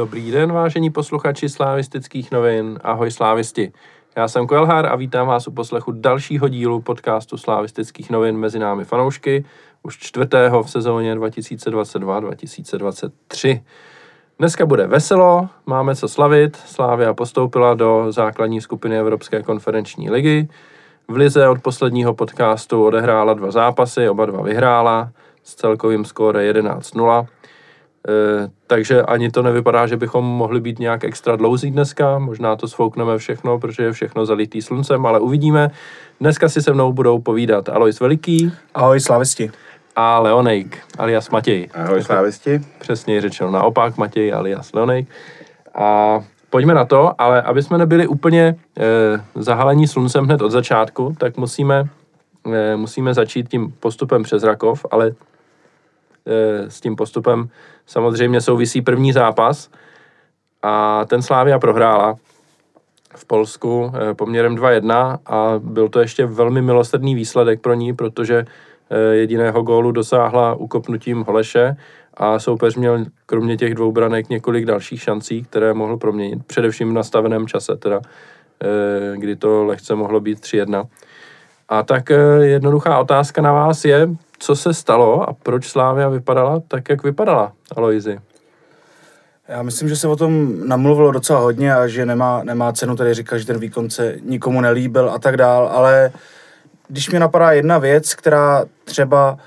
Dobrý den, vážení posluchači slávistických novin. Ahoj slávisti. Já jsem Koelhár a vítám vás u poslechu dalšího dílu podcastu slávistických novin mezi námi fanoušky, už čtvrtého v sezóně 2022-2023. Dneska bude veselo, máme co slavit. Slávia postoupila do základní skupiny Evropské konferenční ligy. V lize od posledního podcastu odehrála dva zápasy, oba dva vyhrála s celkovým skóre 11-0. E, takže ani to nevypadá, že bychom mohli být nějak extra dlouzí dneska, možná to svoukneme všechno, protože je všechno zalitý sluncem, ale uvidíme. Dneska si se mnou budou povídat Alois Veliký. Ahoj slavisti. A Leonejk, alias Matěj. Ahoj slavisti. Přesně řečeno naopak, Matěj alias Leonejk. A pojďme na to, ale aby jsme nebyli úplně e, zahalení sluncem hned od začátku, tak musíme, e, musíme začít tím postupem přes Rakov, ale s tím postupem samozřejmě souvisí první zápas a ten Slávia prohrála v Polsku e, poměrem 2-1 a byl to ještě velmi milosrdný výsledek pro ní, protože e, jediného gólu dosáhla ukopnutím Holeše a soupeř měl kromě těch dvou branek několik dalších šancí, které mohl proměnit, především v nastaveném čase, teda, kdy to lehce mohlo být 3-1. A tak jednoduchá otázka na vás je, co se stalo a proč Slávia vypadala tak, jak vypadala, Aloizi? Já myslím, že se o tom namluvilo docela hodně a že nemá, nemá cenu tady říkat, že ten výkon se nikomu nelíbil a tak dál, ale když mě napadá jedna věc, která třeba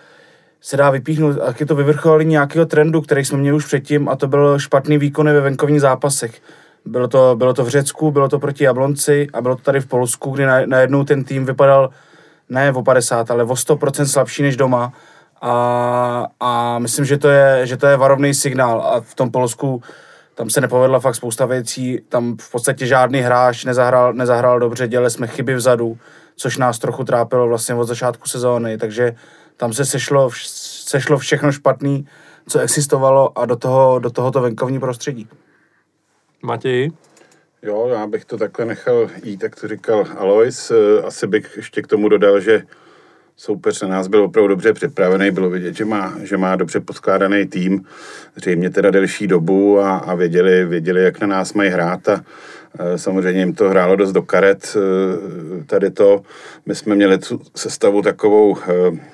se dá vypíchnout, a je to vyvrcholení nějakého trendu, který jsme měli už předtím, a to byl špatný výkony ve venkovních zápasech. Bylo to, bylo to v Řecku, bylo to proti Jablonci a bylo to tady v Polsku, kdy najednou ten tým vypadal ne o 50, ale o 100% slabší než doma. A, a myslím, že to, je, že to je varovný signál. A v tom Polsku tam se nepovedla fakt spousta věcí. Tam v podstatě žádný hráč nezahrál, nezahrál dobře, dělali jsme chyby vzadu, což nás trochu trápilo vlastně od začátku sezóny. Takže tam se sešlo, sešlo všechno špatný, co existovalo a do toho, do tohoto venkovní prostředí. Matěj? Jo, já bych to takhle nechal jít, jak to říkal Alois. Eh, asi bych ještě k tomu dodal, že soupeř na nás byl opravdu dobře připravený, bylo vidět, že má, že má dobře poskládaný tým, zřejmě teda delší dobu a, a věděli, věděli, jak na nás mají hrát a e, samozřejmě jim to hrálo dost do karet. E, tady to, my jsme měli sestavu takovou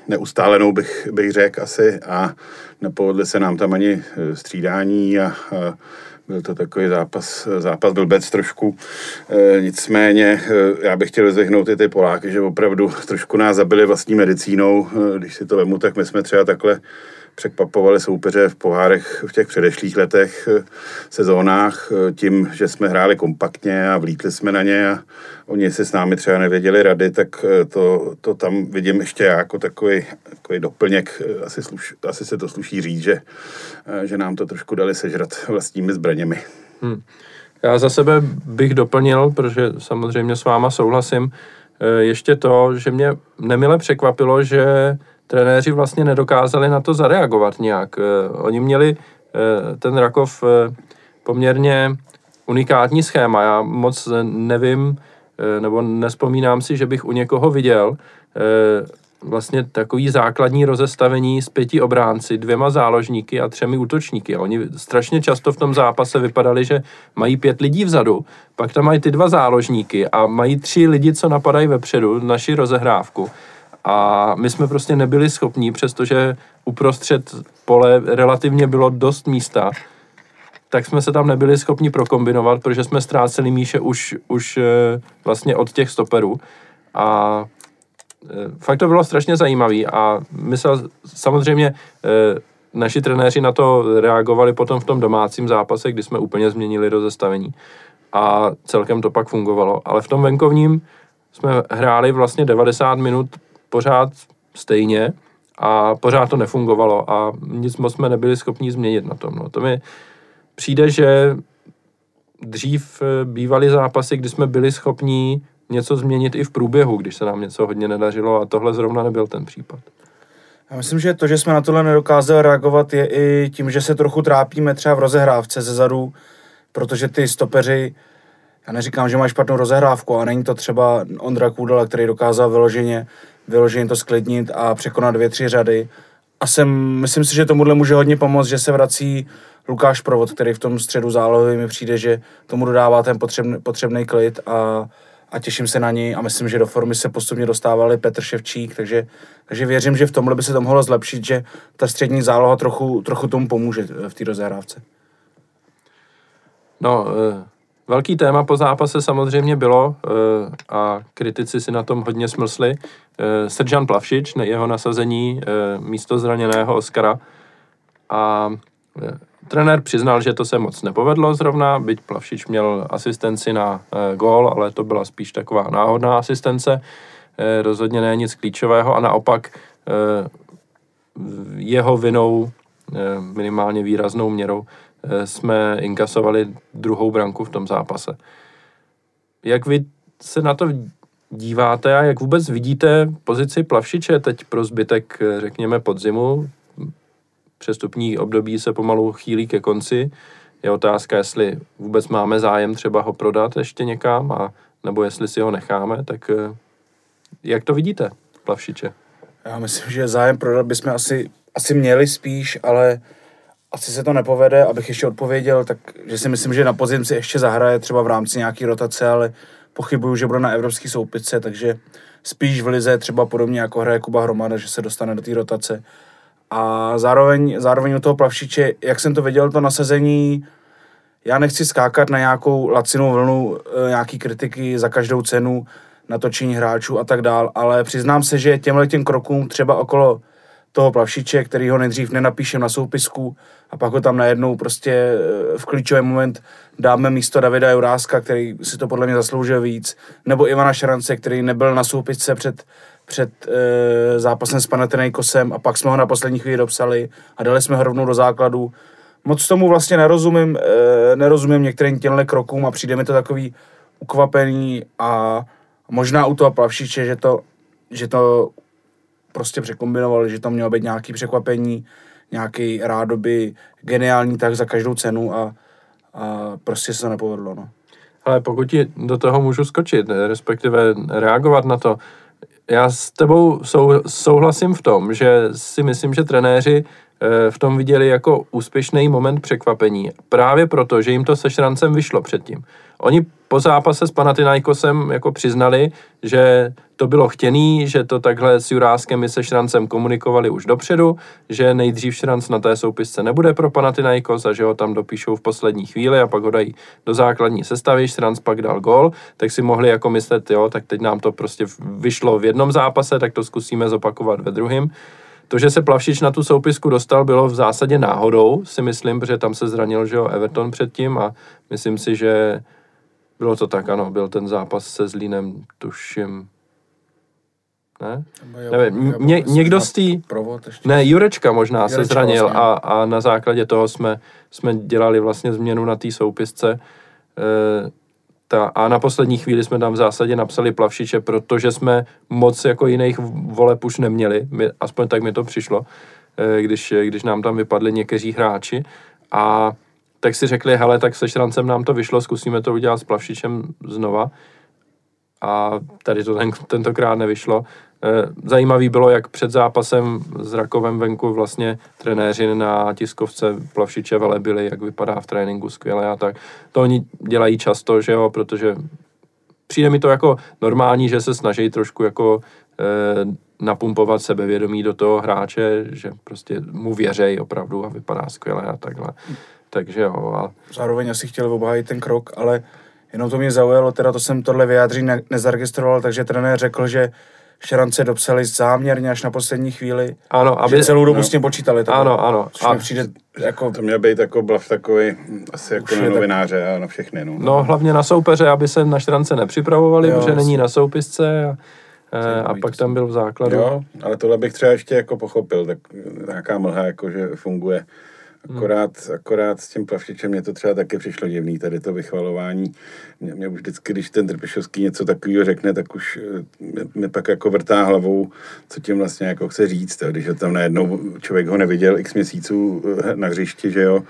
neustálenou, bych, bych řekl asi a nepovedli se nám tam ani střídání a, a byl to takový zápas, zápas blbec trošku. E, nicméně e, já bych chtěl vyzvihnout i ty Poláky, že opravdu trošku nás zabili vlastní medicínou. E, když si to vemu, tak my jsme třeba takhle překvapovali soupeře v pohárech v těch předešlých letech, eh, sezónách, eh, tím, že jsme hráli kompaktně a vlítli jsme na ně a oni si s námi třeba nevěděli rady, tak eh, to, to tam vidím ještě jako takový, takový doplněk. Asi, sluš, asi se to sluší říct, že, že nám to trošku dali sežrat vlastními zbraněmi. Hmm. Já za sebe bych doplnil, protože samozřejmě s váma souhlasím, ještě to, že mě nemile překvapilo, že trenéři vlastně nedokázali na to zareagovat nějak. Eh, oni měli eh, ten Rakov eh, poměrně unikátní schéma. Já moc nevím, nebo nespomínám si, že bych u někoho viděl vlastně takový základní rozestavení s pěti obránci, dvěma záložníky a třemi útočníky. A oni strašně často v tom zápase vypadali, že mají pět lidí vzadu, pak tam mají ty dva záložníky a mají tři lidi, co napadají vepředu, naši rozehrávku. A my jsme prostě nebyli schopní, přestože uprostřed pole relativně bylo dost místa, tak jsme se tam nebyli schopni prokombinovat, protože jsme ztráceli míše už, už eh, vlastně od těch stoperů. A eh, fakt to bylo strašně zajímavý a my se samozřejmě eh, naši trenéři na to reagovali potom v tom domácím zápase, kdy jsme úplně změnili rozestavení a celkem to pak fungovalo. Ale v tom venkovním jsme hráli vlastně 90 minut pořád stejně a pořád to nefungovalo a nic moc jsme nebyli schopni změnit na tom. No. To mi přijde, že dřív eh, bývaly zápasy, kdy jsme byli schopni něco změnit i v průběhu, když se nám něco hodně nedařilo a tohle zrovna nebyl ten případ. Já myslím, že to, že jsme na tohle nedokázali reagovat, je i tím, že se trochu trápíme třeba v rozehrávce ze zadu, protože ty stopeři, já neříkám, že mají špatnou rozehrávku, a není to třeba Ondra Kůdala, který dokázal vyloženě vyloženě to sklidnit a překonat dvě, tři řady. A jsem, myslím si, že tomuhle může hodně pomoct, že se vrací Lukáš Provod, který v tom středu zálohy mi přijde, že tomu dodává ten potřebný, potřebný klid a, a těším se na něj a myslím, že do formy se postupně dostávali Petr Ševčík, takže, takže věřím, že v tomhle by se to mohlo zlepšit, že ta střední záloha trochu, trochu tomu pomůže v té rozehrávce. No, eh, velký téma po zápase samozřejmě bylo eh, a kritici si na tom hodně smlsli. Eh, Srdžan Plavšič, jeho nasazení místo zraněného Oskara a trenér přiznal, že to se moc nepovedlo zrovna, byť Plavšič měl asistenci na gól, ale to byla spíš taková náhodná asistence, rozhodně ne nic klíčového a naopak jeho vinou minimálně výraznou měrou Eh, jsme inkasovali druhou branku v tom zápase. Jak vy se na to díváte a jak vůbec vidíte pozici Plavšiče teď pro zbytek, eh, řekněme, podzimu? Přestupní období se pomalu chýlí ke konci. Je otázka, jestli vůbec máme zájem třeba ho prodat ještě někam, a, nebo jestli si ho necháme, tak eh, jak to vidíte, Plavšiče? Já myslím, že zájem prodat bychom asi, asi měli spíš, ale asi se to nepovede, abych ještě odpověděl, tak že si myslím, že na podzim si ještě zahraje třeba v rámci nějaký rotace, ale pochybuju, že bude na evropský soupice, takže spíš v lize třeba podobně jako hraje Kuba Hromada, že se dostane do té rotace. A zároveň, zároveň u toho plavšiče, jak jsem to viděl, to nasazení, já nechci skákat na nějakou lacinou vlnu, e, nějaký kritiky za každou cenu, natočení hráčů a tak dál, ale přiznám se, že těmhle těm krokům třeba okolo toho plavšiče, který ho nejdřív nenapíšem na soupisku a pak ho tam najednou prostě eh, v klíčový moment dáme místo Davida Juráska, který si to podle mě zasloužil víc, nebo Ivana Šarance, který nebyl na soupisce před, před e, zápasem s Panathinaikosem a pak jsme ho na poslední chvíli dopsali a dali jsme ho rovnou do základu. Moc tomu vlastně nerozumím, e, nerozumím některým těmhle krokům a přijde mi to takový ukvapený a možná u toho plavšiče, že to, že to prostě překombinovali, že tam mělo být nějaký překvapení, nějaký rádoby geniální tak za každou cenu a, a prostě se to nepovedlo. No. Ale pokud ti do toho můžu skočit, respektive reagovat na to, já s tebou sou, souhlasím v tom, že si myslím, že trenéři eh, v tom viděli jako úspěšný moment překvapení. Právě proto, že jim to se šrancem vyšlo předtím. Oni po zápase s Panathinaikosem jako přiznali, že to bylo chtěný, že to takhle s Juráskem i se Šrancem komunikovali už dopředu, že nejdřív Šranc na té soupisce nebude pro Panathinaikos a že ho tam dopíšou v poslední chvíli a pak ho dají do základní sestavy, Šranc pak dal gol, tak si mohli jako myslet, jo, tak teď nám to prostě vyšlo v jednom zápase, tak to zkusíme zopakovat ve druhém. To, že se Plavšič na tu soupisku dostal, bylo v zásadě náhodou, si myslím, protože tam se zranil, že jo, Everton předtím a myslím si, že bylo to tak, ano, byl ten zápas se Zlínem, tuším, ne? Nevím, ně, někdo z tý... Ne, Jurečka možná Jurečka se zranil vlastně. a, a na základě toho jsme, jsme dělali vlastně změnu na té soupisce. E, ta, a na poslední chvíli jsme tam v zásadě napsali plavšiče, protože jsme moc jako jiných voleb už neměli, my, aspoň tak mi to přišlo, e, když, když nám tam vypadli někteří hráči a tak si řekli, hele, tak se šrancem nám to vyšlo, zkusíme to udělat s plavšičem znova. A tady to ten, tentokrát nevyšlo. E, zajímavý bylo, jak před zápasem s Rakovem venku vlastně trenéři na tiskovce plavšiče velebili, jak vypadá v tréninku skvěle a tak. To oni dělají často, že jo, protože přijde mi to jako normální, že se snaží trošku jako e, napumpovat sebevědomí do toho hráče, že prostě mu věřej opravdu a vypadá skvěle a takhle. Takže jo. A... Zároveň asi chtěl obhájit ten krok, ale jenom to mě zaujalo, teda to jsem tohle vyjádří ne- nezaregistroval, takže trenér řekl, že šrance dopsali záměrně až na poslední chvíli. Ano, aby... Že celou dobu no. s tím počítali. Takhle. Ano, ano. a... přijde jako... To měl být jako blav takový, asi jako na novináře tak... a na všechny. No. no, hlavně na soupeře, aby se na šrance nepřipravovali, jo, protože není na soupisce a, eh, a pak tam byl v základu. Jo, ale tohle bych třeba ještě jako pochopil, tak nějaká mlha jako, že funguje Akorát, hmm. akorát s tím plavšičem mě to třeba taky přišlo divný, tady to vychvalování. Mě, mě už vždycky, když ten Trpišovský něco takového řekne, tak už eh, mě, mě pak jako vrtá hlavou, co tím vlastně jako chce říct. Když ho tam najednou člověk ho neviděl x měsíců eh, na hřišti, že jo.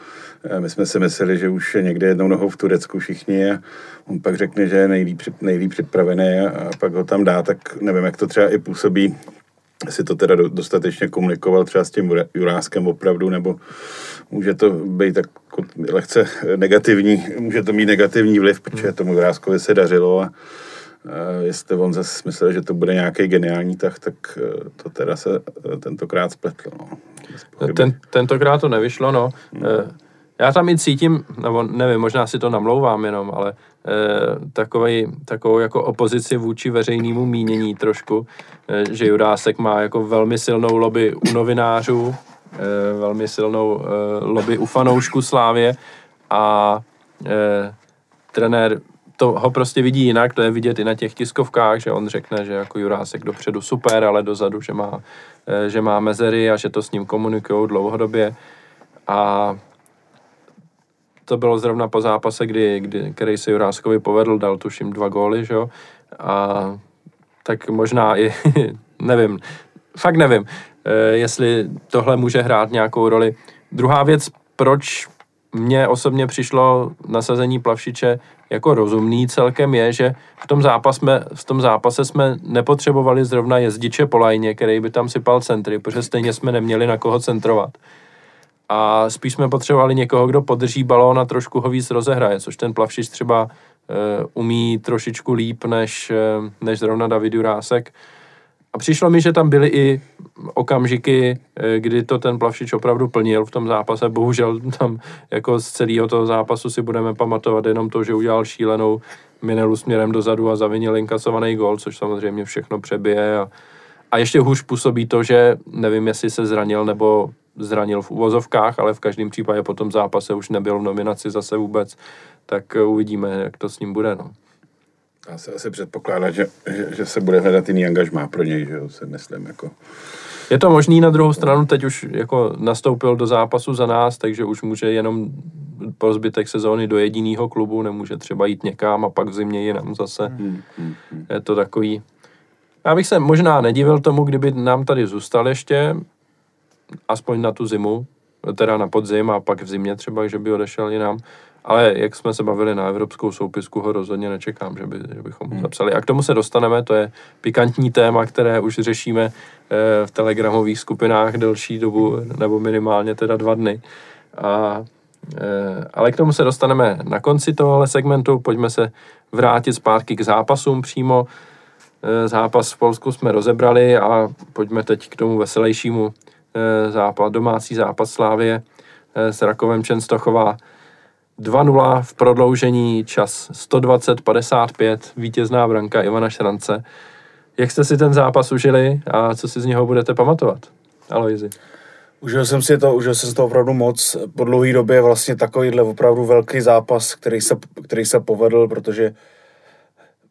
Eh, my jsme si mysleli, že už je někde jednou nohou v Turecku všichni a on pak řekne, že je nejlíp, nejlíp připravený a pak ho tam dá, tak nevím, jak to třeba i působí jestli to teda dostatečně komunikoval třeba s tím Juráskem opravdu, nebo může to být tak lehce negativní, může to mít negativní vliv, protože tomu Juráskovi se dařilo a jestli on zase myslel, že to bude nějaký geniální tah, tak eh, to teda se eh, tentokrát spletlo. No. Ten, tentokrát to nevyšlo, no. Hmm. Já tam i cítím, nebo nevím, možná si to namlouvám jenom, ale eh, takovej, takovou jako opozici vůči veřejnému mínění trošku, eh, že Jurásek má jako velmi silnou lobby u novinářů, eh, velmi silnou eh, lobby u fanoušků Slávě a eh, trenér to ho prostě vidí jinak, to je vidět i na těch tiskovkách, že on řekne, že jako Jurásek dopředu super, ale dozadu, že má, že má mezery a že to s ním komunikují dlouhodobě. A to bylo zrovna po zápase, kdy, kdy, který se Juráskovi povedl, dal tuším dva góly, že jo? A tak možná i, nevím, fakt nevím, eh, jestli tohle může hrát nějakou roli. Druhá věc, proč mně osobně přišlo nasazení Plavšiče jako rozumný celkem je, že v tom, zápas jsme, v tom zápase jsme nepotřebovali zrovna jezdiče po lajně, který by tam sypal centry, protože stejně jsme neměli na koho centrovat. A spíš jsme potřebovali někoho, kdo podrží balón a trošku ho víc rozehraje, což ten Plavšič třeba uh, umí trošičku líp než, uh, než zrovna David Jurásek. A přišlo mi, že tam byly i okamžiky, eh, kdy to ten Plavšič opravdu plnil v tom zápase. Bohužel tam jako z celého toho zápasu si budeme pamatovat jenom to, že udělal šílenou minelu směrem dozadu a zavinil inkasovaný gol, což samozřejmě všechno přebije. A, a ještě hůř působí to, že nevím, jestli se zranil nebo zranil v uvozovkách, ale v každém případě po tom zápase už nebyl v nominaci zase vůbec, tak uvidíme, jak to s ním bude. No. Dá se asi předpokládat, že, že, že se bude hledat jiný angažmá pro něj, že jo, si myslím. Jako. Je to možný, na druhou stranu teď už jako nastoupil do zápasu za nás, takže už může jenom po zbytek sezóny do jediného klubu, nemůže třeba jít někam a pak v zimě jinam zase. Hmm, hmm, hmm. Je to takový... Já bych se možná nedivil tomu, kdyby nám tady zůstal ještě, aspoň na tu zimu, teda na podzim a pak v zimě třeba, že by odešel jinam. Ale jak jsme se bavili na evropskou soupisku, ho rozhodně nečekám, že, by, že bychom hmm. zapsali. A k tomu se dostaneme, to je pikantní téma, které už řešíme eh, v telegramových skupinách delší dobu, nebo minimálně teda dva dny. A, eh, ale k tomu se dostaneme na konci tohohle segmentu. Pojďme se vrátit zpátky k zápasům přímo. Eh, zápas v Polsku jsme rozebrali a pojďme teď k tomu veselějšímu zápas, domácí zápas Slávě s Rakovem Čenstochová. 2-0 v prodloužení, čas 120-55, vítězná branka Ivana Šrance. Jak jste si ten zápas užili a co si z něho budete pamatovat? Aloizi. Užil jsem si to, užil jsem si to opravdu moc. Po dlouhé době vlastně takovýhle opravdu velký zápas, který se, který se povedl, protože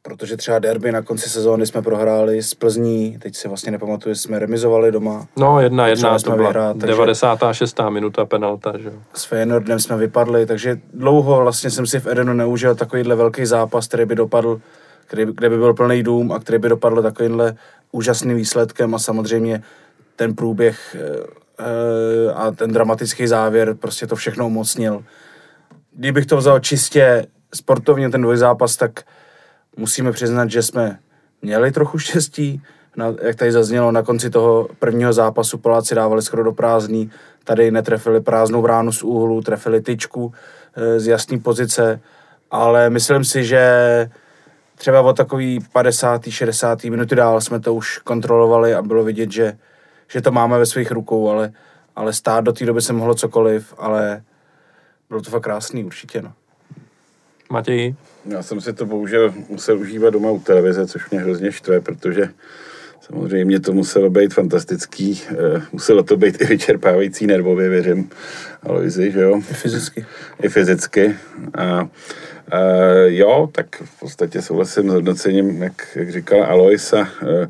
protože třeba derby na konci sezóny jsme prohráli z Plzní, teď si vlastně nepamatuju, jsme remizovali doma. No jedna, jedna, to byla vyhrát, 96. minuta penalta, že S Feyenoordem jsme vypadli, takže dlouho vlastně jsem si v Edenu neužil takovýhle velký zápas, který by dopadl, který, kde by byl plný dům a který by dopadl takovýmhle úžasným výsledkem a samozřejmě ten průběh e, a ten dramatický závěr prostě to všechno umocnil. Kdybych to vzal čistě sportovně ten dvojzápas, tak musíme přiznat, že jsme měli trochu štěstí, na, jak tady zaznělo, na konci toho prvního zápasu Poláci dávali skoro do prázdný, tady netrefili prázdnou bránu z úhlu, trefili tyčku e, z jasné pozice, ale myslím si, že třeba o takový 50. 60. minuty dál jsme to už kontrolovali a bylo vidět, že, že to máme ve svých rukou, ale, ale stát do té doby se mohlo cokoliv, ale bylo to fakt krásný určitě, no. Matěj? Já jsem si to bohužel musel užívat doma u televize, což mě hrozně štve, protože samozřejmě to muselo být fantastický, eh, muselo to být i vyčerpávající nervově, věřím, Aloizi, že jo? I fyzicky. I fyzicky. A, a jo, tak v podstatě souhlasím s hodnocením, jak, jak říkal Alois a eh,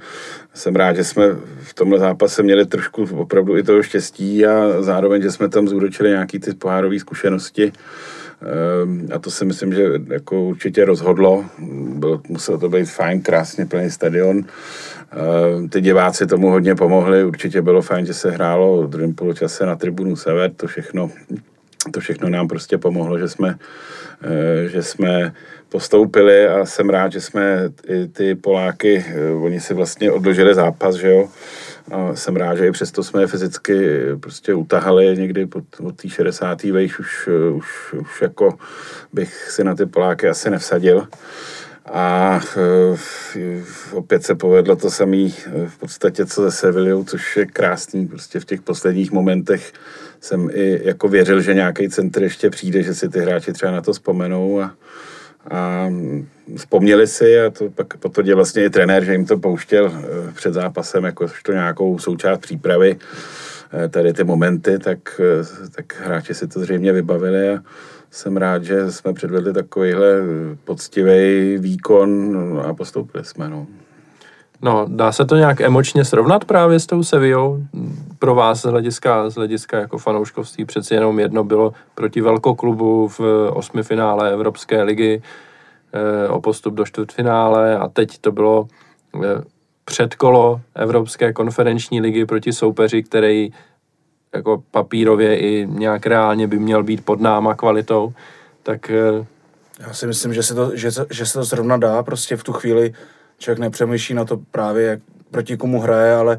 jsem rád, že jsme v tomhle zápase měli trošku opravdu i toho štěstí a zároveň, že jsme tam zúročili nějaký ty pohárové zkušenosti. Ehm, a to si myslím, že jako určitě rozhodlo. Byl, musel to být fajn, krásně plný stadion. Ehm, ty diváci tomu hodně pomohli. Určitě bylo fajn, že se hrálo v druhém poločase na tribunu Sever. To všechno to všechno nám prostě pomohlo, že jsme, eh, že jsme postoupili a jsem rád, že jsme i ty Poláky, oni si vlastně odložili zápas, že jo, a jsem rád, že i přesto jsme je fyzicky prostě utahali někdy pod, od té 60. vejš už, už, už jako bych si na ty Poláky asi nevsadil. A uh, opět se povedlo to samé v podstatě, co ze Sevillou, což je krásný. Prostě v těch posledních momentech jsem i jako věřil, že nějaký centr ještě přijde, že si ty hráči třeba na to vzpomenou a, a vzpomněli si a to pak potvrdil vlastně i trenér, že jim to pouštěl eh, před zápasem jako to nějakou součást přípravy eh, tady ty momenty, tak, eh, tak hráči si to zřejmě vybavili a jsem rád, že jsme předvedli takovýhle poctivý výkon a postoupili jsme. No. No, dá se to nějak emočně srovnat právě s tou Sevillou? Pro vás z hlediska, z hlediska jako fanouškovství přeci jenom jedno bylo proti velkoklubu v osmi finále Evropské ligy e, o postup do čtvrtfinále a teď to bylo e, předkolo Evropské konferenční ligy proti soupeři, který jako papírově i nějak reálně by měl být pod náma kvalitou, tak... E, Já si myslím, že se to, že, že se to zrovna dá prostě v tu chvíli člověk nepřemýšlí na to právě, jak proti komu hraje, ale,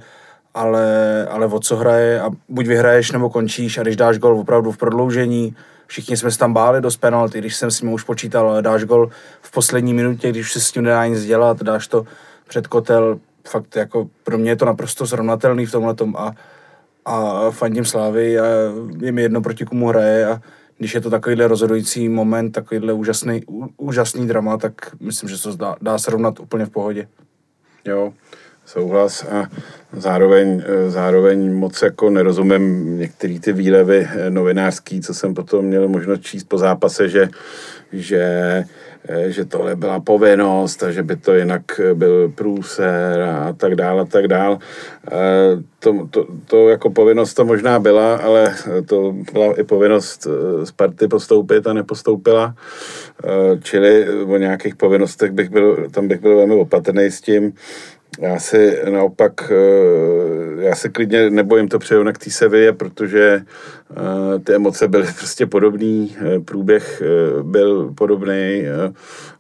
ale, ale o co hraje. A buď vyhraješ nebo končíš. A když dáš gol opravdu v prodloužení, všichni jsme se tam báli dost penalty, když jsem s tím už počítal, ale dáš gol v poslední minutě, když se s tím nedá nic dělat, dáš to před kotel, fakt jako pro mě je to naprosto srovnatelný v tomhle a, a fandím Slávy a je mi jedno proti komu hraje. A když je to takovýhle rozhodující moment, takovýhle úžasný, úžasný drama, tak myslím, že se to dá, dá srovnat úplně v pohodě. Jo, souhlas a zároveň, zároveň moc jako nerozumím některé ty výlevy novinářský, co jsem potom měl možnost číst po zápase, že, že Eh, že tohle byla povinnost a že by to jinak byl průser a tak dále a tak dále. Eh, to, to, to jako povinnost to možná byla, ale to byla i povinnost eh, Sparty postoupit a nepostoupila. Čili o nějakých povinnostech bych byl, tam bych byl velmi opatrný s tím. Já si naopak, eh, já se klidně nebojím to přeju k té Sevě, protože eh, ty emoce byly prostě podobný, eh, průběh byl podobný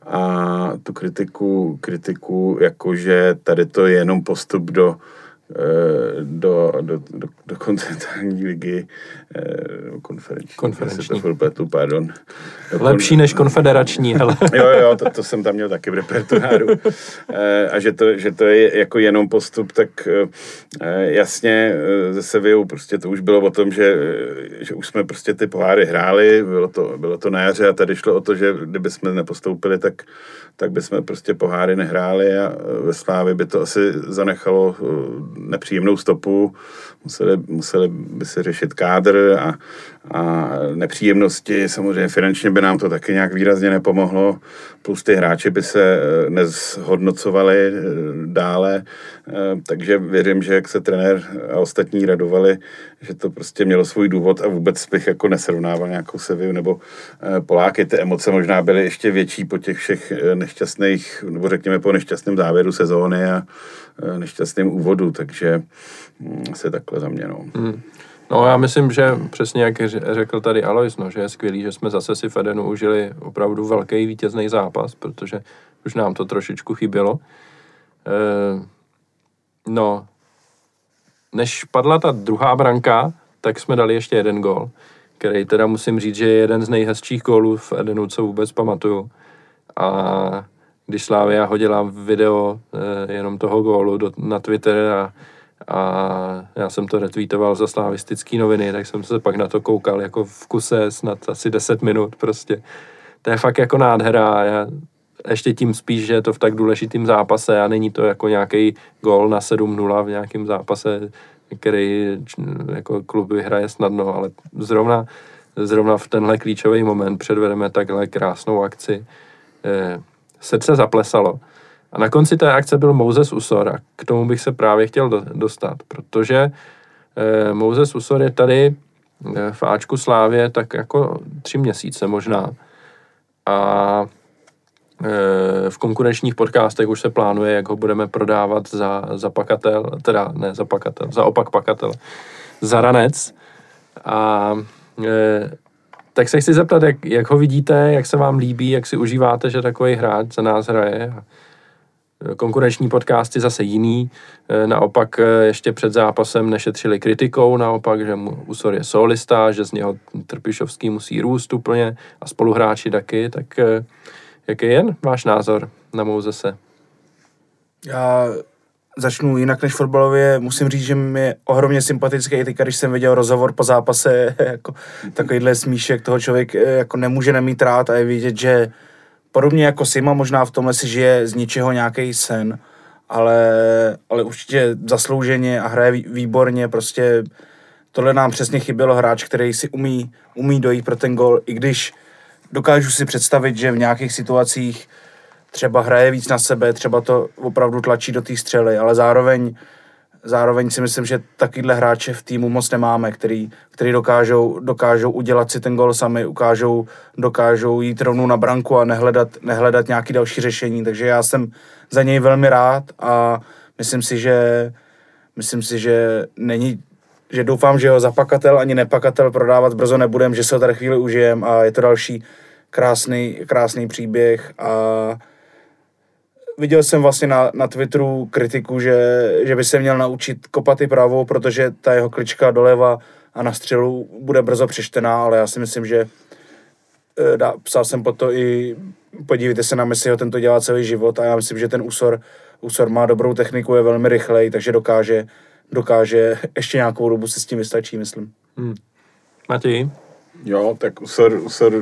a tu kritiku, kritiku jakože tady to je jenom postup do do, do, do, do kontinentální ligy konferenční. Konferenční. To pardon. Do Lepší než konfederační, hele. jo, jo, to, to, jsem tam měl taky v repertoáru. a že to, že to je jako jenom postup, tak jasně ze Sevillou prostě to už bylo o tom, že, že už jsme prostě ty poháry hráli, bylo to, bylo to na jaře a tady šlo o to, že kdyby jsme nepostoupili, tak tak bychom prostě poháry nehráli a ve Slávě by to asi zanechalo nepříjemnou stopu, museli, museli by se řešit kádr a, a nepříjemnosti, samozřejmě finančně by nám to taky nějak výrazně nepomohlo, plus ty hráči by se eh, nezhodnocovali eh, dále, eh, takže věřím, že jak se trenér a ostatní radovali, že to prostě mělo svůj důvod a vůbec bych jako nesrovnával nějakou Seviu nebo Poláky. Ty emoce možná byly ještě větší po těch všech nešťastných, nebo řekněme po nešťastném závěru sezóny a nešťastném úvodu, takže hm, se takhle za mě. No. Hmm. No já myslím, že přesně jak řekl tady Alois, no, že je skvělý, že jsme zase si Fedenu užili opravdu velký vítězný zápas, protože už nám to trošičku chybělo. E, no, než padla ta druhá branka, tak jsme dali ještě jeden gol, který teda musím říct, že je jeden z nejhezčích gólů v Edenu, co vůbec pamatuju. A když Slávia hodila video e, jenom toho gólu do, na Twitter a a já jsem to retweetoval za slavistický noviny, tak jsem se pak na to koukal jako v kuse snad asi 10 minut prostě. To je fakt jako nádhera já ještě tím spíš, že je to v tak důležitým zápase a není to jako nějaký gol na 7-0 v nějakém zápase, který jako klub vyhraje snadno, ale zrovna, zrovna v tenhle klíčový moment předvedeme takhle krásnou akci. Eh, srdce zaplesalo. A na konci té akce byl Moses Usor a k tomu bych se právě chtěl do, dostat, protože eh, Moses Usor je tady eh, v Ačku Slávě tak jako tři měsíce možná. A eh, v konkurenčních podcastech už se plánuje, jak ho budeme prodávat za, za pakatel, teda ne za pakatel, za opak pakatel, za ranec. A eh, tak se chci zeptat, jak, jak ho vidíte, jak se vám líbí, jak si užíváte, že takový hráč za nás hraje. Konkurenční podcasty zase jiný, e, naopak e, ještě před zápasem nešetřili kritikou, naopak, že mu Usor je solista, že z něho Trpišovský musí růst úplně a spoluhráči taky, tak e, jaký je jen váš názor na Mouzese? Já začnu jinak než fotbalově. Musím říct, že mi je ohromně sympatický i když jsem viděl rozhovor po zápase, jako takovýhle smíšek, toho člověk jako nemůže nemít rád a je vidět, že podobně jako Sima možná v tomhle si žije z ničeho nějaký sen, ale, ale určitě zaslouženě a hraje výborně, prostě tohle nám přesně chybělo hráč, který si umí, umí dojít pro ten gol, i když dokážu si představit, že v nějakých situacích třeba hraje víc na sebe, třeba to opravdu tlačí do té střely, ale zároveň, zároveň si myslím, že takovýhle hráče v týmu moc nemáme, který, který dokážou, dokážou udělat si ten gol sami, ukážou, dokážou jít rovnou na branku a nehledat, nehledat nějaký další řešení, takže já jsem za něj velmi rád a myslím si, že myslím si, že není že doufám, že ho zapakatel ani nepakatel prodávat brzo nebudem, že se ho tady chvíli užijem a je to další krásný, krásný příběh a viděl jsem vlastně na, na Twitteru kritiku, že, že by se měl naučit kopat i pravou, protože ta jeho klička doleva a na střelu bude brzo přeštená, ale já si myslím, že e, dá, psal jsem po to i podívejte se na Messiho, ten to dělá celý život a já myslím, že ten úsor, úsor má dobrou techniku, je velmi rychlej, takže dokáže, dokáže ještě nějakou dobu se s tím vystačí, myslím. Hmm. Matěj? Jo, tak Usor, Usor e,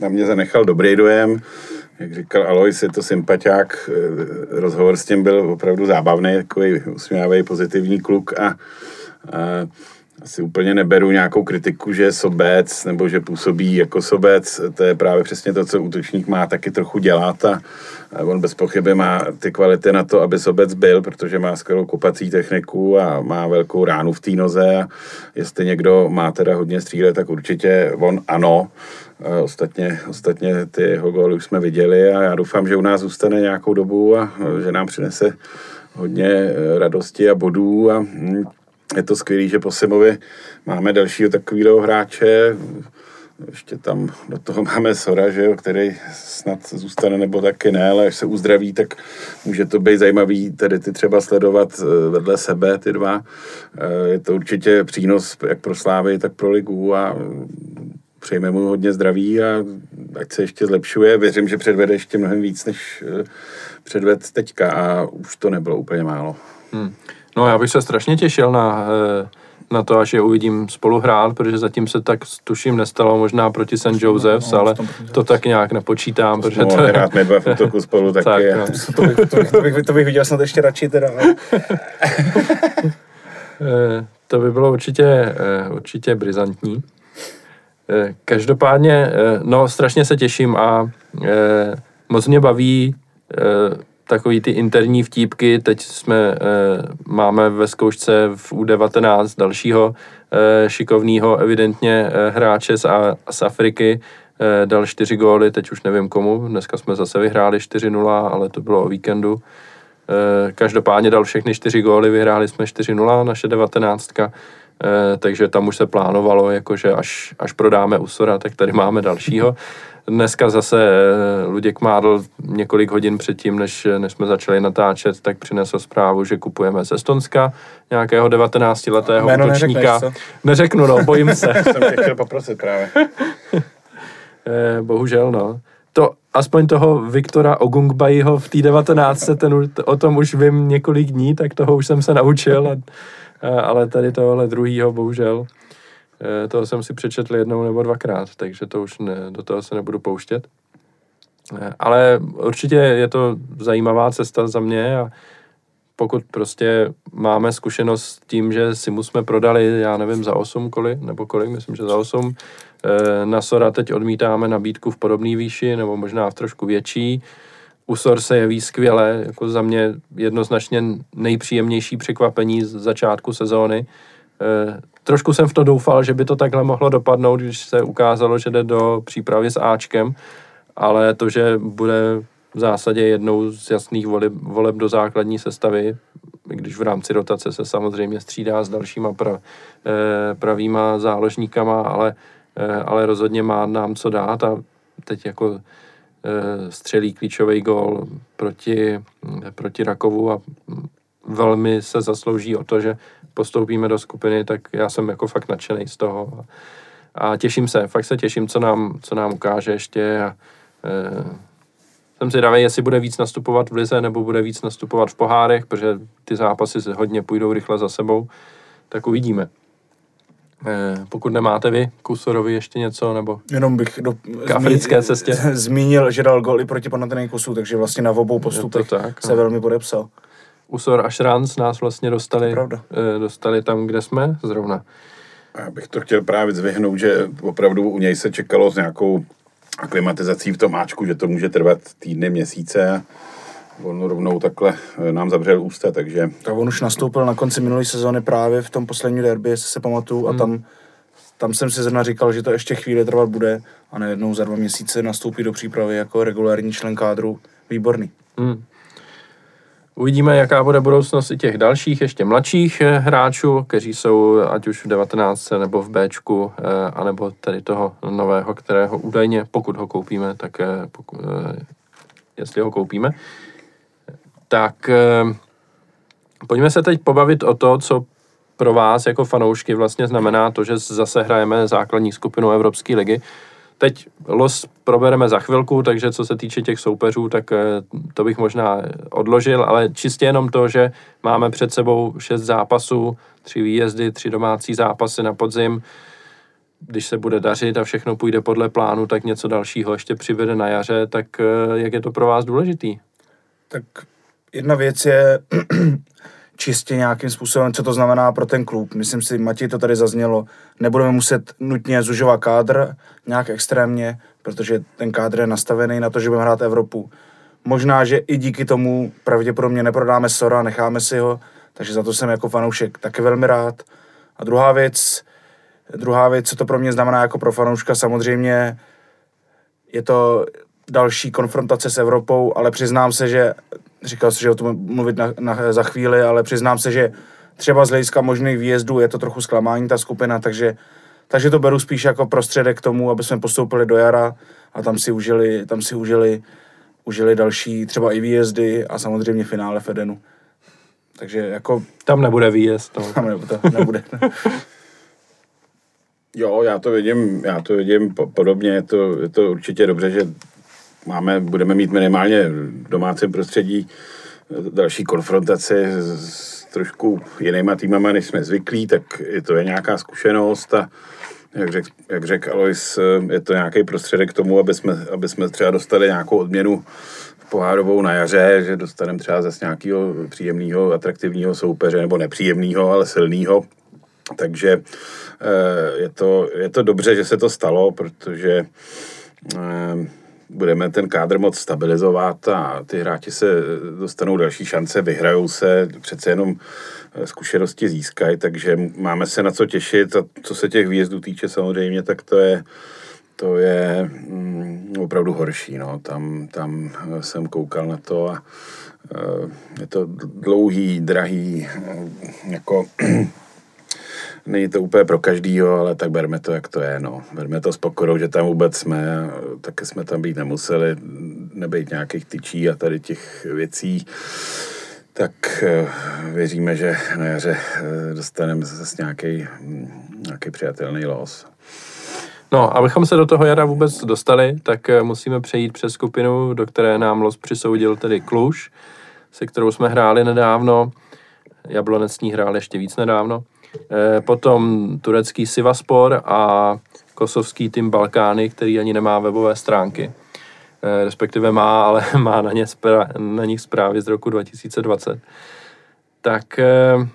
na mě zanechal dobrý dojem jak říkal Alois, je to sympatiák, eh, rozhovor s tím byl opravdu zábavný, takový usměvavý, pozitivní kluk a, a asi úplně neberu nějakou kritiku, že je sobec nebo že působí jako sobec. To je právě přesně to, co útočník má taky trochu dělat a, on bez pochyby má ty kvality na to, aby sobec byl, protože má skvělou kopací techniku a má velkou ránu v té noze a jestli někdo má teda hodně střílet, tak určitě on ano. Ostatně, ostatně ty jeho góly už jsme viděli a já doufám, že u nás zůstane nějakou dobu a že nám přinese hodně radosti a bodů a hm, je to skvělé, že po Simovi máme dalšího takového hráče, ještě tam do toho máme Sora, že jo, který snad zůstane nebo taky ne, ale až se uzdraví, tak může to být zajímavý tedy ty třeba sledovat eh, vedle sebe, ty dva. Eh, je to určitě přínos jak pro Slávy, tak pro ligu a přejme mu hodně zdraví a ať se ještě zlepšuje. Věřím, že předvede ještě mnohem víc, než eh, předved teďka a už to nebylo úplně málo. Hmm. No já bych se strašně těšil na, eh, na to, až je uvidím spolu hrát, protože zatím se tak tuším nestalo možná proti St. Joseph's, no, ale to tak nějak nepočítám, protože to je... hrát v útoku spolu taky. tak, no. to, bych, to, bych, to, bych, to bych viděl snad ještě radši teda. Eh, to by bylo určitě, určitě brizantní. Každopádně, no strašně se těším a moc mě baví takový ty interní vtípky. Teď jsme, e, máme ve zkoušce v U19 dalšího e, šikovného evidentně e, hráče z, a, z Afriky. E, dal čtyři góly, teď už nevím komu. Dneska jsme zase vyhráli 4-0, ale to bylo o víkendu. E, každopádně dal všechny čtyři góly, vyhráli jsme 4-0, naše 19. E, takže tam už se plánovalo, jakože až, až prodáme Usora, tak tady máme dalšího. Dneska zase eh, Luděk Mádl několik hodin předtím, než, než jsme začali natáčet, tak přinesl zprávu, že kupujeme z Estonska nějakého 19-letého Jméno útočníka. Neřeknu, no, bojím se. Jsem tě chtěl poprosit právě. Eh, bohužel, no. To, aspoň toho Viktora Ogungbajiho v té 19. Ten, o tom už vím několik dní, tak toho už jsem se naučil, a, ale tady tohle druhýho bohužel Eh, toho jsem si přečetl jednou nebo dvakrát, takže to už ne, do toho se nebudu pouštět. Eh, ale určitě je to zajímavá cesta za mě a pokud prostě máme zkušenost s tím, že si jsme prodali, já nevím, za 8 kolik, nebo kolik, myslím, že za 8, eh, na Sora teď odmítáme nabídku v podobné výši, nebo možná v trošku větší. U Sor se jeví skvěle, jako za mě jednoznačně nejpříjemnější překvapení z začátku sezóny trošku jsem v to doufal, že by to takhle mohlo dopadnout, když se ukázalo, že jde do přípravy s Ačkem, ale to, že bude v zásadě jednou z jasných voleb, voleb do základní sestavy, když v rámci rotace se samozřejmě střídá s dalšíma pra, eh, pravýma záložníkama, ale ale rozhodně má nám co dát a teď jako střelí klíčový gól proti, proti Rakovu a velmi se zaslouží o to, že postoupíme do skupiny, tak já jsem jako fakt nadšený z toho. A těším se, fakt se těším, co nám, co nám ukáže ještě. A, e, jsem si dávej, jestli bude víc nastupovat v lize, nebo bude víc nastupovat v pohárech, protože ty zápasy se hodně půjdou rychle za sebou, tak uvidíme. E, pokud nemáte vy Kusorovi ještě něco, nebo Jenom bych do, k africké cestě. zmínil, že dal gol i proti Panathinaikosu, takže vlastně na obou postupech tak, se no. velmi podepsal. Usor a Šranc nás vlastně dostali, e, dostali tam, kde jsme zrovna. Já bych to chtěl právě zvyhnout, že opravdu u něj se čekalo s nějakou aklimatizací v tom Ačku, že to může trvat týdny, měsíce. On rovnou takhle eh, nám zavřel ústa, takže... Tak on už nastoupil na konci minulé sezóny právě v tom posledním derby, jestli se pamatuju, hmm. a tam, tam jsem si zrovna říkal, že to ještě chvíli trvat bude a nejednou za dva měsíce nastoupí do přípravy jako regulární člen kádru. Výborný. Hmm. Uvidíme, jaká bude budoucnost i těch dalších, ještě mladších eh, hráčů, kteří jsou ať už v 19 nebo v Bčku, eh, anebo tady toho nového, kterého údajně, pokud ho koupíme, tak eh, pokud, jestli ho koupíme. Tak pojďme se teď pobavit o to, co pro vás jako fanoušky vlastně znamená to, že zase hrajeme základní skupinu Evropské ligy. Teď los probereme za chvilku, takže co se týče těch soupeřů, tak eh, to bych možná odložil, ale čistě jenom to, že máme před sebou šest zápasů, tři výjezdy, tři domácí zápasy na podzim. Když se bude dařit a všechno půjde podle plánu, tak něco dalšího ještě přibude na jaře, tak eh, jak je to pro vás důležitý? Tak jedna věc je čistě nějakým způsobem, co to znamená pro ten klub. Myslím si, Matěj to tady zaznělo, nebudeme muset nutně zužovat kádr nějak extrémně, protože ten kádr je nastavený na to, že budeme hrát Evropu. Možná, že i díky tomu pravděpodobně neprodáme Sora, necháme si ho, takže za to jsem jako fanoušek taky velmi rád. A druhá věc, druhá věc, co to pro mě znamená jako pro fanouška, samozřejmě je to další konfrontace s Evropou, ale přiznám se, že říkal jsi, že o tom mluvit na, na, za chvíli, ale přiznám se, že třeba z hlediska možných výjezdů je to trochu zklamání ta skupina, takže, takže to beru spíš jako prostředek k tomu, aby jsme postoupili do jara a tam si užili, tam si užili, užili další třeba i výjezdy a samozřejmě finále Fedenu. Takže jako... Tam nebude výjezd. To. Tam nebude. To nebude. jo, já to vidím, já to vidím podobně, je to, je to určitě dobře, že máme, budeme mít minimálně v domácím prostředí další konfrontaci s trošku jinýma týmama, než jsme zvyklí, tak je to je nějaká zkušenost a jak řekl jak řek Alois, je to nějaký prostředek k tomu, aby jsme, aby jsme třeba dostali nějakou odměnu pohárovou na jaře, že dostaneme třeba zase nějakého příjemného, atraktivního soupeře, nebo nepříjemného, ale silného. Takže eh, je to, je to dobře, že se to stalo, protože eh, budeme ten kádr moc stabilizovat a ty hráči se dostanou další šance, vyhrajou se, přece jenom eh, zkušenosti získají, takže máme se na co těšit a co se těch výjezdů týče samozřejmě, tak to je, to je mm, opravdu horší. No. Tam, tam eh, jsem koukal na to a uh, je to dlouhý, drahý, jako není to úplně pro každýho, ale tak berme to, jak to je, no. Berme to s pokorou, že tam vůbec jsme, taky jsme tam být nemuseli, nebejt nějakých tyčí a tady těch věcí. Tak eh, věříme, že na jaře eh, dostaneme zase nějaký, nějaký přijatelný los. No, abychom se do toho jara vůbec dostali, tak eh, musíme přejít přes skupinu, do které nám los přisoudil tedy Kluž, se kterou jsme hráli nedávno. Jablonec s ní hrál ještě víc nedávno. Eh, potom turecký Sivaspor a kosovský tým Balkány, který ani nemá webové stránky. Eh, respektive má, ale má na, ně spra- na nich zprávy z roku 2020. Tak eh,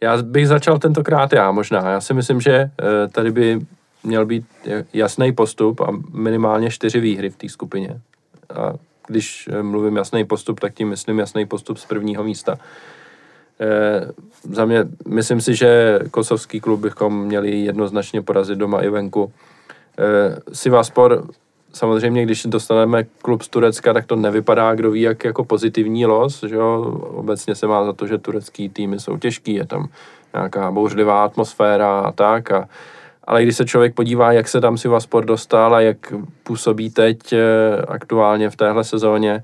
já bych začal tentokrát já možná. Já si myslím, že tady by měl být jasný postup a minimálně čtyři výhry v té skupině. A když mluvím jasný postup, tak tím myslím jasný postup z prvního místa. Eh, za mě, myslím si, že kosovský klub bychom měli jednoznačně porazit doma i venku. Eh, Sivaspor, samozřejmě, když dostaneme klub z Turecka, tak to nevypadá, kdo ví, jak jako pozitivní los, že jo? Obecně se má za to, že turecký týmy jsou těžký, je tam nějaká bouřlivá atmosféra a tak a, ale když se člověk podívá, jak se tam Sivaspor dostal a jak působí teď eh, aktuálně v téhle sezóně,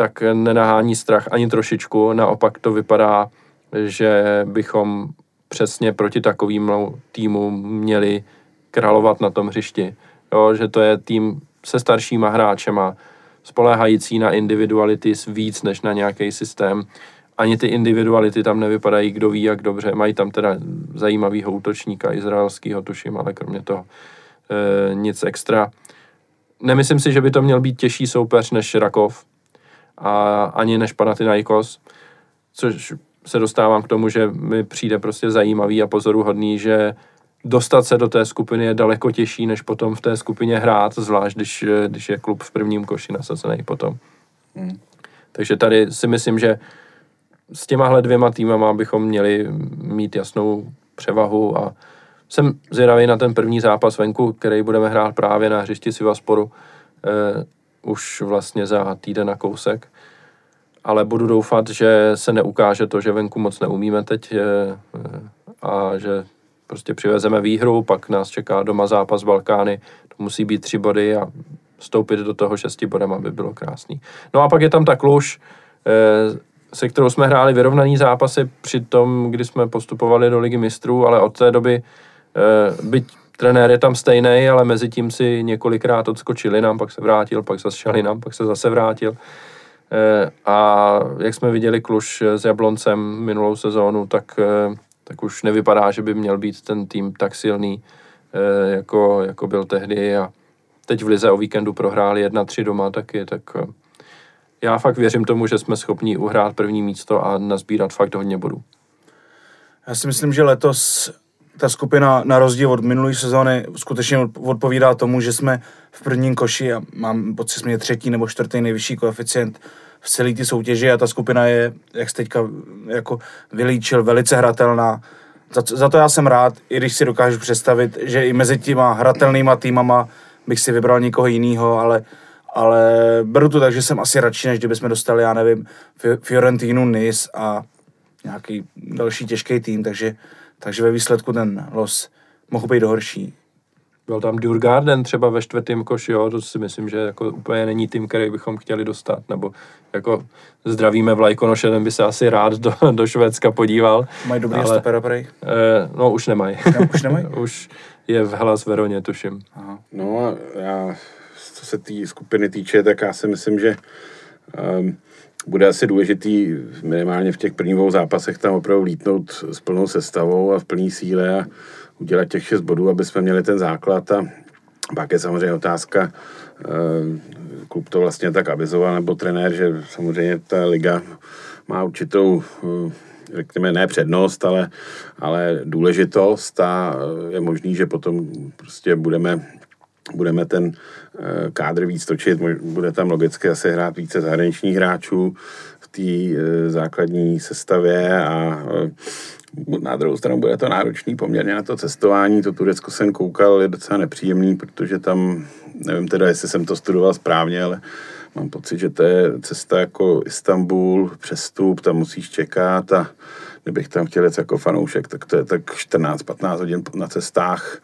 tak nenahání strach ani trošičku. Naopak to vypadá, že bychom přesně proti takovým týmu měli královat na tom hřišti. Jo, že to je tým se staršíma hráčema, spoléhající na individuality víc než na nějaký systém. Ani ty individuality tam nevypadají, kdo ví, jak dobře. Mají tam teda zajímavýho útočníka, izraelského tuším, ale kromě toho e, nic extra. Nemyslím si, že by to měl být těžší soupeř než Rakov a ani než Panathinaikos, což se dostávám k tomu, že mi přijde prostě zajímavý a pozoruhodný, že dostat se do té skupiny je daleko těžší, než potom v té skupině hrát, zvlášť když, když je klub v prvním koši nasazený potom. Hmm. Takže tady si myslím, že s těmahle dvěma týmama bychom měli mít jasnou převahu a jsem zvědavý na ten první zápas venku, který budeme hrát právě na hřišti Sivasporu eh, už vlastně za týden na kousek. Ale budu doufat, že se neukáže to, že venku moc neumíme teď eh, a že prostě přivezeme výhru, pak nás čeká doma zápas Balkány, to musí být tři body a vstoupit do toho šesti bodem, aby bylo krásný. No a pak je tam ta Kluž, eh, se kterou jsme hráli vyrovnaný zápasy při tom, kdy jsme postupovali do ligy mistrů, ale od té doby, eh, byť trenér je tam stejný, ale mezi tím si několikrát odskočili nám, pak se vrátil, pak zase nám, pak se zase vrátil. Eh, a jak jsme viděli Kluž s Jabloncem minulou sezónu, tak tak už nevypadá, že by měl být ten tým tak silný, eh, jako, jako byl tehdy a teď v Lize o víkendu prohráli 1-3 doma taky, tak eh, já fakt věřím tomu, že jsme schopni uhrát první místo a nazbírat fakt hodně bodů. Já si myslím, že letos ta skupina na rozdíl od minulé sezóny skutečně odpovídá tomu, že jsme v prvním koši a mám pocit, jsme třetí nebo čtvrtý nejvyšší koeficient v celé ty soutěži a ta skupina je, jak jste teďka jako vylíčil, velice hratelná. Za, za to já jsem rád, i když si dokážu představit, že i mezi těma hratelnýma týmama bych si vybral někoho jiného, ale, ale beru to tak, že jsem asi radši, než kdybychom dostali, já nevím, Fiorentinu, Nis a nějaký další těžký tým, takže, takže ve výsledku ten los mohl být horší. Byl tam Durgarden třeba ve čtvrtém koši, jo, to si myslím, že jako úplně není tým, který bychom chtěli dostat, nebo jako zdravíme Vlajkonoše, ten by se asi rád do, do Švédska podíval. Mají dobrý ale, stopera, prej? Eh, no, už nemají. Ne, už nemají? už je v Hellas Veroně, tuším. Aha. No a já, co se té skupiny týče, tak já si myslím, že um, bude asi důležitý minimálně v těch prvních dvou zápasech tam opravdu lítnout s plnou sestavou a v plný síle a udělat těch šest bodů, aby jsme měli ten základ. A pak je samozřejmě otázka, eh, klub to vlastně tak avizoval, nebo trenér, že samozřejmě ta liga má určitou eh, řekněme, ne přednost, ale, ale důležitost a je možný, že potom prostě budeme budeme ten kádr víc točit, bude tam logicky asi hrát více zahraničních hráčů v té základní sestavě a na druhou stranu bude to náročný poměrně na to cestování. To Turecko jsem koukal, je docela nepříjemný, protože tam, nevím teda, jestli jsem to studoval správně, ale mám pocit, že to je cesta jako Istanbul, přestup, tam musíš čekat a kdybych tam chtěl jet jako fanoušek, tak to je tak 14-15 hodin na cestách,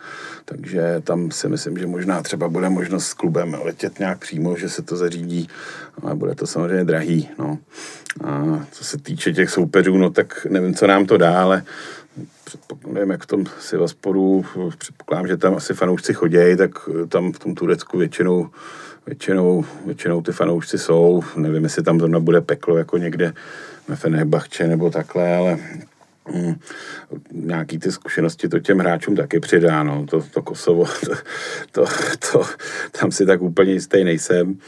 takže tam si myslím, že možná třeba bude možnost s klubem letět nějak přímo, že se to zařídí, ale bude to samozřejmě drahý. No. A co se týče těch soupeřů, no tak nevím, co nám to dá, ale nevím, jak v tom Sivasporu, předpokládám, že tam asi fanoušci chodějí, tak tam v tom Turecku většinou většinou, většinou ty fanoušci jsou, nevím, jestli tam zrovna bude peklo jako někde ve Fenerbahče nebo takhle, ale mm, nějaký ty zkušenosti to těm hráčům taky přidá, no. to, to Kosovo, to, to, to, tam si tak úplně jistý nejsem,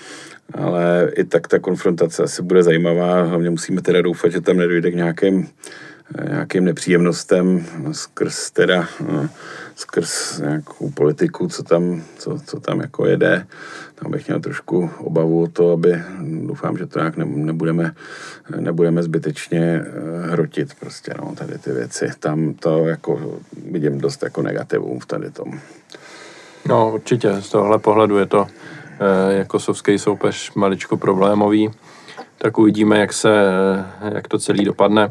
ale i tak ta konfrontace asi bude zajímavá, hlavně musíme teda doufat, že tam nedojde k nějakým, nějakým nepříjemnostem skrz teda skrz nějakou politiku, co tam, co, co tam jako jede. Tam bych měl trošku obavu o to, aby doufám, že to nějak ne, nebudeme, nebudeme zbytečně eh, hrotit prostě, no, tady ty věci. Tam to jako vidím dost jako negativum v tady tom. No určitě, z tohohle pohledu je to eh, jako sovský soupeř maličko problémový. Tak uvidíme, jak, se, eh, jak to celý dopadne.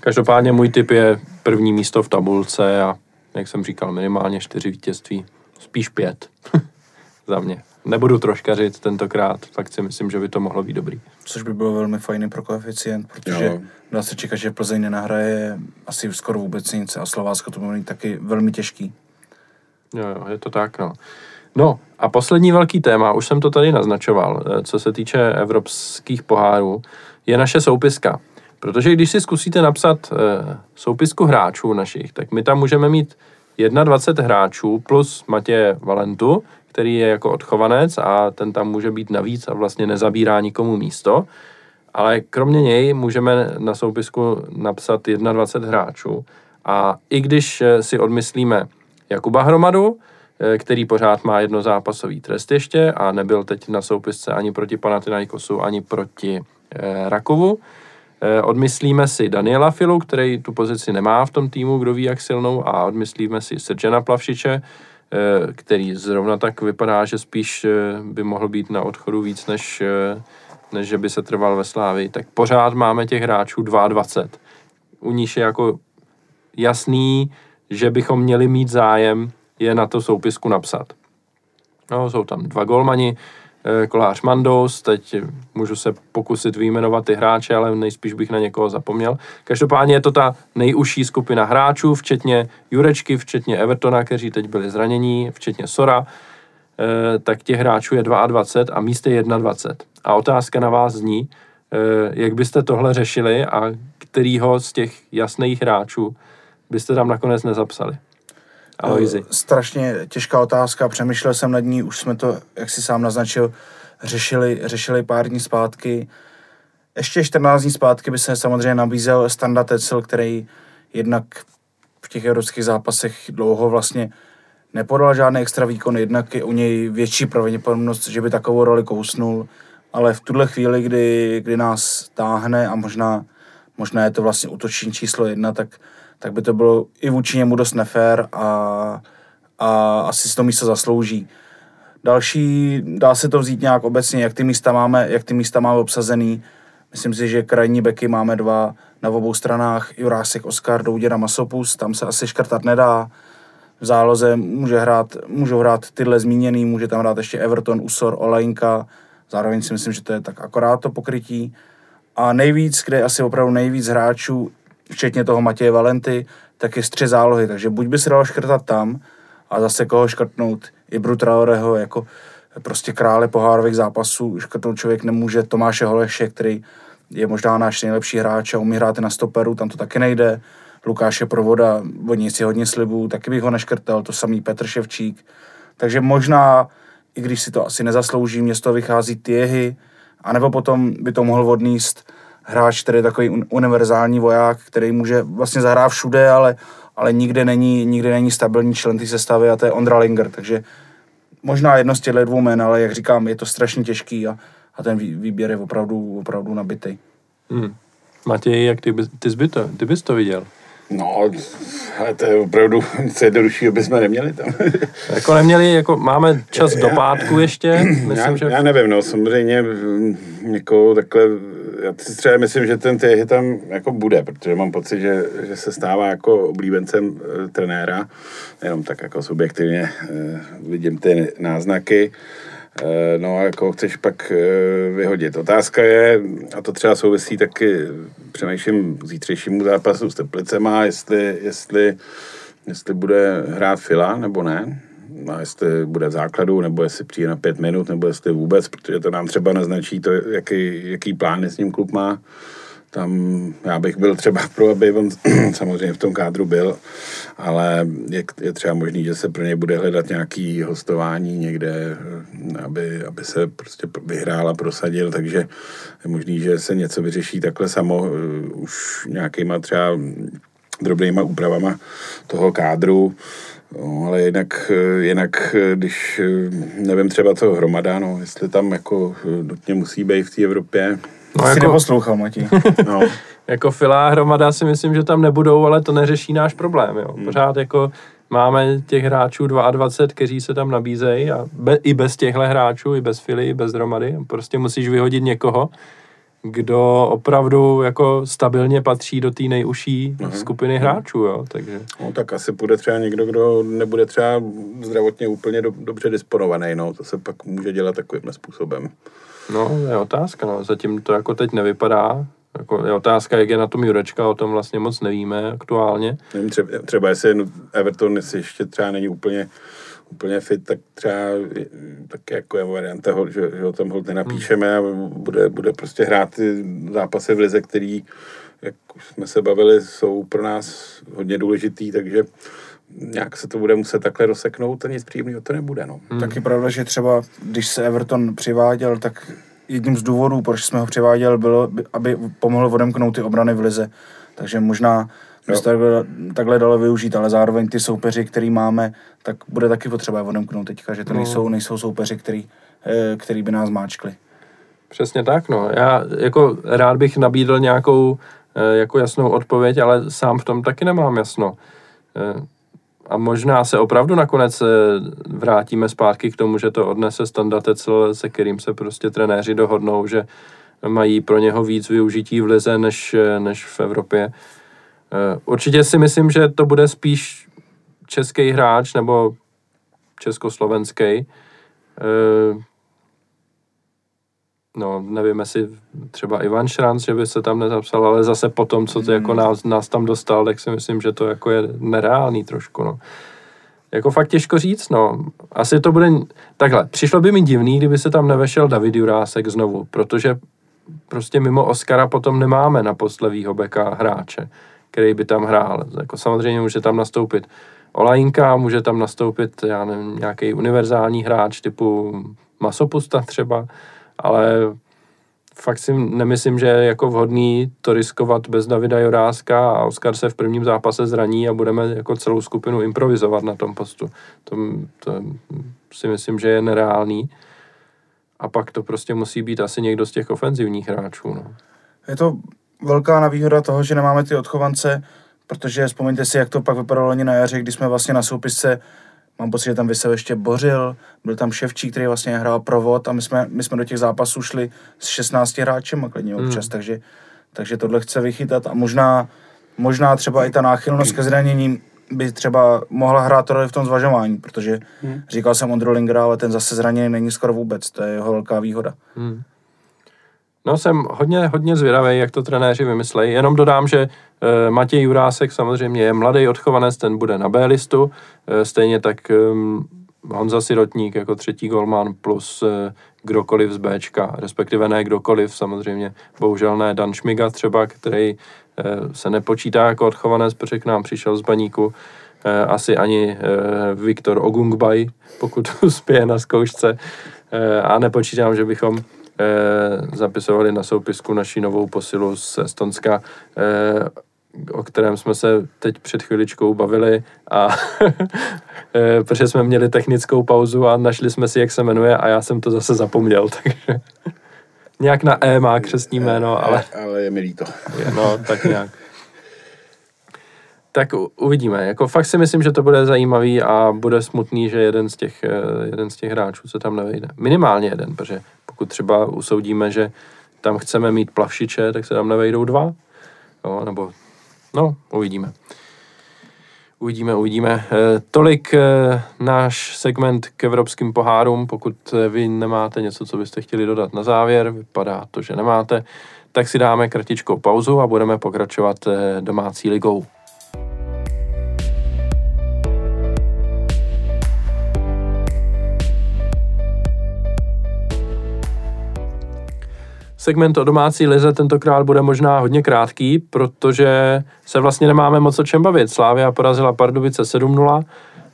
Každopádně můj tip je první místo v tabulce a jak jsem říkal, minimálně čtyři vítězství, spíš pět za mě. Nebudu troškařit tentokrát, fakt si myslím, že by to mohlo být dobrý. Což by bylo velmi fajný pro koeficient, protože Jo. dá se čekat, že Plzeň nenahraje asi skoro vůbec nic a Slovácko to bude mít taky velmi těžký. Jo, jo, je to tak, no. No a poslední velký téma, už jsem to tady naznačoval, eh, co se týče evropských pohárů, je naše soupiska. Protože když si zkusíte napsat eh, soupisku hráčů našich, tak my tam můžeme mít 21 hráčů plus Matěje Valentu, který je jako odchovanec a ten tam může být navíc a vlastně nezabírá nikomu místo. Ale kromě něj můžeme na soupisku napsat 21 hráčů. A i když eh, si odmyslíme Jakuba Hromadu, eh, který pořád má jednozápasový trest ještě a nebyl teď na soupisce ani proti Panathinaikosu, ani proti eh, Rakovu. Odmyslíme si Daniela Filu, který tu pozici nemá v tom týmu, kdo ví jak silnou, a odmyslíme si Sergena Plavšiče, který zrovna tak vypadá, že spíš eh, by mohl být na odchodu víc, než, eh, než že by se trval ve Slávi. Tak pořád máme těch hráčů 22. U níž je jako jasný, že bychom měli mít zájem je na to soupisku napsat. No, jsou tam dva golmani, eh, Kolář Mandous, teď můžu se pokusit vyjmenovat ty hráče, ale nejspíš bych na někoho zapomněl. Každopádně je to ta nejužší skupina hráčů, včetně Jurečky, včetně Evertona, kteří teď byli zranění, včetně Sora, eh, tak těch hráčů je 22 a míst je 21. A otázka na vás zní, eh, jak byste tohle řešili a kterýho z těch jasných hráčů byste tam nakonec nezapsali. Eh, Strašně těžká otázka, přemýšlel jsem nad ní, už jsme to, jak si sám naznačil, řešili, řešili pár dní zpátky. Ještě 14 dní zpátky by se samozřejmě nabízel Standa Tecel, který jednak v těch evropských zápasech dlouho vlastně nepodal žádný extra výkon, jednak je u něj větší pravděpodobnost, že by takovou roli kousnul, ale v tuhle chvíli, kdy, kdy nás táhne a možná, možná je to vlastně útoční číslo jedna, tak, tak by to bylo i vůči němu dost nefér a, a asi si to místo zaslouží. Další, dá se to vzít nějak obecně, jak ty místa máme, jak ty místa máme obsazený. Myslím si, že krajní beky máme dva na obou stranách, Jurásek, Oskar, Douděra, Masopus, tam se asi škrtat nedá. V záloze může hrát, můžou hrát tyhle zmíněný, může tam hrát ještě Everton, Usor, Olejnka, zároveň si myslím, že to je tak akorát to pokrytí. A nejvíc, kde je asi opravdu nejvíc hráčů, včetně toho Matěje Valenty, tak je střed zálohy, takže buď by se dalo škrtat tam a zase koho škrtnout, i Traoreho jako prostě krále pohárových zápasů, škrtnout člověk nemůže Tomáše Holeše, který je možná náš nejlepší hráč a umí hrát na stoperu, tam to taky nejde. Lukáše Provoda, od něj si hodně slibů, taky bych ho neškrtal, to samý Petr Ševčík. Takže možná, i když si to asi nezaslouží, mě z toho vychází Tiehy, anebo potom by to mohl odníst hráč, který je takový un- univerzální voják, který může vlastně zahrát všude, ale, ale nikde, není, nikde není stabilní člen té sestavy a to je Ondra Linger, takže možná jedno z těchto dvou men, ale jak říkám, je to strašně těžký a, a ten vý- výběr je opravdu, opravdu nabitý. Hmm. Matěj, jak ty, bys- ty, jsi by to, ty bys to viděl? No, ale to je opravdu nic jednoduššího bychom neměli tam. Jako neměli, jako máme čas do pátku ještě, myslím, já, že... já nevím, no, samozřejmě mm, někoho takhle, já si třeba myslím, že ten Tehy tam jako bude, protože mám pocit, že, že se stává jako oblíbencem e, trenéra, jenom tak jako subjektivně e, vidím ty náznaky. E, no a jako chceš pak e, vyhodit. Otázka je, a to třeba souvisí taky, přemýšlím k zítřejšímu zápasu s Teplicema, jestli, jestli, jestli bude hrát Fila nebo ne. A jestli bude v základu, nebo jestli přijde na pět minut, nebo jestli vůbec, protože to nám třeba naznačí to, jaký, jaký plány s ním klub má. Tam já bych byl třeba pro, aby on samozřejmě v tom kádru byl, ale je, je třeba možný, že se pro něj bude hledat nějaký hostování někde, aby, aby se prostě vyhrál a prosadil, takže je možný, že se něco vyřeší takhle samo, eh, už nějakýma třeba drobnýma úpravama toho kádru, No, ale jinak, eh, jinak, eh, když eh, nevím třeba co hromada, no, jestli tam jako eh, nutně musí být v té Evropě, No, jako, neposlouchal, Matěj. no, jako filá hromada si myslím, že tam nebudou, ale to neřeší náš problém. Jo. Pořád jako máme těch hráčů 22, kteří se tam nabízejí a be, i bez těchto hráčů, i bez fily, i bez hromady. Prostě musíš vyhodit někoho. kdo opravdu jako stabilně patří do té nejužší mm-hmm. skupiny hráčů, jo, takže. No tak asi bude třeba někdo, kdo nebude třeba zdravotně úplně do, dobře disponovaný, no, to se pak může dělat takovým způsobem. No, je otázka, no, zatím to jako teď nevypadá, jako je otázka, jak je na tom Jurečka, o tom vlastně moc nevíme aktuálně. Nevím, třeba, třeba jestli Everton jestli ještě třeba není úplně úplně fit, tak třeba tak jako je varianta, že, že ho tam hold nenapíšeme a bude, bude prostě hrát ty zápasy v lize, který, jak jsme se bavili, jsou pro nás hodně důležitý, takže nějak se to bude muset takhle rozseknout a nic příjemného to nebude. No. Hmm. Taky pravda, že třeba když se Everton přiváděl, tak jedním z důvodů, proč jsme ho přiváděl, bylo, aby pomohl odemknout ty obrany v lize. Takže možná by se takhle, takhle dalo využít, ale zároveň ty soupeři, který máme, tak bude taky potřeba odemknout teďka, že to no. nejsou, nejsou soupeři, který, eh, který by nás máčkli. Přesně tak, no. Já jako rád bych nabídl nějakou eh, jako jasnou odpověď, ale sám v tom taky nemám jasno. Eh, a možná se opravdu nakonec vrátíme zpátky k tomu, že to odnese Standa Tecel, se kterým se prostě trenéři dohodnou, že mají pro něho víc využití v lize než, než v Evropě. Eh, určitě si myslím, že to bude spíš český hráč nebo československý. No, nevím, jestli třeba Ivan Šranc, že by se tam nezapsal, ale zase po tom, co to jako hmm. nás, nás tam dostal, tak si myslím, že to jako je nereálný trošku, no. Jako fakt těžko říct, no. Asi to bude... Takhle, přišlo by mi divný, kdyby se tam nevešel David Jurásek znovu, protože prostě mimo Oscara potom nemáme na postlevýho beka hráče který by tam hrál. Jako samozřejmě může tam nastoupit Olajinka, může tam nastoupit, já nevím, nějaký univerzální hráč typu Masopusta třeba, ale fakt si nemyslím, že je jako vhodný to riskovat bez Davida Joráska a Oskar se v prvním zápase zraní a budeme jako celou skupinu improvizovat na tom postu. To, to si myslím, že je nereálný. A pak to prostě musí být asi někdo z těch ofenzivních hráčů. No. Je to velká nevýhoda toho, že nemáme ty odchovance, protože vzpomeňte si, jak to pak vypadalo loni na jaře, kdy jsme vlastně na soupisce mám pocit, že tam vysel ještě Bořil, byl tam Ševčík, který vlastně hrál provod a my jsme, my jsme do těch zápasů šli s 16 hráčem a klidně hmm. občas, hmm. takže, takže tohle chce vychytat a možná, možná třeba i ta náchylnost ke zraněním by třeba mohla hrát roli v tom zvažování, protože hmm. říkal jsem Ondro Lingera, ale ten zase zraněný není skoro vůbec, to je jeho velká výhoda. Hmm. No jsem hodně, hodně zvědavý, jak to trenéři vymyslejí. Jenom dodám, že Matěj Jurásek samozřejmě je mladý odchovanec, ten bude na B listu. E, stejně tak e, Honza Sirotník jako třetí golman plus e, kdokoliv z Bčka, respektive ne kdokoliv, samozřejmě bohužel ne Dan Šmiga třeba, který se nepočítá jako odchovanec, protože k nám přišel z baníku. Asi ani Viktor Ogungbaj, pokud uspěje na zkoušce. A nepočítám, že bychom eh, zapisovali na soupisku naší novou posilu z Estonska, eh, o kterém jsme se teď před chviličkou bavili a eh, protože jsme měli technickou pauzu a našli jsme si, jak se jmenuje a já jsem to zase zapomněl, takže nějak na E má křesní jméno, ale... Ale je mi líto. No, tak nějak tak uvidíme. Jako fakt si myslím, že to bude zajímavý a bude smutný, že jeden z těch, eh, jeden z těch hráčů se tam nevejde. Minimálně jeden, protože pokud třeba usoudíme, že tam chceme mít plavšiče, tak se tam nevejdou dva. Jo, nebo, no, uvidíme. Uvidíme, uvidíme. E, tolik e, náš segment k evropským pohárům. Pokud vy nemáte něco, co byste chtěli dodat na závěr, vypadá to, že nemáte, tak si dáme kratičkou pauzu a budeme pokračovat domácí ligou. Segment o domácí lize tentokrát bude možná hodně krátký, protože se vlastně nemáme moc o čem bavit. Slávia porazila Pardubice 7-0,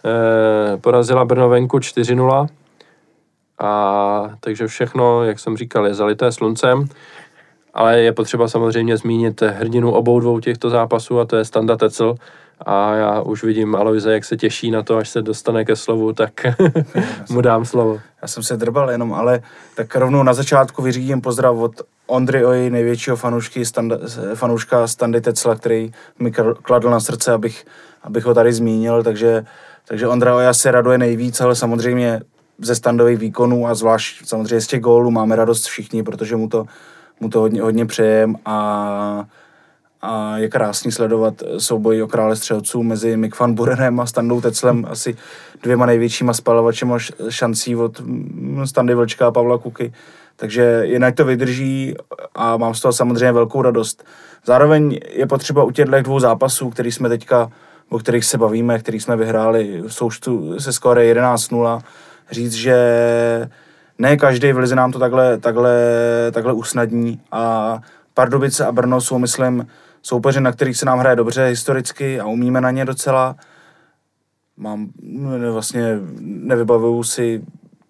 eh, porazila Brnovenku 4-0, a takže všechno, jak jsem říkal, je zalité sluncem. Ale je potřeba samozřejmě zmínit hrdinu obou dvou těchto zápasů a to je Standa Tecel, a já už vidím Aloise, jak se těší na to, až se dostane ke slovu, tak mu dám slovo. Já jsem se drbal jenom, ale tak rovnou na začátku vyřídím pozdrav od Ondry Oji, největšího fanoušky, standa, fanouška Standy Tecla, který mi kladl na srdce, abych, abych ho tady zmínil, takže, takže Ondra Oja se raduje nejvíc, ale samozřejmě ze standových výkonů a zvlášť samozřejmě z těch gólů máme radost všichni, protože mu to mu to hodně, hodně přejem a, a je krásný sledovat souboj o krále střelců mezi Mick Van Burenem a Standou Teclem, asi dvěma největšíma spalovačema šancí od mm, Standy Vlčka a Pavla Kuky. Takže jinak to vydrží a mám z toho samozřejmě velkou radost. Zároveň je potřeba u těchto dvou zápasů, který jsme teďka, o kterých se bavíme, který jsme vyhráli v součtu se skóre 11-0, říct, že ne každý v Lize nám to takhle, takhle, takhle usnadní a Pardubice a Brno jsou, myslím, soupeři, na kterých se nám hraje dobře historicky a umíme na ně docela. Mám, vlastně nevybavuju si,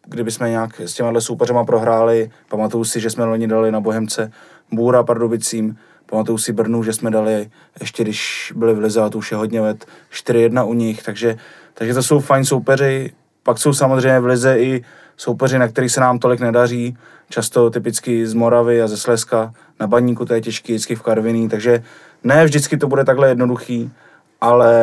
kdyby jsme nějak s těma soupeřema prohráli. Pamatuju si, že jsme loni dali na Bohemce Bůra Pardubicím. Pamatuju si Brnu, že jsme dali, ještě když byli v Lize, a to už je hodně let, 4-1 u nich, takže, takže to jsou fajn soupeři. Pak jsou samozřejmě v Lize i soupeři, na kterých se nám tolik nedaří, často typicky z Moravy a ze Slezska, na baníku to je těžký, vždycky v Karviní, takže ne vždycky to bude takhle jednoduchý, ale,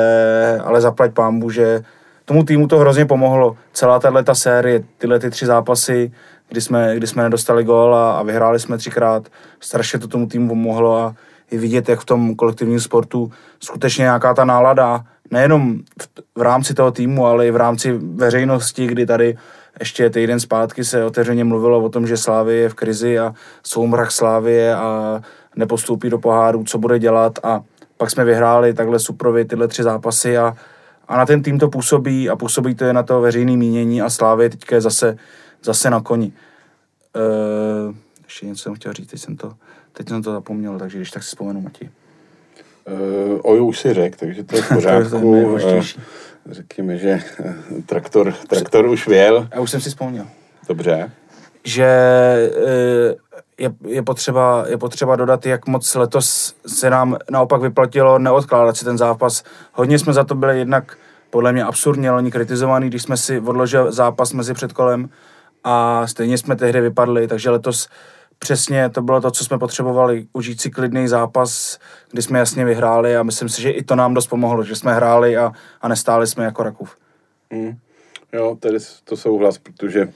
ale zaplať pámbu, že tomu týmu to hrozně pomohlo. Celá tahle ta série, tyhle ty tři zápasy, kdy jsme, kdy jsme nedostali gól a, a vyhráli jsme třikrát, strašně to tomu týmu pomohlo a je vidět, jak v tom kolektivním sportu skutečně nějaká ta nálada, nejenom v, v rámci toho týmu, ale i v rámci veřejnosti, kdy tady ještě týden zpátky se otevřeně mluvilo o tom, že Slávy je v krizi a soumrak Slávy a nepostoupí do poháru, co bude dělat a pak jsme vyhráli takhle Suprovi tyhle tři zápasy a, a na ten tým to působí a působí to je na to veřejné mínění a Slávy teďka je zase, zase na koni. E, ještě něco jsem chtěl říct, teď jsem to, teď jsem to zapomněl, takže když tak si vzpomenu, Mati. Uh, Oju už si řekl, takže to je v pořádku. to je Řekněme, že eh, traktor, traktor už věl. Já už jsem si vzpomněl. Dobře. Že eh, je, je, potřeba, je potřeba dodat, jak moc letos se nám naopak vyplatilo neodkládat si ten zápas. Hodně jsme za to byli jednak podle mě absurdně loni kritizovaný, když jsme si odložili zápas mezi předkolem a stejně jsme tehdy vypadli, takže letos přesně to bylo to, co jsme potřebovali, užít si klidný zápas, kdy jsme jasně vyhráli a myslím si, že i to nám dost pomohlo, že jsme hráli a, a nestáli jsme jako Rakův. Mm. Jo, tady to souhlas, protože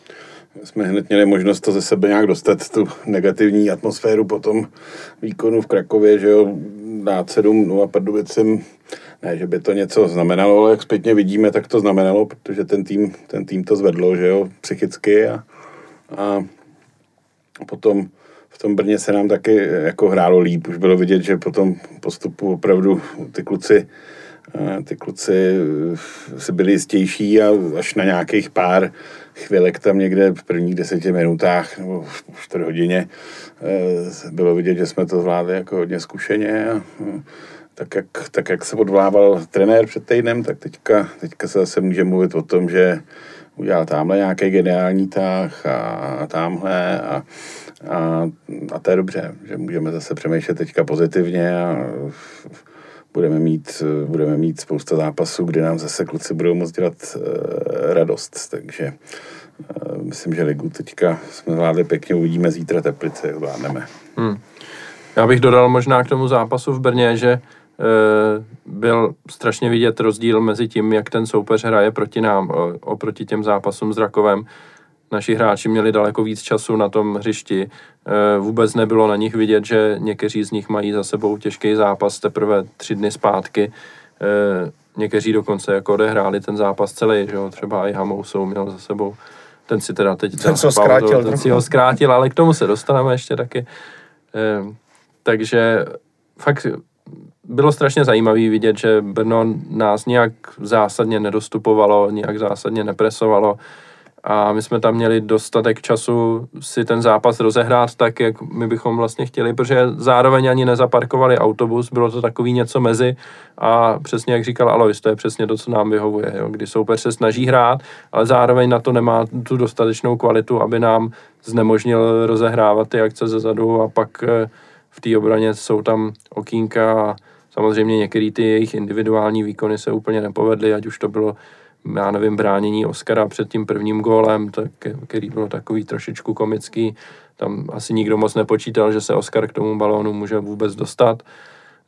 jsme hned měli možnost to ze sebe nějak dostat, tu negativní atmosféru po tom výkonu v Krakově, že jo, dát 7 0 Pardubicem, ne, že by to něco znamenalo, ale jak zpětně vidíme, tak to znamenalo, protože ten tým, ten tým to zvedlo, že jo, psychicky a, a potom v tom Brně se nám taky jako hrálo líp. Už bylo vidět, že po tom postupu opravdu ty kluci eh, ty kluci eh, si byli jistější a až na nějakých pár chvilek tam někde v prvních deseti minutách nebo v čtvrt hodině eh, bylo vidět, že jsme to zvládli jako hodně zkušeně a tak jak, tak jak se odvolával trenér před týdnem, tak teďka, teďka se zase může mluvit o tom, že udělal tamhle nějaký geniální tah a tamhle a, a, a to je dobře, že můžeme zase přemýšlet teďka pozitivně a budeme mít, budeme mít spousta zápasů, kdy nám zase kluci budou moct dělat uh, radost, takže uh, myslím, že ligu teďka jsme zvládli pěkně, uvidíme zítra Teplice, zvládneme. Hmm. Já bych dodal možná k tomu zápasu v Brně, že byl strašně vidět rozdíl mezi tím, jak ten soupeř hraje proti nám, oproti těm zápasům s Rakovem. Naši hráči měli daleko víc času na tom hřišti. Eh, vůbec nebylo na nich vidět, že někteří z nich mají za sebou těžký zápas teprve tři dny zpátky. Eh, někteří dokonce jako odehráli ten zápas celý, že jo? třeba i Hamousou měl za sebou. Ten si teda teď... Ten, co zkrátil. Ten si ho zkrátil, ale k tomu se dostaneme ještě taky. Takže fakt bylo strašně zajímavé vidět, že Brno nás nějak zásadně nedostupovalo, nějak zásadně nepresovalo. A my jsme tam měli dostatek času si ten zápas rozehrát tak, jak my bychom vlastně chtěli, protože zároveň ani nezaparkovali autobus, bylo to takový něco mezi. A přesně jak říkal Alois, to je přesně to, co nám vyhovuje, jo, kdy soupeř se snaží hrát, ale zároveň na to nemá tu dostatečnou kvalitu, aby nám znemožnil rozehrávat ty akce zezadu a pak eh, v té obraně jsou tam okýnka a Samozřejmě některé ty jejich individuální výkony se úplně nepovedly, ať už to bylo, já nevím, bránění Oscara před tím prvním gólem, tak, který bylo takový trošičku komický. Tam asi nikdo moc nepočítal, že se Oscar k tomu balónu může vůbec dostat.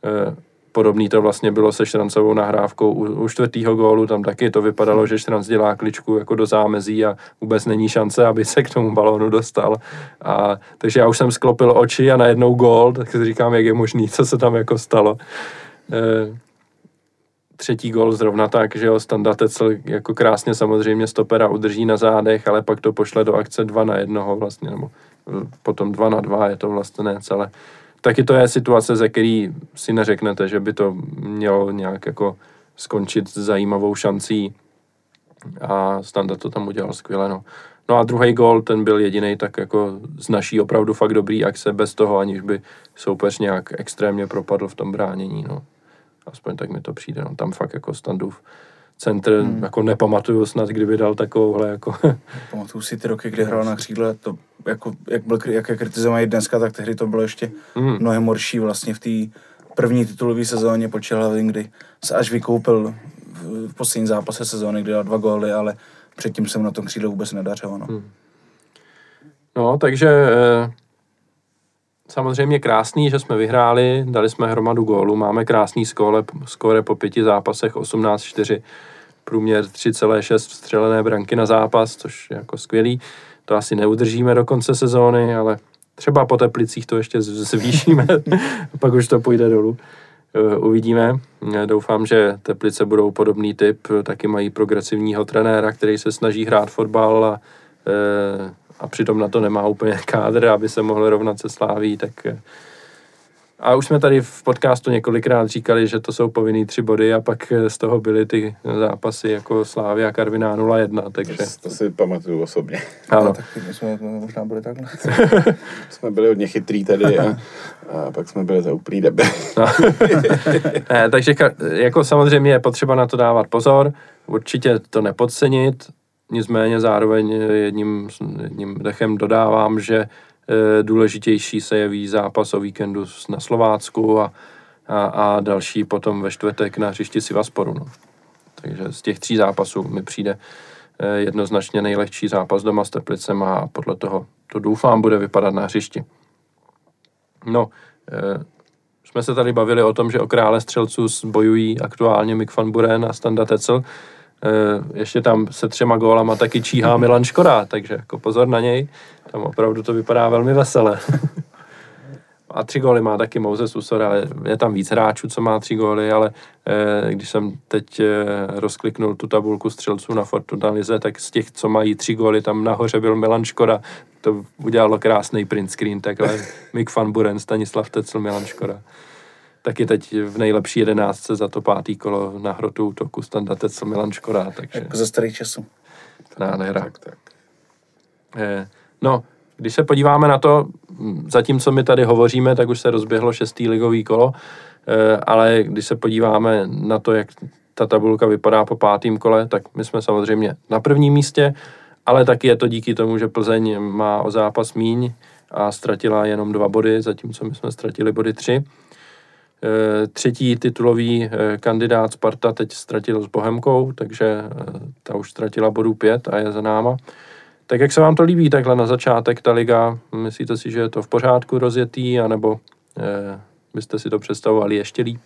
Eh, Podobný to vlastně bylo se Štrancovou nahrávkou u, u čtvrtého gólu, tam taky to vypadalo, že Štranc dělá kličku jako do zámezí a vůbec není šance, aby se k tomu balónu dostal. A, takže já už jsem sklopil oči a najednou gól, tak si říkám, jak je možný, co se tam jako stalo. E, třetí gol zrovna tak, že jo, Standa Tecel jako krásně samozřejmě stopera udrží na zádech, ale pak to pošle do akce dva na jednoho vlastně, nebo potom dva na dva je to vlastně celé taky to je situace, ze který si neřeknete, že by to mělo nějak jako skončit s zajímavou šancí a Standa to tam udělal skvěle, no. No a druhý gol, ten byl jediný tak jako z naší opravdu fakt dobrý akce, bez toho, aniž by soupeř nějak extrémně propadl v tom bránění, no. Aspoň tak mi to přijde, no. Tam fakt jako Standův centr, hmm. jako nepamatuju snad, kdyby dal takovouhle jako... Pamatuju si ty roky, kdy hrál na křídle, to jako, jak, byl, jak je kritizovaný dneska, tak tehdy to bylo ještě hmm. mnohem horší vlastně v té první titulové sezóně po Čelhavin, kdy se až vykoupil v poslední zápase sezóny, kdy dal dva góly, ale předtím jsem na tom křídle vůbec nedařilo. No, hmm. no takže eh, samozřejmě krásný, že jsme vyhráli, dali jsme hromadu gólů, máme krásný skóre, skóre po pěti zápasech 18-4 průměr 3,6 vstřelené branky na zápas, což je jako skvělý. To asi neudržíme do konce sezóny, ale třeba po Teplicích to ještě zvýšíme, pak už to půjde dolů. Eh, uvidíme. Doufám, že Teplice budou podobný typ, taky mají progresivního trenéra, který se snaží hrát fotbal a, eh, a přitom na to nemá úplně kádr, aby se mohl rovnat se sláví, tak eh, a už jsme tady v podcastu několikrát říkali, že to jsou povinný tři body a pak z toho byly ty zápasy jako Slávy a Karviná 0-1, takže... To, to si pamatuju osobně. Ano. No, tak my jsme možná byli takhle. jsme byli hodně chytrý tady a, a pak jsme byli za úplný debil. no. ne, takže jako samozřejmě je potřeba na to dávat pozor, určitě to nepodcenit, nicméně zároveň jedním, jedním dechem dodávám, že Eh, důležitější se jeví zápas o víkendu na Slovácku a, a, a další potom ve čtvrtek na hřišti Sivasporu. No. Takže z těch tří zápasů mi přijde eh, jednoznačně nejlehčí zápas doma s Teplicem a podle toho to doufám bude vypadat na hřišti. No, jsme se tady bavili o tom, že o krále střelců bojují aktuálně Mick van Buren a Standa Tecel. E, ještě tam se třema gólama taky číhá Milan Škoda, takže jako pozor na něj. Tam opravdu to vypadá velmi veselé. A tři góly má taky Moses Usora, je tam víc hráčů, co má tři góly, ale eh, když jsem teď eh, rozkliknul tu tabulku střelců na Fortuna Lize, tak z těch, co mají tři góly, tam nahoře byl Milan Škoda, to udělalo krásný print screen, takhle Mick van Buren, Stanislav Tecl, Milan Škoda. Taky teď v nejlepší jedenáctce za to pátý kolo na hrotu útoku Standa Tecl, Milan Škoda. Takže... Jako ze starých časů. Nádhera. Tak, tak. Eh, No, když se podíváme na to, zatímco my tady hovoříme, tak už se rozběhlo šestý ligový kolo, eh, ale když se podíváme na to, jak ta tabulka vypadá po pátém kole, tak my jsme samozřejmě na prvním místě, ale taky je to díky tomu, že Plzeň má o zápas míň a ztratila jenom dva body, zatímco my jsme ztratili body tři. Eh, třetí titulový eh, kandidát Sparta teď ztratil s Bohemkou, takže ta už ztratila bodů pět a je za náma. Tak jak se vám to líbí takhle na začátek ta liga? Myslíte si, že je to v pořádku rozjetý, anebo eh, byste si to představovali ještě líp?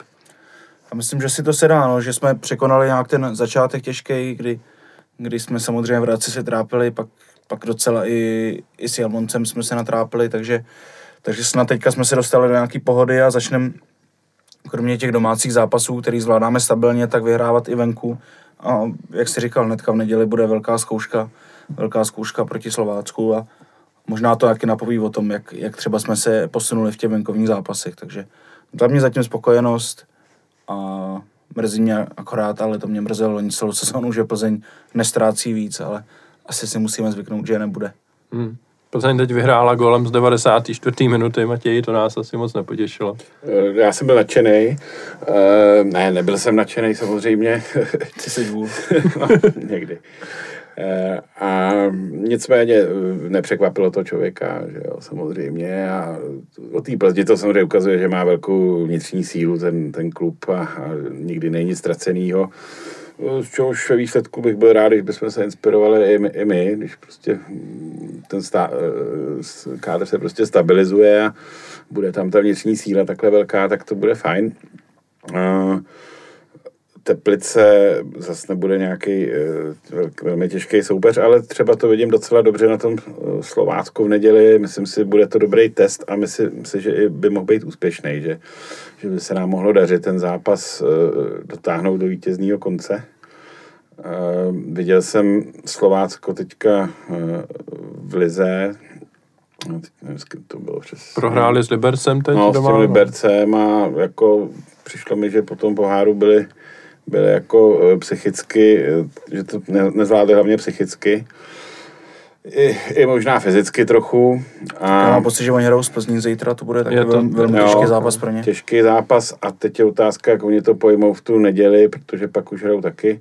Já myslím, že si to se dá, no, že jsme překonali nějak ten začátek těžký, kdy, kdy jsme samozřejmě v Hradci se trápili, pak, pak docela i, i s Jalmoncem jsme se natrápili, takže, takže snad teďka jsme se dostali do nějaké pohody a začneme kromě těch domácích zápasů, který zvládáme stabilně, tak vyhrávat i venku. A jak jsi říkal, hnedka v neděli bude velká zkouška velká zkouška proti Slovácku a možná to taky napoví o tom, jak, jak třeba jsme se posunuli v těch venkovních zápasech. Takže za mě zatím spokojenost a mrzí mě akorát, ale to mě mrzelo loni celou sezónu, že Plzeň nestrácí víc, ale asi si musíme zvyknout, že nebude. Hmm. Plzeň teď vyhrála golem z 94. minuty, Matěj, to nás asi moc nepotěšilo. Eh, já jsem byl nadšený. Uh, ne, nebyl jsem nadšený samozřejmě. Ty jsi vůl. no, někdy. Eh, a nicméně eh, nepřekvapilo to člověka, že jo, samozřejmě. A o té Plzni to samozřejmě ukazuje, že má velkou vnitřní sílu ten, ten klub a, a nikdy není ztracenýho. Z čehož ve výsledku bych byl rád, když bychom se inspirovali i my, i my když prostě ten stá, eh, kádr se prostě stabilizuje a bude tam ta vnitřní síla takhle velká, tak to bude fajn. Uh, Teplice zase nebude nějaký velmi těžký soupeř, ale třeba to vidím docela dobře na tom Slovácku v neděli. Myslím si, bude to dobrý test a myslím si, že by mohl být úspěšný, že by se nám mohlo dařit ten zápas uh, dotáhnout do vítězného konce. Uh, viděl jsem Slovácko teďka uh, v Lize, no, teď nevím, to bylo přes... Prohráli s Libercem teď No, s doma, tím no. Libercem a jako přišlo mi, že po tom poháru byli, byli jako eh, psychicky, eh, že to ne, nezvládli hlavně psychicky. I, I možná fyzicky trochu. Já A, mám pocit, že oni hrajou z Plzní zítra, to bude to- velmi, velmi jo, těžký zápas pro ně. Těžký zápas a teď je otázka, jak oni to pojmou v tu neděli, protože pak už hrajou taky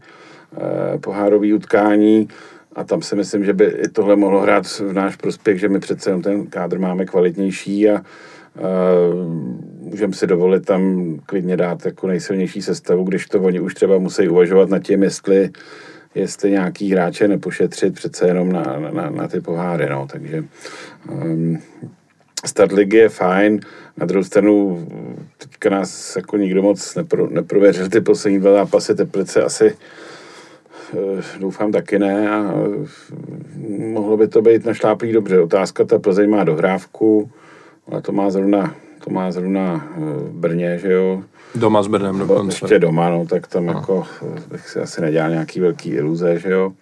eh, pohárový utkání a tam si myslím, že by i tohle mohlo hrát v náš prospěch, že my přece jenom ten kádr máme kvalitnější a Uh, můžeme si dovolit tam klidně dát jako nejsilnější sestavu, když to oni už třeba musí uvažovat nad tím, jestli, jestli nějaký hráče nepošetřit přece jenom na, na, na ty poháry, no, takže um, start ligy je fajn, na druhou stranu teďka nás jako nikdo moc nepro, neprověřil ty poslední dva zápasy Teplice asi eh, doufám taky ne a eh, mohlo by to být našláplý dobře. Otázka, ta Plzeň má dohrávku, ale to má zrovna, to má zrovna eh, Brně, že jo, Doma s Brnem dokonce. ještě doma, no, tak tam jako eh, bych si asi nedělal nějaký velký iluze, že jo.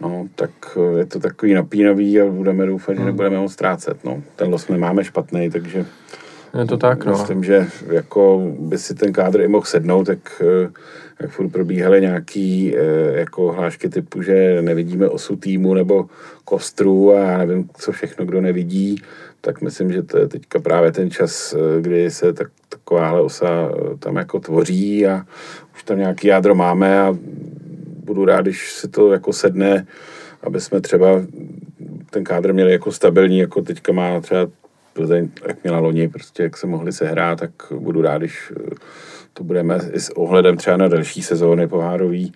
No, tak eh, je to takový napínavý a budeme doufat, že nebudeme ho ztrácet, no. Ten los nemáme špatný, takže Je to tak, no. Myslím, že jako by si ten kádr i mohl sednout, tak eh, jak furt probíhaly nějaký eh, jako hlášky typu, že nevidíme osu týmu nebo kostru a já nevím, co všechno kdo nevidí, tak myslím, že to je teďka právě ten čas, eh, kdy se tak, takováhle osa eh, tam jako tvoří a už tam nějaký jádro máme a budu rád, když se to jako sedne, aby jsme třeba ten kádr měli jako stabilní, jako teďka má třeba Plzeň, jak měla loni, prostě jak se mohli sehrát, tak budu rád, když eh, to budeme i s ohledem třeba na další sezóny pohárový,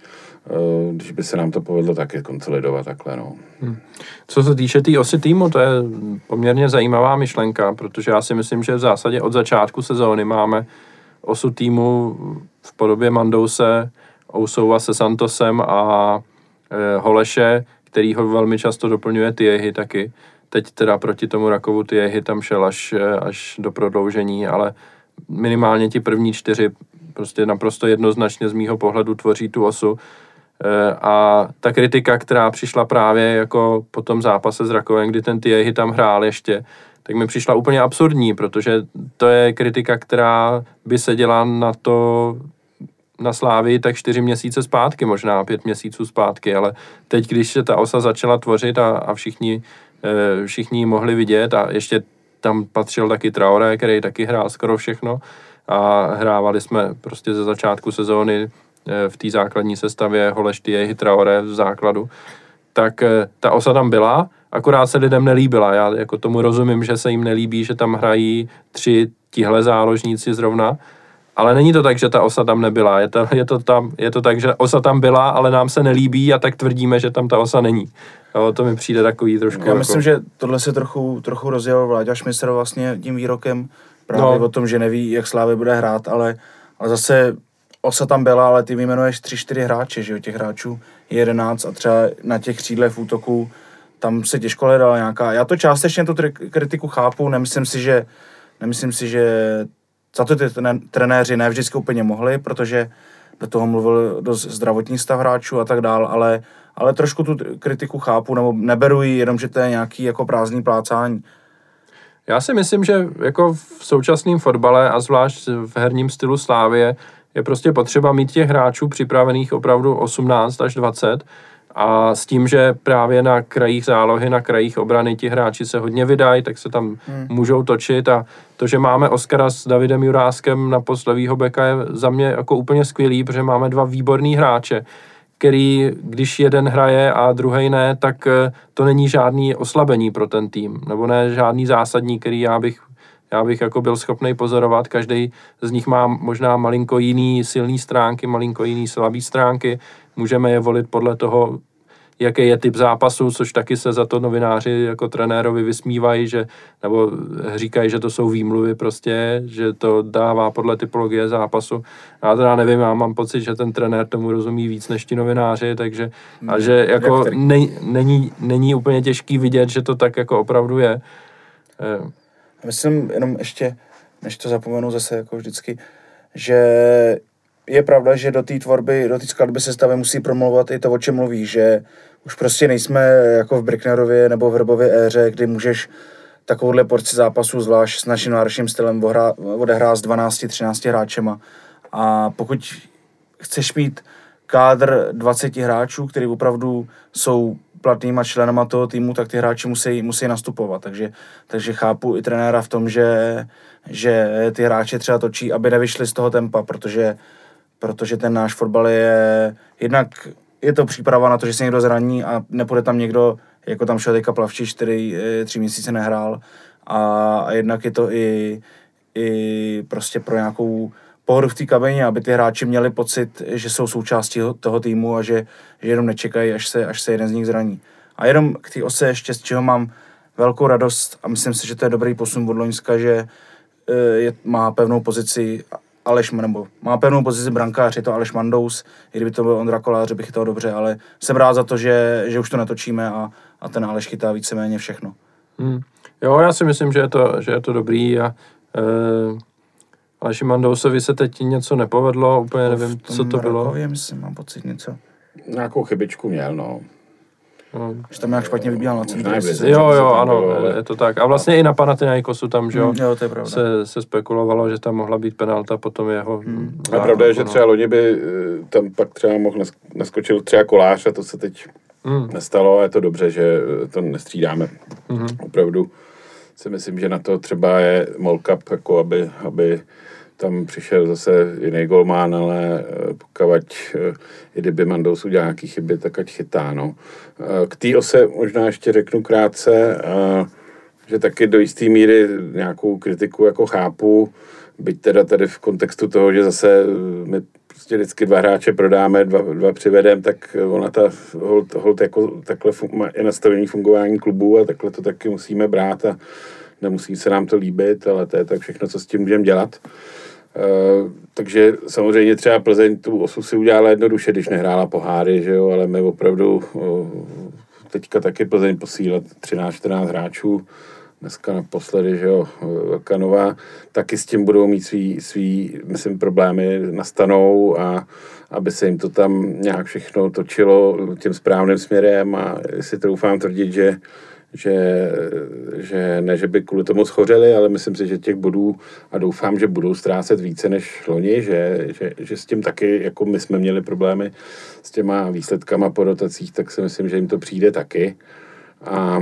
když by se nám to povedlo taky konsolidovat takhle, no. Co se týče té tý osy týmu, to je poměrně zajímavá myšlenka, protože já si myslím, že v zásadě od začátku sezóny máme osu týmu v podobě Mandouse, Ousouva se Santosem a e, Holeše, který ho velmi často doplňuje Tiehy taky. Teď teda proti tomu Rakovu Tiehy tam šel až, e, až do prodloužení, ale minimálně ti první čtyři prostě naprosto jednoznačně z mýho pohledu tvoří tu osu. E, A ta kritika, která přišla právě jako po tom zápase s Rakovem, kdy ten Tiehy tam hrál ještě, tak mi přišla úplně absurdní, protože to je kritika, která by se dělá na to, na Slávii tak čtyři měsíce zpátky, možná pět měsíců zpátky, ale teď, když se ta osa začala tvořit a, a všichni, eh, všichni mohli vidět a ještě tam patřil taky Traoré, který taky hrál skoro všechno a hrávali jsme prostě ze začátku sezóny eh, v té základní sestavě Holeš Tiehy Traoré v základu, tak eh, ta osa tam byla, akorát se lidem nelíbila. Já jako tomu rozumím, že se jim nelíbí, že tam hrají tři tihle záložníci zrovna, ale není to tak, že ta osa tam nebyla. Je to, je to, tam, je to tak, že osa tam byla, ale nám se nelíbí a tak tvrdíme, že tam ta osa není. Jo, to mi přijde takový trošku Já jako... myslím, že tohle se trochu, trochu rozjel Vláďa Šmisr vlastně tím výrokem právě No. o tom, že neví, jak Slávy bude hrát, ale, ale zase Osa tam byla, ale ty vyjmenuješ tři, čtyři hráče, že jo, těch hráčů je jedenáct a třeba na těch křídlech v útoku tam se těžko hledala nějaká, já to částečně tu kritiku chápu, nemyslím si, že nemyslím si, že za to ty trené- trenéři ne vždycky úplně mohli, protože do toho mluvil dost zdravotní stav hráčů a tak dál, ale, ale trošku tu kritiku chápu, nebo neberu ji jenom, že to je nějaký jako prázdný plácání. Já si myslím, že jako v současném fotbale a zvlášť v herním stylu Slávie je prostě potřeba mít těch hráčů připravených opravdu 18 až 20 a s tím, že právě na krajích zálohy, na krajích obrany ti hráči se hodně vydají, tak se tam hmm. můžou točit a to, že máme Oskara s Davidem Juráskem na post levýho beka je za mě jako úplně skvělý, protože máme dva výborný hráče, který, když jeden hraje a druhý ne, tak eh, to není žádný oslabení pro ten tým, nebo ne žádný zásadní, který já bych já bych jako byl schopný pozorovat, každý z nich má možná malinko jiný silný stránky, malinko jiný slabý stránky, můžeme je volit podle toho, jaký je typ zápasu, což taky se za to novináři jako trenérovi vysmívají, že, nebo říkají, že to jsou výmluvy prostě, že to dává podle typologie zápasu. Já teda nevím, já mám pocit, že ten trenér tomu rozumí víc než ti novináři, takže a Hmm. že jako ne, není, není úplně těžký vidět, že to tak jako opravdu je. Eh, Myslím jenom ještě, než to zapomenu zase jako vždycky, že je pravda, že do té tvorby, do té skladby sestavy musí promluvat i to, o čem mluví, že už prostě nejsme jako v Bricknerově nebo v Hrbově éře, kdy můžeš takovouhle porci zápasů, zvlášť s naším náročným stylem, ohrá- odehrát s 12-13 hráčema. A pokud chceš mít kádr 20 hráčů, který opravdu jsou platnýma členama toho týmu, tak ty hráči musí, musí nastupovat. Takže, takže chápu i trenéra v tom, že, že ty hráče třeba točí, aby nevyšli z toho tempa, protože, protože ten náš fotbal je jednak je to příprava na to, že se někdo zraní a nepůjde tam někdo, jako tam šel teďka Plavčič, který eh, tři měsíce nehrál a, a jednak je to i, i prostě pro nějakou pohodu v té kabině, aby ty hráči měli pocit, že jsou součástí toho týmu a že, že jenom nečekají, až se, až se jeden z nich zraní. A jenom k té ose ještě, z čeho mám velkou radost a myslím si, že to je dobrý posun od Loňska, že eh, je, má pevnou pozici Aleš, nebo má pevnou pozici brankář, je to Aleš Mandous, i kdyby to byl Ondra Kolář, bych chytal dobře, ale jsem rád za to, že, že už to netočíme a, a ten Aleš chytá víceméně všechno. Hmm. Jo, já si myslím, že je to, že je to dobrý a eh, ale Šimandousovi se teď něco nepovedlo, úplně nevím, V tom co to bylo. Rakově, myslím, mám pocit něco. Nějakou chybičku měl, no. No. Že tam nějak špatně vybíhal na centru. Jo, jo, ano, bylo, je to tak. A vlastně i na Panathinaikosu tam, že jo, Mm, jo, to je pravda. se, se spekulovalo, že tam mohla být penalta, potom jeho... Hmm. A pravda je, že zákrok, třeba loni by eh, tam pak třeba mohl nas- naskočil třeba kolář a to se teď no. Hmm. nestalo a je to dobře, že to nestřídáme. Mhm. Opravdu si myslím, že na to třeba je molkup, jako aby, aby tam přišel zase jiný golmán, ale eh, pokud eh, i kdyby Mandous udělal nějaký chyby, tak ať chytá. No. Eh, K té ose možná ještě řeknu krátce, že taky do jisté míry nějakou kritiku jako chápu, byť teda tady v kontextu toho, že zase my prostě vždycky dva hráče prodáme, dva, dva přivedem, tak ona ta hold, hold jako takhle fun- je nastavení fungování klubu a takhle to taky musíme brát a nemusí se nám to líbit, ale to je tak všechno, co s tím můžeme dělat. Uh, takže samozřejmě třeba Plzeň tu osu si udělala jednoduše, když nehrála poháry, že jo, ale my opravdu uh, teďka taky Plzeň posílat 13-14 hráčů, dneska naposledy, že jo, Velká Nová, taky s tím budou mít svý, svý myslím, problémy nastanou a aby se jim to tam nějak všechno točilo tím správným směrem a si troufám tvrdit, že že, že ne, že by kvůli tomu schořeli, ale myslím si, že těch bodů a doufám, že budou ztrácet více než loni, že, že, že s tím taky, jako my jsme měli problémy s těma výsledkama po rotacích, tak si myslím, že jim to přijde taky. A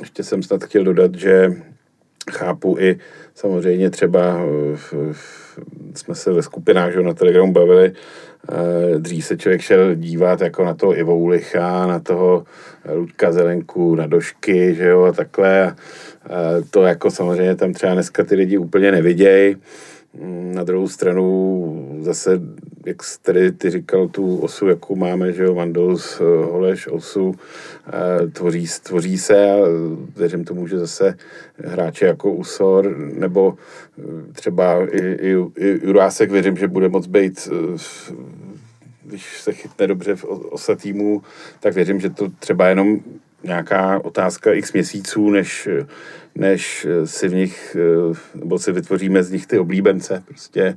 ještě jsem snad chtěl dodat, že chápu i samozřejmě třeba v, v, jsme se ve skupinách že, na Telegramu bavili, dřív se člověk šel dívat jako na toho Ivo Ulicha, na toho Ludka Zelenku, na Došky, že jo, a takhle. A to jako samozřejmě tam třeba dneska ty lidi úplně nevidějí. Na druhou stranu zase, jak jsi tady ty říkal, tu osu, jakou máme, že jo, Mandous, Holeš, osu, tvoří, tvoří se a věřím tomu, že zase hráče jako Usor, nebo třeba i, i, i Jurásek, věřím, že bude moc být když se chytne dobře v osa týmu, tak věřím, že to třeba jenom nějaká otázka x měsíců, než, než si v nich, nebo si vytvoříme z nich ty oblíbence prostě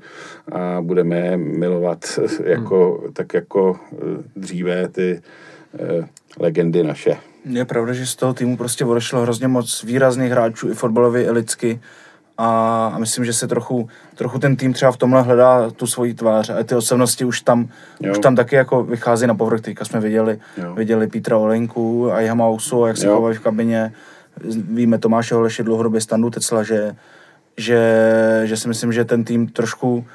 a budeme je milovat jako, hmm. tak jako dříve ty eh, legendy naše. Je pravda, že z toho týmu prostě odešlo hrozně moc výrazných hráčů i fotbalově, i lidsky. A, a myslím, že se trochu, trochu ten tým třeba v tomhle hledá tu svoji tvář a ty osobnosti už tam, jo. už tam taky jako vychází na povrch. Teďka jsme viděli, jo. viděli Petra Olenku a Jama Ousu, jak se chovají v kabině. Víme Tomáše Holeše dlouhodobě standu Tecla, že, že, že si myslím, že ten tým trošku,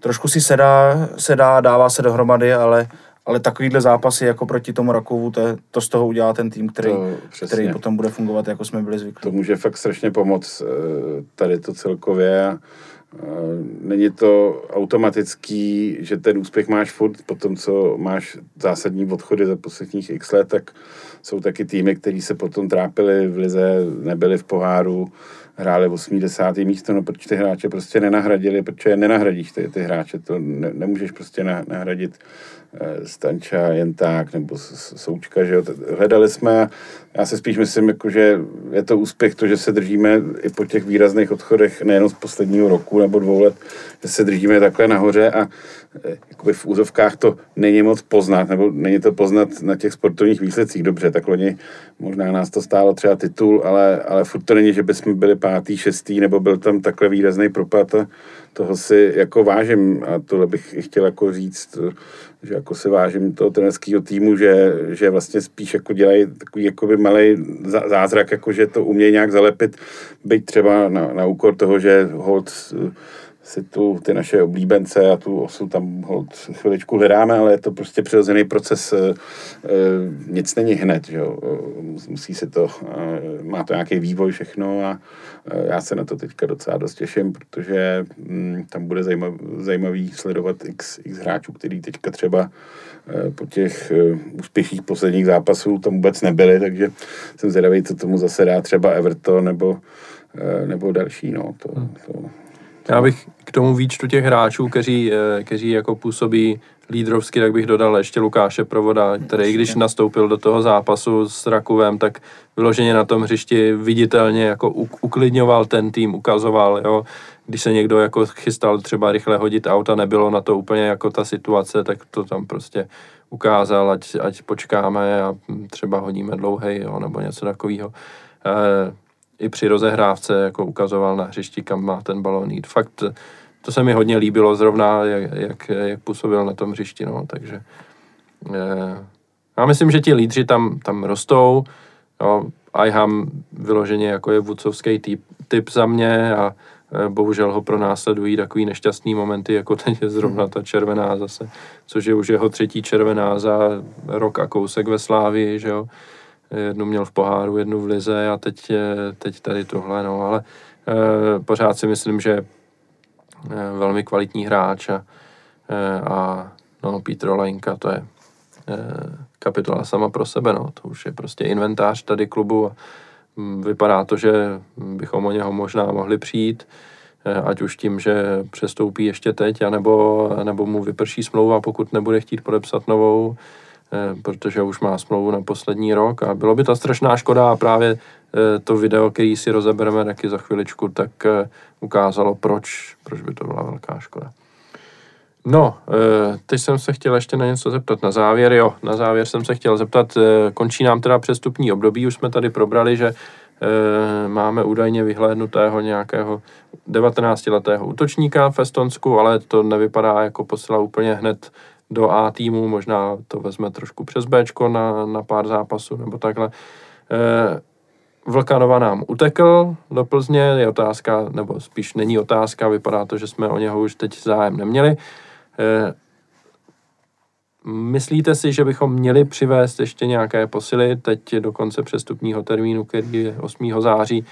trošku si sedá, sedá, dává se dohromady, ale, ale takovýhle zápasy jako proti tomu Rakovu, to, je, to z toho udělá ten tým, který, to, který potom bude fungovat, jako jsme byli zvyklí. To může fakt strašně pomoct tady to celkově a, Není to automatický, že ten úspěch máš furt po tom, co máš zásadní odchody za posledních x let, tak jsou taky týmy, kteří se potom trápili v lize, nebyli v poháru, hráli 8. 10. místo, no protože ty hráče prostě nenahradili, protože je nenahradíš ty, ty hráče, to ne, nemůžeš prostě nahradit Eh, Stanča jen tak, nebo Součka, že jo. Hledali jsme, já se spíš myslím, jako, že je to úspěch to, že se držíme i po těch výrazných odchodech, nejenom z posledního roku nebo dvou let, že se držíme takhle nahoře a eh, jakoby v úzovkách to není moc poznat, nebo není to poznat na těch sportovních výsledcích. Dobře, tak loni možná nás to stálo třeba titul, ale, ale furt to není, že bychom byli pátý, šestý, nebo byl tam takhle výrazný propad a toho si jako vážím. A tohle bych chtěl jako říct, že jako si vážím toho trenerského týmu, že, že vlastně spíš jako dělají takový jakoby malý zázrak, jako že to umějí nějak zalepit, byť třeba na, na úkor toho, že hold si tu ty naše oblíbence a tu osu tam hold chviličku hledáme, ale je to prostě přirozený proces, e, nic není hned, že jo? musí se to, e, má to nějaký vývoj všechno a e, já se na to teďka docela dost těším, protože m, mm, tam bude zajímav, zajímavý sledovat x, x hráčů, který teďka třeba e, po těch e, úspěších posledních zápasů tam vůbec nebyli, takže jsem zvědavý, co tomu zase dá třeba Everton nebo, nebo další, no, to, hmm. to, já bych k tomu výčtu těch hráčů, kteří, eh, kteří jako působí lídrovsky, tak bych dodal ještě Lukáše Provoda, který když nastoupil do toho zápasu s Rakuvem, tak vyloženě na tom hřišti viditelně jako uklidňoval ten tým, ukazoval, jo, když se někdo jako chystal třeba rychle hodit auta, nebylo na to úplně jako ta situace, tak to tam prostě ukázal, ať, ať počkáme a třeba hodíme dlouhej, jo, nebo něco takového. E, i při rozehrávce jako ukazoval na hřišti, kam má ten balón jít. Fakt to se mi hodně líbilo zrovna, jak, jak, jak působil na tom hřišti, no, takže eh, já myslím, že ti lídři tam, tam rostou, jo, Iham vyloženě jako je vůdcovský typ, typ za mě a eh, bohužel ho pronásledují takový nešťastný momenty, jako teď je zrovna ta červená zase, což je už jeho třetí červená za rok a kousek ve Slávii, že jo jednu měl v poháru, jednu v lize a teď, teď tady tohle, no, ale e, pořád si myslím, že e, velmi kvalitní hráč a, e, a no, Petr Olejnka, to je e, kapitola sama pro sebe, no, to už je prostě inventář tady klubu a vypadá to, že bychom o něho možná mohli přijít, ať už tím, že přestoupí ještě teď, anebo, nebo mu vyprší smlouva, pokud nebude chtít podepsat novou, protože už má smlouvu na poslední rok a bylo by to strašná škoda a právě eh, to video, který si rozebereme taky za chviličku, tak eh, ukázalo, proč, proč by to byla velká škoda. No, teď jsem se chtěl ještě na něco zeptat na závěr. Jo, na závěr jsem se chtěl zeptat, končí nám teda přestupní období, už jsme tady probrali, že máme údajně vyhlédnutého nějakého 19-letého útočníka v Estonsku, ale to nevypadá jako posila úplně hned do A týmu, možná to vezme trošku přes B na, na pár zápasů nebo takhle. E, Vlkanova nám utekl do Plzně, je otázka, nebo spíš není otázka, vypadá to, že jsme o něho už teď zájem neměli. E, myslíte si, že bychom měli přivést ještě nějaké posily teď do konce přestupního termínu, který je 8. září,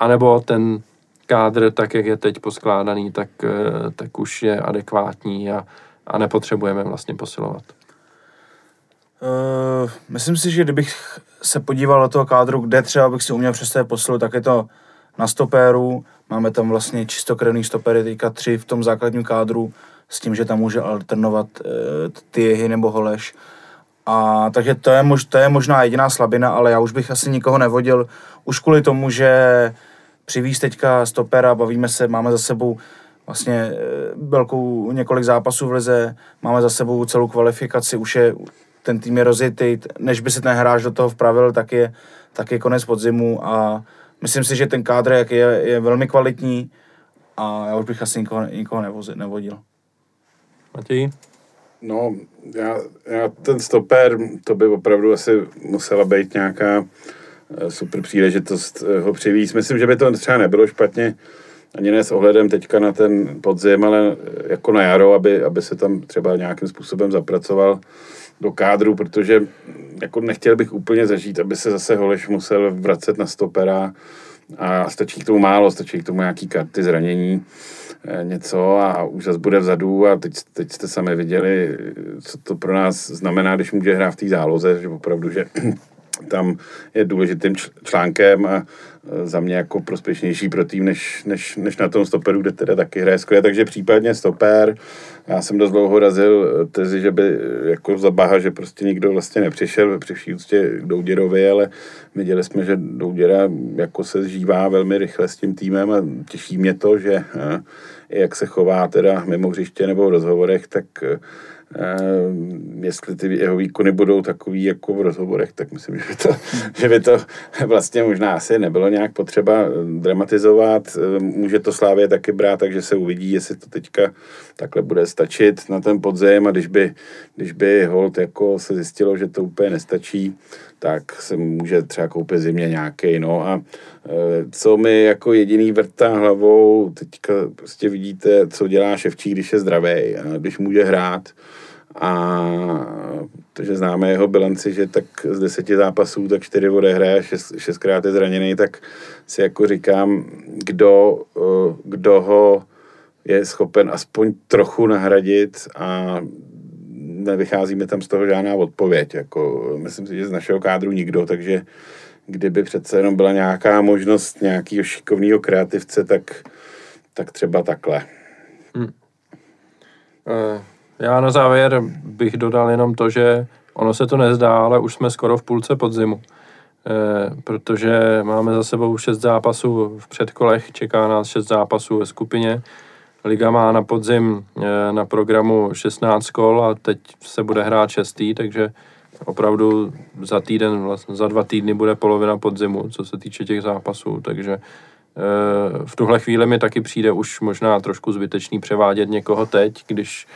anebo ten kádr, tak jak je teď poskládaný, tak, eh, tak už je adekvátní a a nepotřebujeme vlastně posilovat? Uh, myslím si, že kdybych se podíval do toho kádru, kde třeba bych si uměl představit posilu, tak je to na stopéru. Máme tam vlastně čistokrevný stopery, teďka tři v tom základním kádru, s tím, že tam může alternovat uh, ty jehy nebo holeš. A takže to je, mož, to je možná jediná slabina, ale já už bych asi nikoho nevodil. Už kvůli tomu, že přivíz teďka stopera, bavíme se, máme za sebou vlastně eh, velkou několik zápasů v lize, máme za sebou celou kvalifikaci, už je ten tým je rozjetý, než by se ten hráč do toho vpravil, tak je, tak je konec podzimu a myslím si, že ten kádr jak je, je velmi kvalitní a já už bych asi nikoho, nikoho nevozil, nevodil. Matěj? No, já, já ten stoper, to by opravdu asi musela být nějaká eh, super příležitost eh, ho přivízt. Myslím, že by to třeba nebylo špatně ani ne s ohledem teďka na ten podzim, ale jako na jaro, aby, aby se tam třeba nějakým způsobem zapracoval do kádru, protože jako nechtěl bych úplně zažít, aby se zase Holeš musel vracet na stopera a stačí k tomu málo, stačí k tomu nějaký karty zranění eh, něco a už zase bude vzadu a teď, teď jste sami viděli, co to pro nás znamená, když může hrát v té záloze, že opravdu, že tam je důležitým článkem a za mě jako prospěšnější pro tým, než, než, než na tom stoperu, kde teda taky hraje skvěle. Takže případně stoper. Já jsem dost dlouho razil tezi, že by jako za Baha, že prostě nikdo vlastně nepřišel při vší úctě k Douděrovi, ale viděli jsme, že Douděra jako se zžívá velmi rychle s tím týmem a těší mě to, že jak se chová teda mimo hřiště nebo v rozhovorech, tak jestli ty jeho výkony budou takový jako v rozhovorech, tak myslím, že by to, že by to vlastně možná asi nebylo nějak potřeba dramatizovat. Uh, může to Slávě taky brát, takže se uvidí, jestli to teďka takhle bude stačit na ten podzem a když by, když by hold jako se zjistilo, že to úplně nestačí, tak se může třeba koupit zimě nějaký, no a uh, co mi jako jediný vrtá hlavou, teďka prostě vidíte, co dělá Ševčík, když je zdravý když může hrát, a protože známe jeho bilanci, že tak z deseti zápasů tak čtyři odehraje, šest, šestkrát je zraněný, tak si jako říkám, kdo, eh, kdo ho je schopen aspoň trochu nahradit a nevychází mi tam z toho žádná odpověď. Jako, myslím si, že z našeho kádru nikdo, takže kdyby přece jenom byla nějaká možnost nějakého šikovného kreativce, tak, tak třeba takhle. Hmm. Já na závěr bych dodal jenom to, že ono se to nezdá, ale už jsme skoro v půlce podzimu. E, protože máme za sebou šest zápasů v předkolech, čeká nás šest zápasů ve skupině. Liga má na podzim e, na programu 16 kol a teď se bude hrát šestý, takže opravdu za týden, vlastně za dva týdny bude polovina podzimu, co se týče těch zápasů, takže e, v tuhle chvíli mi taky přijde už možná trošku zbytečný převádět někoho teď, když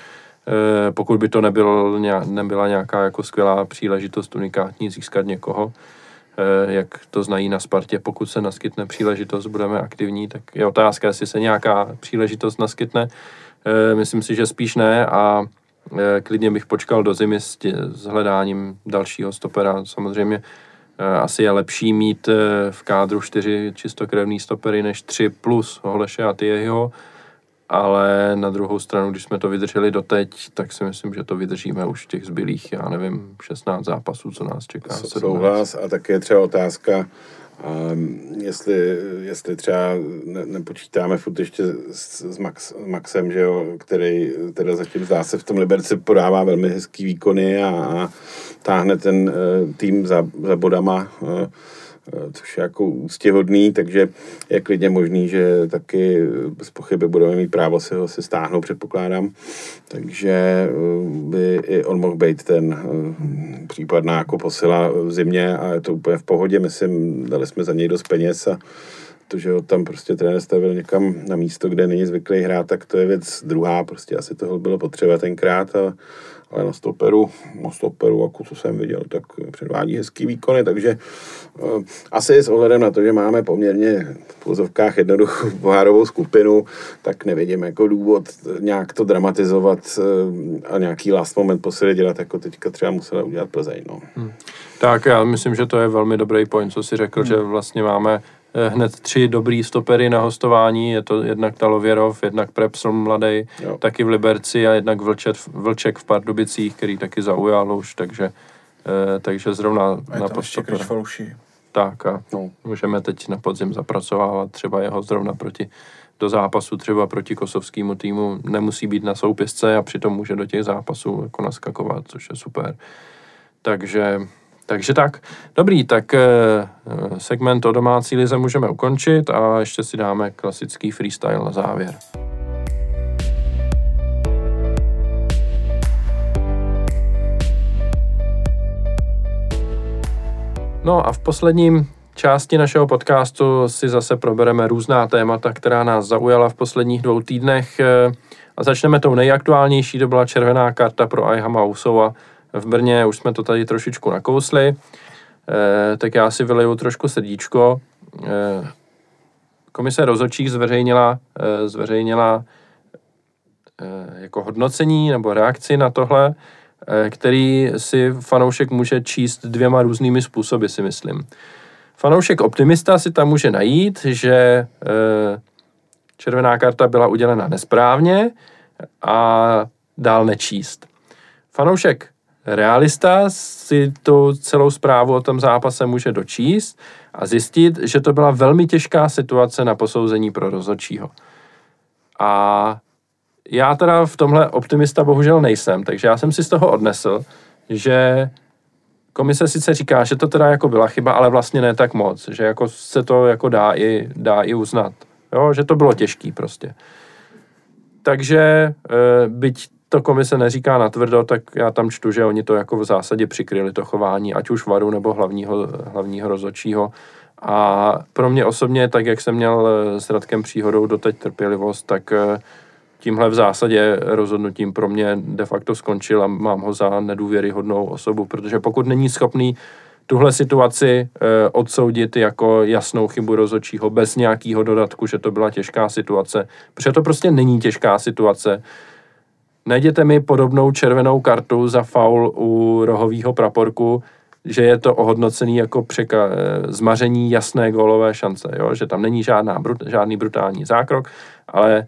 Eh, pokud by to nebyl, nebyla nějaká jako skvělá příležitost unikátní získat někoho, eh, jak to znají na Spartě, pokud se naskytne příležitost, budeme aktivní, tak je otázka, jestli se nějaká příležitost naskytne. Eh, myslím si, že spíš ne a klidně bych počkal do zimy s, tě, s hledáním dalšího stopera. Samozřejmě asi je lepší mít v kádru čtyři čistokrevný stopery než tři plus Holeše a Tyjeho, ale na druhou stranu, když jsme to vydrželi doteď, tak si myslím, že to vydržíme už těch zbylých, já nevím, 16 zápasů, co nás čeká. Souhlas a také třeba otázka, um, jestli, jestli třeba ne, nepočítáme furt ještě s, s, Max, Maxem, že jo, který teda zatím zdá se v tom Liberci podává velmi hezký výkony a, a táhne ten uh, tým za, za bodama. Uh, což je jako úctěhodný, takže je klidně možný, že taky bez pochyby budeme mít právo si ho si stáhnout, předpokládám. Takže eh, by i on mohl být ten eh, případná jako posila v zimě a je to úplně v pohodě. Myslím, dali jsme za něj dost peněz a to, že ho tam prostě trenér stavil někam na místo, kde není zvyklý hrát, tak to je věc druhá, prostě asi toho bylo potřeba tenkrát a ale na stoperu, na stoperu, jako co jsem viděl, tak předvádí hezký výkony, takže uh, asi s ohledem na to, že máme poměrně v pozovkách jednoduchou pohárovou skupinu, tak nevidím jako důvod nějak to dramatizovat uh, a nějaký last moment posily dělat, jako teďka třeba musela udělat Plzeň. No. Hmm. Tak já myslím, že to je velmi dobrý point, co si řekl, hmm. že vlastně máme hned tři dobrý stopery na hostování, je to jednak Talověrov, jednak Prepsl mladý, taky v Liberci a jednak Vlčet, Vlček v Pardubicích, který taky zaujal už, takže, eh, takže zrovna a na postopera. Tak a no. můžeme teď na podzim zapracovávat třeba jeho zrovna proti do zápasu třeba proti kosovskému týmu nemusí být na soupisce a přitom může do těch zápasů jako naskakovat, což je super. Takže takže tak, dobrý, tak eh, segment o domácí lize můžeme ukončit a ještě si dáme klasický freestyle na závěr. No a v posledním části našeho podcastu si zase probereme různá témata, která nás zaujala v posledních dvou týdnech. Eh, a začneme tou nejaktuálnější, to byla červená karta pro Ayhama Usova, v Brně, už jsme to tady trošičku nakousli, eh, tak já si vyleju trošku srdíčko. Eh, komise rozhodčích zveřejnila, eh, zveřejnila jako hodnocení nebo reakci na tohle, který si fanoušek může číst dvěma různými způsoby, si myslím. Fanoušek optimista si tam může najít, že červená karta byla udělena nesprávně a dál nečíst. Fanoušek realista si tu celou zprávu o tom zápase může dočíst a zjistit, že to byla velmi těžká situace na posouzení pro rozhodčího. A já teda v tomhle optimista bohužel nejsem, takže já jsem si z toho odnesl, že komise sice říká, že to teda jako byla chyba, ale vlastně ne tak moc, že jako se to jako dá i, dá i uznat. Jo, že to bylo těžký prostě. Takže e, byť to komise neříká natvrdo, tak já tam čtu, že oni to jako v zásadě přikryli to chování, ať už varu nebo hlavního, hlavního rozhodčího. A pro mě osobně, tak jak jsem měl eh, s Radkem příhodou doteď trpělivost, tak eh, tímhle v zásadě rozhodnutím pro mě de facto skončil a mám ho za nedůvěryhodnou osobu, protože pokud není schopný tuhle situaci e, odsoudit jako jasnou chybu rozhodčího bez nějakého dodatku, že to byla těžká situace, protože to prostě není těžká situace. Najděte mi podobnou červenou kartu za faul u rohového praporku, že je to ohodnocený jako překa, eh, zmaření jasné gólové šance, jo? že tam není žádná, brut, žádný brutální zákrok, ale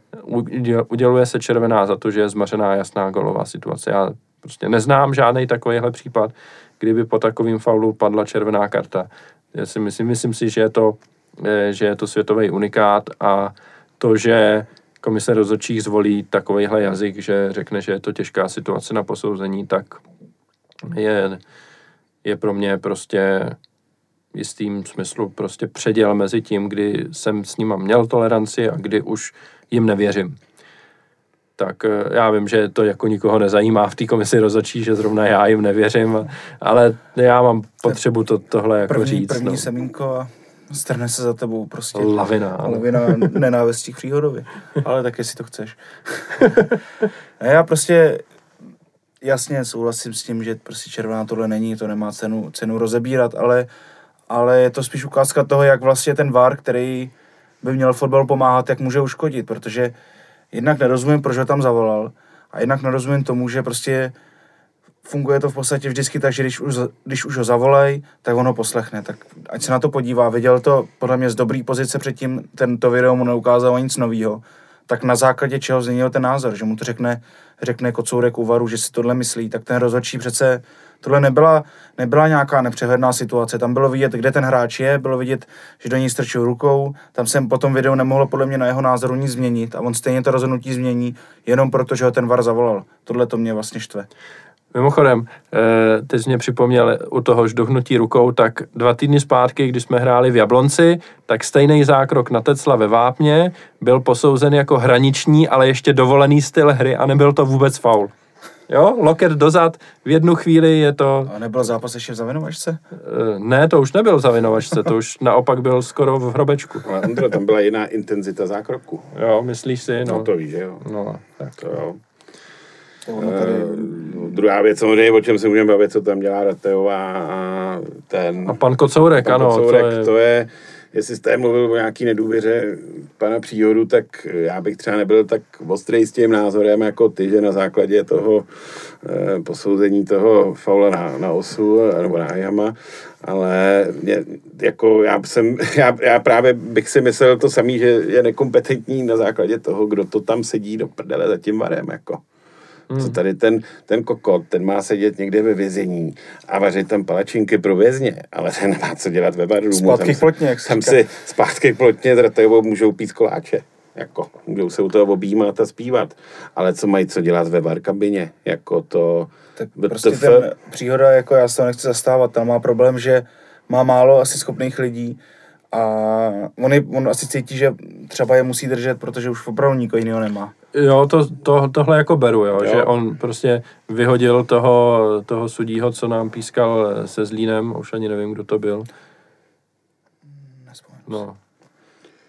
uděluje se červená za to, že je zmařená jasná gólová situace. Já prostě neznám žádný takovýhle případ, kdyby po takovým faulu padla červená karta. Já si myslím, myslím si, že je to, eh, že je to světový unikát a to, že komise rozhodčích zvolí takovýhle jazyk, že řekne, že je to těžká situace na posouzení, tak je je pro mě prostě v jistým smyslu prostě předěl mezi tím, kdy jsem s nima měl toleranci a kdy už jim nevěřím. Tak eh, já vím, že to jako nikoho nezajímá v té komisi rozhodčí, že zrovna já jim nevěřím, ale já mám potřebu to, tohle jako první, říct. První no. semínko strhne se za tebou prostě lavina. Lavina nenávistí k příhodovi. Ale tak jestli to chceš. a já prostě jasně souhlasím s tím, že prostě červená tohle není, to nemá cenu, cenu rozebírat, ale, ale je to spíš ukázka toho, jak vlastně ten VAR, který by měl fotbal pomáhat, jak může uškodit, protože jednak nerozumím, proč ho tam zavolal a jednak nerozumím tomu, že prostě funguje to v podstatě vždycky tak, že když už, když už ho zavolej, tak on ho poslechne. Tak ať se na to podívá. Viděl to podle mě z dobrý pozice předtím, tento video mu neukázalo nic nového tak na základě čeho změnil ten názor, že mu to řekne, řekne kocourek Uvaru, že si tohle myslí, tak ten rozhodčí přece, tohle nebyla, nebyla nějaká nepřehledná situace, tam bylo vidět, kde ten hráč je, bylo vidět, že do něj strčil rukou, tam jsem po tom videu nemohlo podle mě na jeho názoru nic změnit a on stejně to rozhodnutí změní, jenom proto, že ho ten VAR zavolal. Tohle to mě vlastně štve. Mimochodem, eh, ty jsi mě připomněl u toho žduhnutí rukou, tak dva týdny zpátky, když jsme hráli v Jablonci, tak stejný zákrok na Tecla ve Vápně byl posouzen jako hraniční, ale ještě dovolený styl hry a nebyl to vůbec faul. Jo, loket dozad, v jednu chvíli je to... A nebyl zápas ještě v zavinovačce? Eh, ne, to už nebyl v zavinovačce, to už naopak byl skoro v hrobečku. Ale Andro, tam byla jiná intenzita zákroku. Jo, myslíš si? No, no to víš, že jo? No, tak. To jo. Ono tady... Uh, druhá věc, samozřejmě, o čem se můžeme bavit, co tam dělá Rateová a ten... A pan Kocourek, pan ano. Kocourek, to je... to je jestli jste mluvil o nějaký nedůvěře pana Příhodu, tak já bych třeba nebyl tak ostrý s tím názorem jako ty, že na základě toho eh, posouzení toho faula na, na osu nebo na Jama, ale mě, jako já, jsem, já, já právě bych si myslel to samý, že je nekompetentní na základě toho, kdo to tam sedí do prdele za tím varem, jako. Hmm. Co tady ten, ten kokot, ten má sedět někde ve vězení a vařit tam palačinky pro vězně, ale ten nemá co dělat ve baru. Zpátky k plotně, jak Tam si zpátky k plotně zratevo můžou pít koláče. Jako, můžou se u toho objímat a zpívat. Ale co mají co dělat ve bar kabině? Jako to... Tak prostě ten příhoda, jako já se to nechci zastávat, tam má problém, že má málo asi schopných lidí a on, je, on asi cítí, že třeba je musí držet, protože už opravdu nikoho jiného nemá. Jo, to, to, tohle jako beru, jo, jo, že on prostě vyhodil toho, toho sudího, co nám pískal se Zlínem, už ani nevím, kdo to byl. No.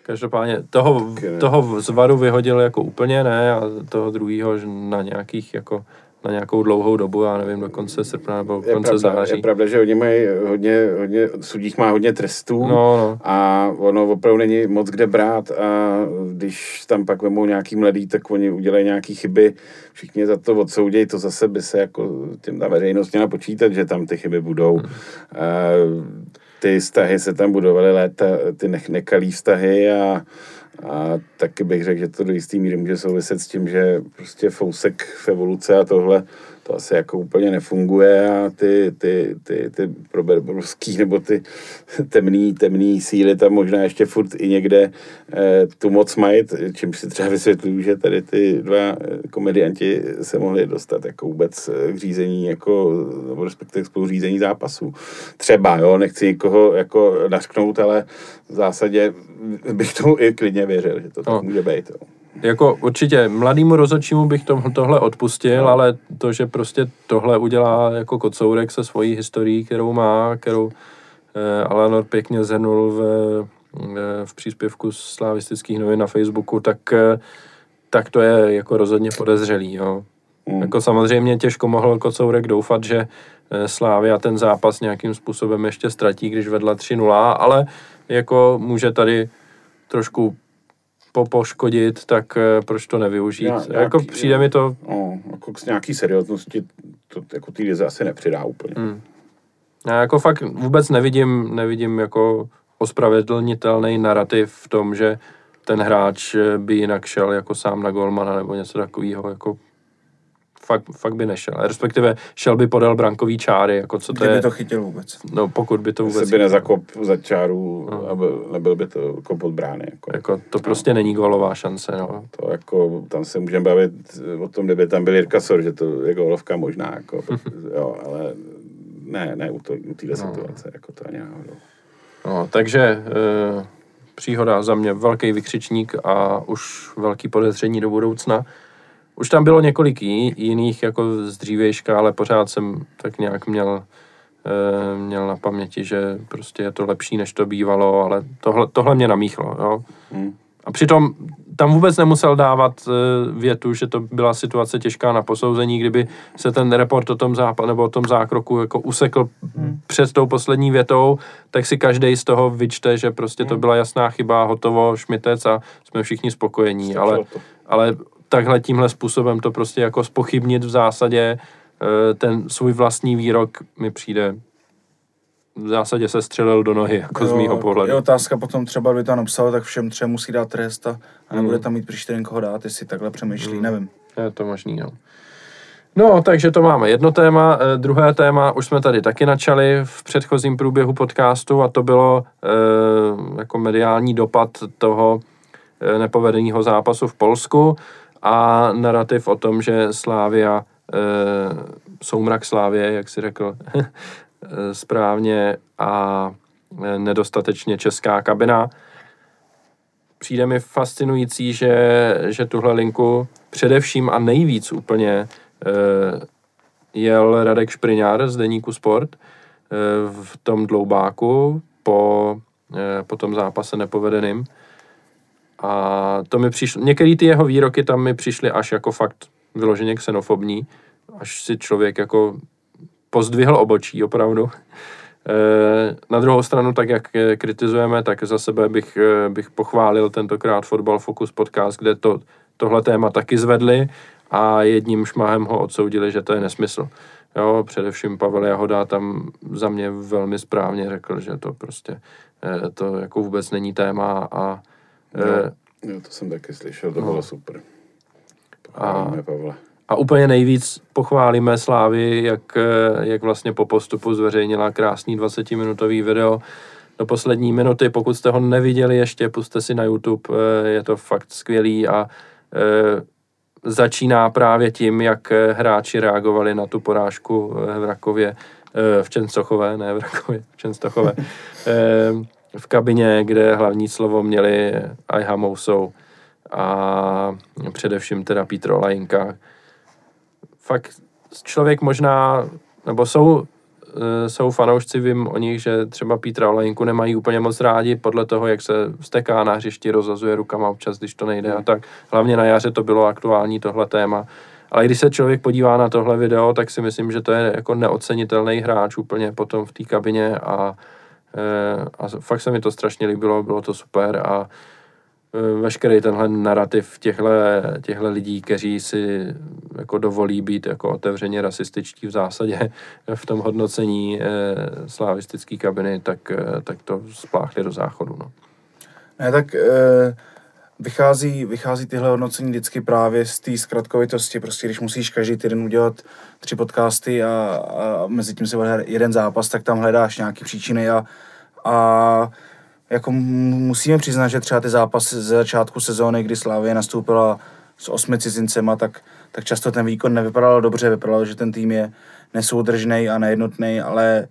Každopádně toho, toho zvaru vyhodil jako úplně ne a toho druhého na nějakých jako na nějakou dlouhou dobu, já nevím, do konce srpna nebo do konce je pravda, září. Je pravda, že oni mají hodně, hodně, sudích má hodně trestů no, no. a ono opravdu není moc kde brát a když tam pak vemou nějaký mladý, tak oni udělají nějaký chyby, všichni za to odsoudějí, to zase by se jako těm ta veřejnost měla počítat, že tam ty chyby budou. Hmm. Uh, ty vztahy se tam budovaly léta, ty nech, nekalý vztahy a A taky bych řekl, že to do jistý míry může souviset s tím, že prostě fousek v evoluce a tohle to asi jako úplně nefunguje a ty, ty, ty, ty proberborovský nebo ty temný, temný síly tam možná ještě furt i někde eh, tu moc mají, čím si třeba vysvětluju, že tady ty dva eh, komedianti se mohli dostat jako vůbec eh, k řízení, jako, nebo respektive k spoluřízení zápasů. Třeba, jo, nechci nikoho jako nařknout, ale v zásadě bych tomu i klidně věřil, že to tak no. může být. Jo jako určitě mladýmu rozhodčímu bych to, tohle odpustil, no. ale to, že prostě tohle udělá jako kocourek se svojí historií, kterou má, kterou eh, Alanor pěkně zhrnul v, eh, v příspěvku slavistických novin na Facebooku, tak, eh, tak to je jako rozhodně podezřelý. Jo. Mm. Jako samozřejmě těžko mohl Kocourek doufat, že eh, Slávia ten zápas nějakým způsobem ještě ztratí, když vedla 3-0, ale jako může tady trošku popoškodit, tak eh, proč to nevyužít? Já, nějaký, jako přijde mi to... No, jako k nějaký serióznosti to jako ty lize asi nepřidá úplně. Hmm. Já jako fakt vůbec nevidím, nevidím jako ospravedlnitelný narrativ v tom, že ten hráč eh, by jinak šel jako sám na golmana nebo něco takového. Jako fakt, fakt by nešel. Respektive šel by podél brankový čáry. Jako co to Kdyby je, to chytil vůbec. No pokud by to vůbec... by nezakop za čáru no. a byl, nebyl by to kop od brány. Jako. jako to no. prostě není golová šance. No. To jako, tam se můžeme bavit o tom, kdyby tam byl Jirka Sor, že to je golovka možná. Jako, jo, ale ne, ne u, to, u téhle no. situace. Jako to ani náhodou. No, takže e, příhoda za mě velký vykřičník a už velký podezření do budoucna. Už tam bylo několik jiných jako z dřívějška, ale pořád jsem tak nějak měl, e, měl na paměti, že prostě je to lepší, než to bývalo, ale tohle, tohle mě namíchlo, jo. Hmm. A přitom tam vůbec nemusel dávat e, větu, že to byla situace těžká na posouzení, kdyby se ten report o tom západ nebo o tom zákroku jako usekl hmm. před tou poslední větou, tak si každý z toho vyčte, že prostě to hmm. byla jasná chyba, hotovo, šmitec a jsme všichni spokojení. ale, ale takhle tímhle způsobem to prostě jako spochybnit v zásadě eh, ten svůj vlastní výrok mi přijde v zásadě se střelil do nohy, jako jo, z mýho pohledu. Je otázka potom třeba, by tam napsal, tak všem třem musí dát trest a, a nebude hmm. tam mít příště koho dát, jestli takhle přemýšlí, hmm. nevím. Je to možný, jo. No, takže to máme jedno téma. E, druhé téma už jsme tady taky načali v předchozím průběhu podcastu a to bylo e, jako mediální dopad toho e, nepovedeného zápasu v Polsku a narrativ o tom, že Slávia, e, soumrak Slávie, jak si řekl správně, a e, nedostatečně česká kabina. Přijde mi fascinující, že, že tuhle linku především a nejvíc úplně e, jel Radek Špriňár z Deníku Sport v tom dloubáku po, po tom zápase nepovedeným a to mi přišlo, některé ty jeho výroky tam mi přišly až jako fakt vyloženě xenofobní, až si člověk jako pozdvihl obočí opravdu. E, na druhou stranu, tak jak kritizujeme, tak za sebe bych, e, bych pochválil tentokrát Football Focus podcast, kde to, tohle téma taky zvedli a jedním šmahem ho odsoudili, že to je nesmysl. Jo, především Pavel Jahoda tam za mě velmi správně řekl, že to prostě e, to jako vůbec není téma a jo, to jsem taky slyšel, to no. bylo super. Pochválíme a, Pavle. A úplně nejvíc pochválíme Slávy, jak, eh, jak vlastně po postupu zveřejnila krásný 20-minutový video do poslední minuty. Pokud jste ho neviděli ještě, puste si na YouTube, eh, je to fakt skvělý a začíná právě tím, jak hráči reagovali na tu porážku v Rakově, v Čenstochové, ne v Rakově, v Čenstochové. v kabině, kde hlavní slovo měli Ajha Mousou a především teda Pítro Lajinka. Fakt člověk možná, nebo jsou, eh, jsou fanoušci, vím o nich, že třeba Pítra Olejnku nemají úplně moc rádi podle toho, jak se steká na hřišti, rozazuje rukama občas, když to nejde a tak. Hlavně na jaře to bylo aktuální tohle téma. Ale když se člověk podívá na tohle video, tak si myslím, že to je jako neocenitelný hráč úplně potom v té kabině a a fakt se mi to strašně líbilo, bylo to super a eh, veškerý tenhle narrativ těchto lidí, kteří si jako dovolí být jako otevřeně rasističtí v zásadě v tom hodnocení e, slavistické kabiny, tak, tak to spláchli do záchodu. No. Ne, tak e, vychází, vychází tyhle hodnocení vždycky právě z té zkratkovitosti. Prostě když musíš každý týden udělat tři podcasty a, a mezi tím se bude jeden zápas, tak tam hledáš nějaké příčiny a, a jako musíme přiznat, že třeba ty zápasy ze začátku sezóny, kdy Slávě nastoupila s osmi cizincema, tak, tak často ten výkon nevypadal dobře, vypadalo, že ten tým je nesoudržný a nejednotný, ale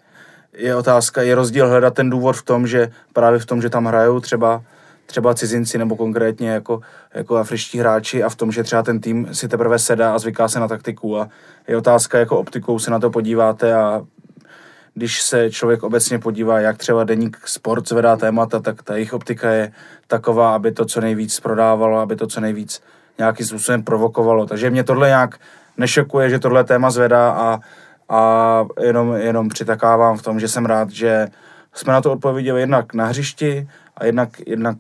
je otázka, je rozdíl hledat ten důvod v tom, že právě v tom, že tam hrajou třeba třeba cizinci nebo konkrétně jako, jako afričtí hráči a v tom, že třeba ten tým si teprve sedá a zvyká se na taktiku a je otázka, jako optikou se na to podíváte a když se člověk obecně podívá, jak třeba deník sport zvedá témata, tak ta jejich optika je taková, aby to co nejvíc prodávalo, aby to co nejvíc nějakým způsobem provokovalo. Takže mě tohle nějak nešokuje, že tohle téma zvedá a, a jenom, jenom přitakávám v tom, že jsem rád, že jsme na to odpověděli jednak na hřišti a jednak, jednak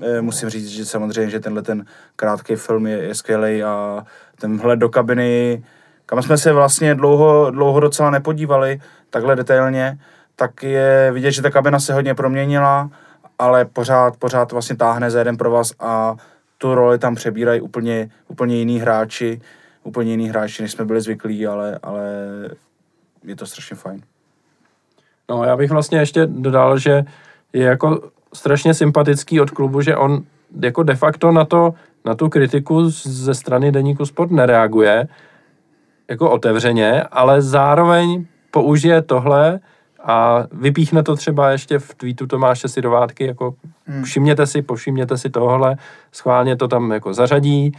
e, musím říct, že samozřejmě, že tenhle ten krátký film je, je skvělý a ten do kabiny, kam jsme se vlastně dlouho, dlouho docela nepodívali takhle detailně, tak je vidět, že ta kabina se hodně proměnila, ale pořád, pořád vlastně táhne za jeden pro vás a tu roli tam přebírají úplně, úplně jiný hráči, úplně jiný hráči, než jsme byli zvyklí, ale, ale je to strašně fajn. No, já bych vlastně ještě dodal, že je jako strašně sympatický od klubu, že on jako de facto na to, na tu kritiku ze strany Deníku Sport nereaguje jako otevřeně, ale zároveň použije tohle a vypíchne to třeba ještě v tweetu Tomáše Sidovátky, jako hmm. všimněte si, povšimněte si tohle, schválně to tam jako zařadí,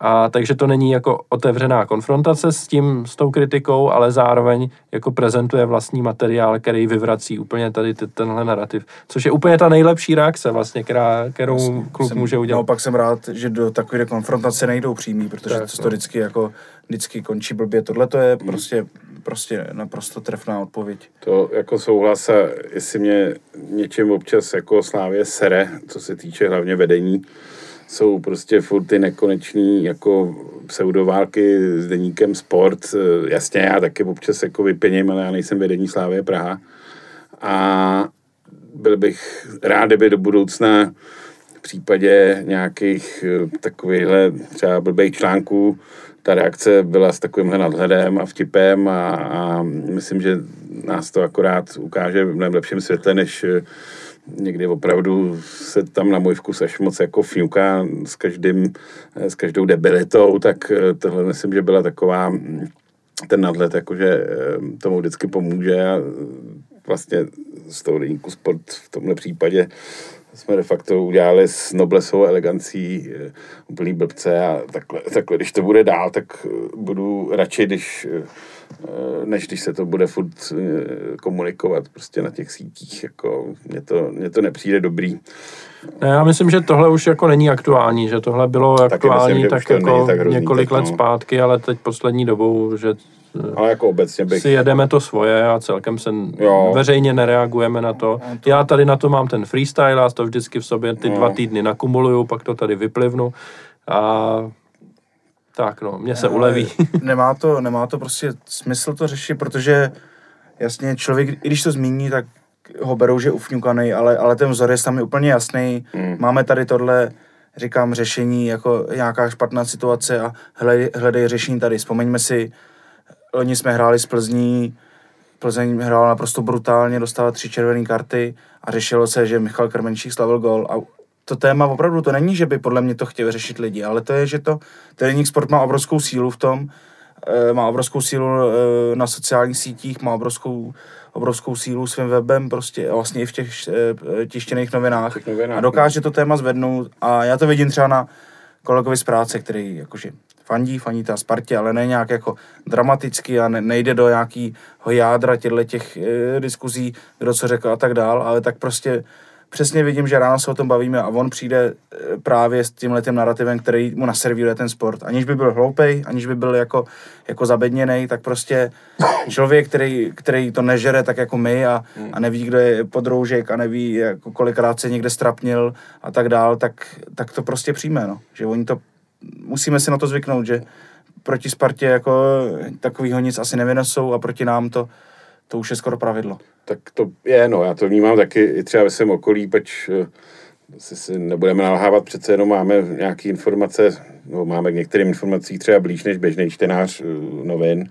a takže to není jako otevřená konfrontace s tím, s tou kritikou, ale zároveň jako prezentuje vlastní materiál, který vyvrací úplně tady tenhle narrativ. Což je úplně ta nejlepší reakce vlastně, která, kterou klub jsem, může udělat. Naopak jsem rád, že do takové konfrontace nejdou přímý, protože tak, to, to no. vždycky jako vždycky končí blbě. Tohle to je prostě, prostě naprosto trefná odpověď. To jako souhlas a jestli mě něčím občas jako Slávě sere, co se týče hlavně vedení, jsou prostě furt ty nekonečný jako pseudoválky s deníkem sport. Eh, jasně, já taky občas jako vypěním, ale já nejsem vedení Slávě Praha. A byl bych rád, kdyby do budoucna v případě nějakých eh, takovýchhle třeba blbých článků ta reakce byla s takovýmhle nadhledem a vtipem a, a myslím, že nás to akorát ukáže v mnohem lepším světle, než eh, někdy opravdu se tam na můj vkus až moc jako fňuká s, každým, s každou debilitou, tak eh, tohle myslím, že byla taková ten nadhled, jakože eh, tomu vždycky pomůže a vlastně z toho sport v tomhle případě jsme de facto udělali s noblesou elegancí eh, úplný blbce a takhle, takhle, když to bude dál, tak budu radši, když Eh, než když se to bude furt eh, komunikovat prostě na těch sítích. Jako, mně, to, mně to nepřijde dobrý. Ne, já myslím, že tohle už jako není aktuální, že tohle bylo Taky aktuální myslím, tak jako tak několik let no. zpátky, ale teď poslední dobou, že eh, ale jako obecně bych... si jedeme to svoje a celkem se jo. veřejně nereagujeme na to. Já tady na to mám ten freestyle, já to vždycky v sobě ty no. dva týdny nakumuluju, pak to tady vyplivnu a tak no, mě se uleví. nemá to, nemá to prostě smysl to řešit, protože jasně člověk, i když to zmíní, tak ho berou, že ufňukaný, ale, ale ten vzor je tam je úplně jasný. Mm. Máme tady tohle, říkám, řešení jako nějaká špatná situace a hledej, hledej řešení tady. Vzpomeňme si, oni jsme hráli s Plzní, Plzeň hrál naprosto brutálně, dostala tři červené karty a řešilo se, že Michal Krmenčík slavil gol a to téma opravdu to není, že by podle mě to chtěli řešit lidi, ale to je, že to trénink sport má obrovskou sílu v tom, e, má obrovskou sílu e, na sociálních sítích, má obrovskou, obrovskou sílu svým webem, prostě vlastně i v těch e, tištěných novinách, novinách a dokáže to téma zvednout a já to vidím třeba na kolegovi z práce, který jakože fandí, fandí ta Spartě, ale ne nějak jako dramaticky a ne, nejde do nějakého jádra těchto těch e, diskuzí, kdo co řekl a tak dál, ale tak prostě přesně vidím, že ráno se o tom bavíme a on přijde eh, právě s tím letím narrativem, který mu naservíruje ten sport. Aniž by byl hloupej, aniž by byl jako, jako zabedněný, tak prostě člověk, který, který to nežere tak jako my a, hmm. a neví, kdo je podroužek a neví, jako kolikrát se někde strapnil a tak dál, tak, tak to prostě přijme, no. Že oni to, musíme si na to zvyknout, že proti Spartě jako takovýho nic asi nevynesou a proti nám to, to už je skoro pravidlo. Tak to je, no, já to vnímám taky i třeba ve svém okolí, peč eh, si, si nebudeme nalhávat, přece jenom máme nějaké informace, no máme k některým informacím třeba blíž než běžný čtenář uh, novin,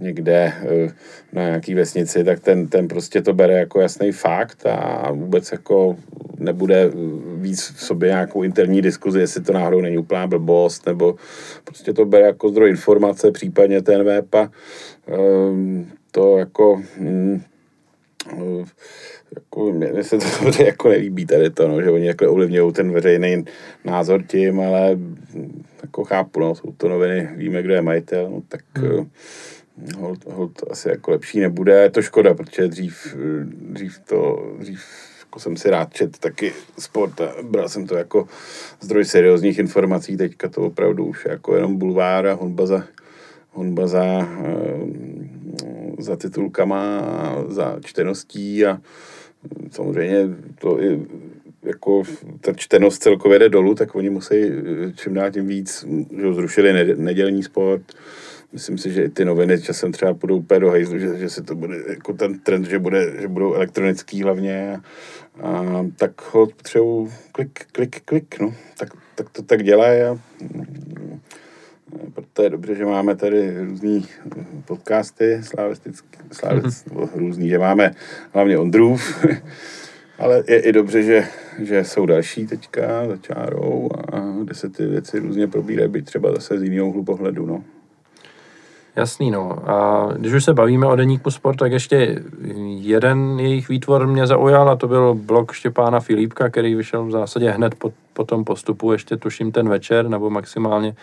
někde uh, na nějaký vesnici, tak ten, ten prostě to bere jako jasný fakt a vůbec jako nebude víc v sobě nějakou interní diskuzi, jestli to náhodou není úplná blbost, nebo prostě to bere jako zdroj informace, případně ten web a um, to jako mm, jako, mně se to jako nelíbí tady to, no, že oni jako ovlivňují ten veřejný názor tím, ale jako chápu, no, jsou to noviny, víme, kdo je majitel, no, tak hmm. Hold, hold asi jako lepší nebude. Je to škoda, protože dřív, dřív to, dřív jako jsem si rád čet taky sport a bral jsem to jako zdroj seriózních informací, teďka to opravdu už jako jenom bulvár a honba za, honba za, za titulkama a za čteností a samozřejmě to i jako ta čtenost celkově jde dolů, tak oni musí čím dál tím víc, že zrušili nedělní sport, myslím si, že i ty noviny časem třeba budou úplně do hejzlu, že, že se to bude, jako ten trend, že, bude, že budou elektronický hlavně, a, tak hod potřebuji klik, klik, klik, no, tak, tak to tak dělá a proto je dobře, že máme tady různý podcasty slavistický, slavic, mm-hmm. různý, že máme hlavně Ondrův, ale je i dobře, že, že jsou další teďka za čárou a kde se ty věci různě probírají, být třeba zase z jiného úhlu pohledu, no. Jasný, no. A když už se bavíme o deníku sport, tak ještě jeden jejich výtvor mě zaujal a to byl blog Štěpána Filipka, který vyšel v zásadě hned po, po tom postupu, ještě tuším ten večer, nebo maximálně,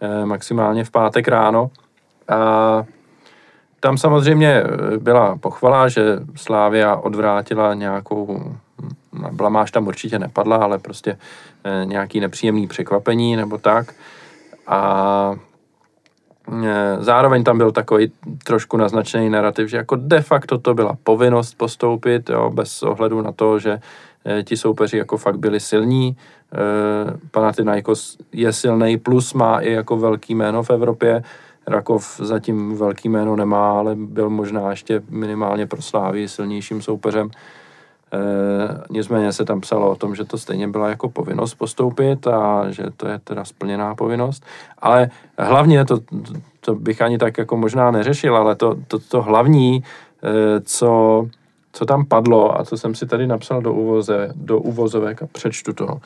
eh, maximálně v pátek ráno. A tam samozřejmě byla pochvala, že Slávia odvrátila nějakou, blamáž tam určitě nepadla, ale prostě eh, nějaký nepříjemný překvapení nebo tak. A zároveň tam byl takový trošku naznačený narrativ, že jako de facto to byla povinnost postoupit, jo, bez ohledu na to, že eh, ti soupeři jako fakt byli silní. Eh, Panathinaikos je silný, plus má i jako velký jméno v Evropě. Rakov zatím velký jméno nemá, ale byl možná ještě minimálně pro Slávy silnějším soupeřem. E, nicméně se tam psalo o tom, že to stejně byla jako povinnost postoupit a že to je teda splněná povinnost. Ale hlavně to, to bych ani tak jako možná neřešil, ale to, to, to hlavní, e, co, co tam padlo a co jsem si tady napsal do, uvoze, do uvozovek a přečtu to,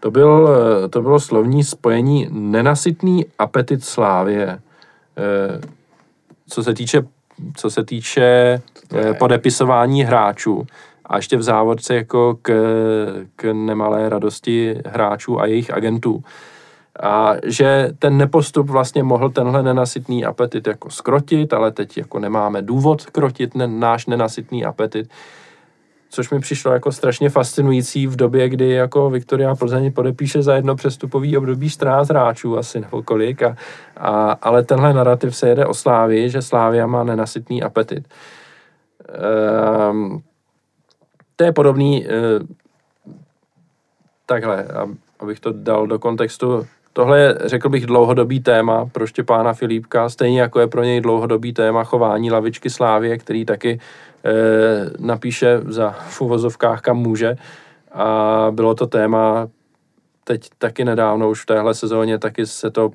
to, byl, to bylo slovní spojení nenasytný apetit slávě. E, co se týče co se týče podepisování hráčů a ještě v závodce jako k, k nemalé radosti hráčů a jejich agentů. A že ten nepostup vlastně mohl tenhle nenasytný apetit jako skrotit, ale teď jako nemáme důvod krotit ne, náš nenasytný apetit. Což mi přišlo jako strašně fascinující v době, kdy jako Viktoria Plzeň podepíše za jedno přestupový období 14 hráčů asi nebo kolik. A, a, ale tenhle narrativ se jede o Slávii, že Slávia má nenasytný apetit. Ehm, to je podobný, eh, takhle, abych to dal do kontextu, tohle je, řekl bych, dlouhodobý téma pro Štěpána Filipka, stejně jako je pro něj dlouhodobý téma chování lavičky Slávě, který taky e, napíše za v uvozovkách, kam může. A bylo to téma teď taky nedávno, už v téhle sezóně, taky se to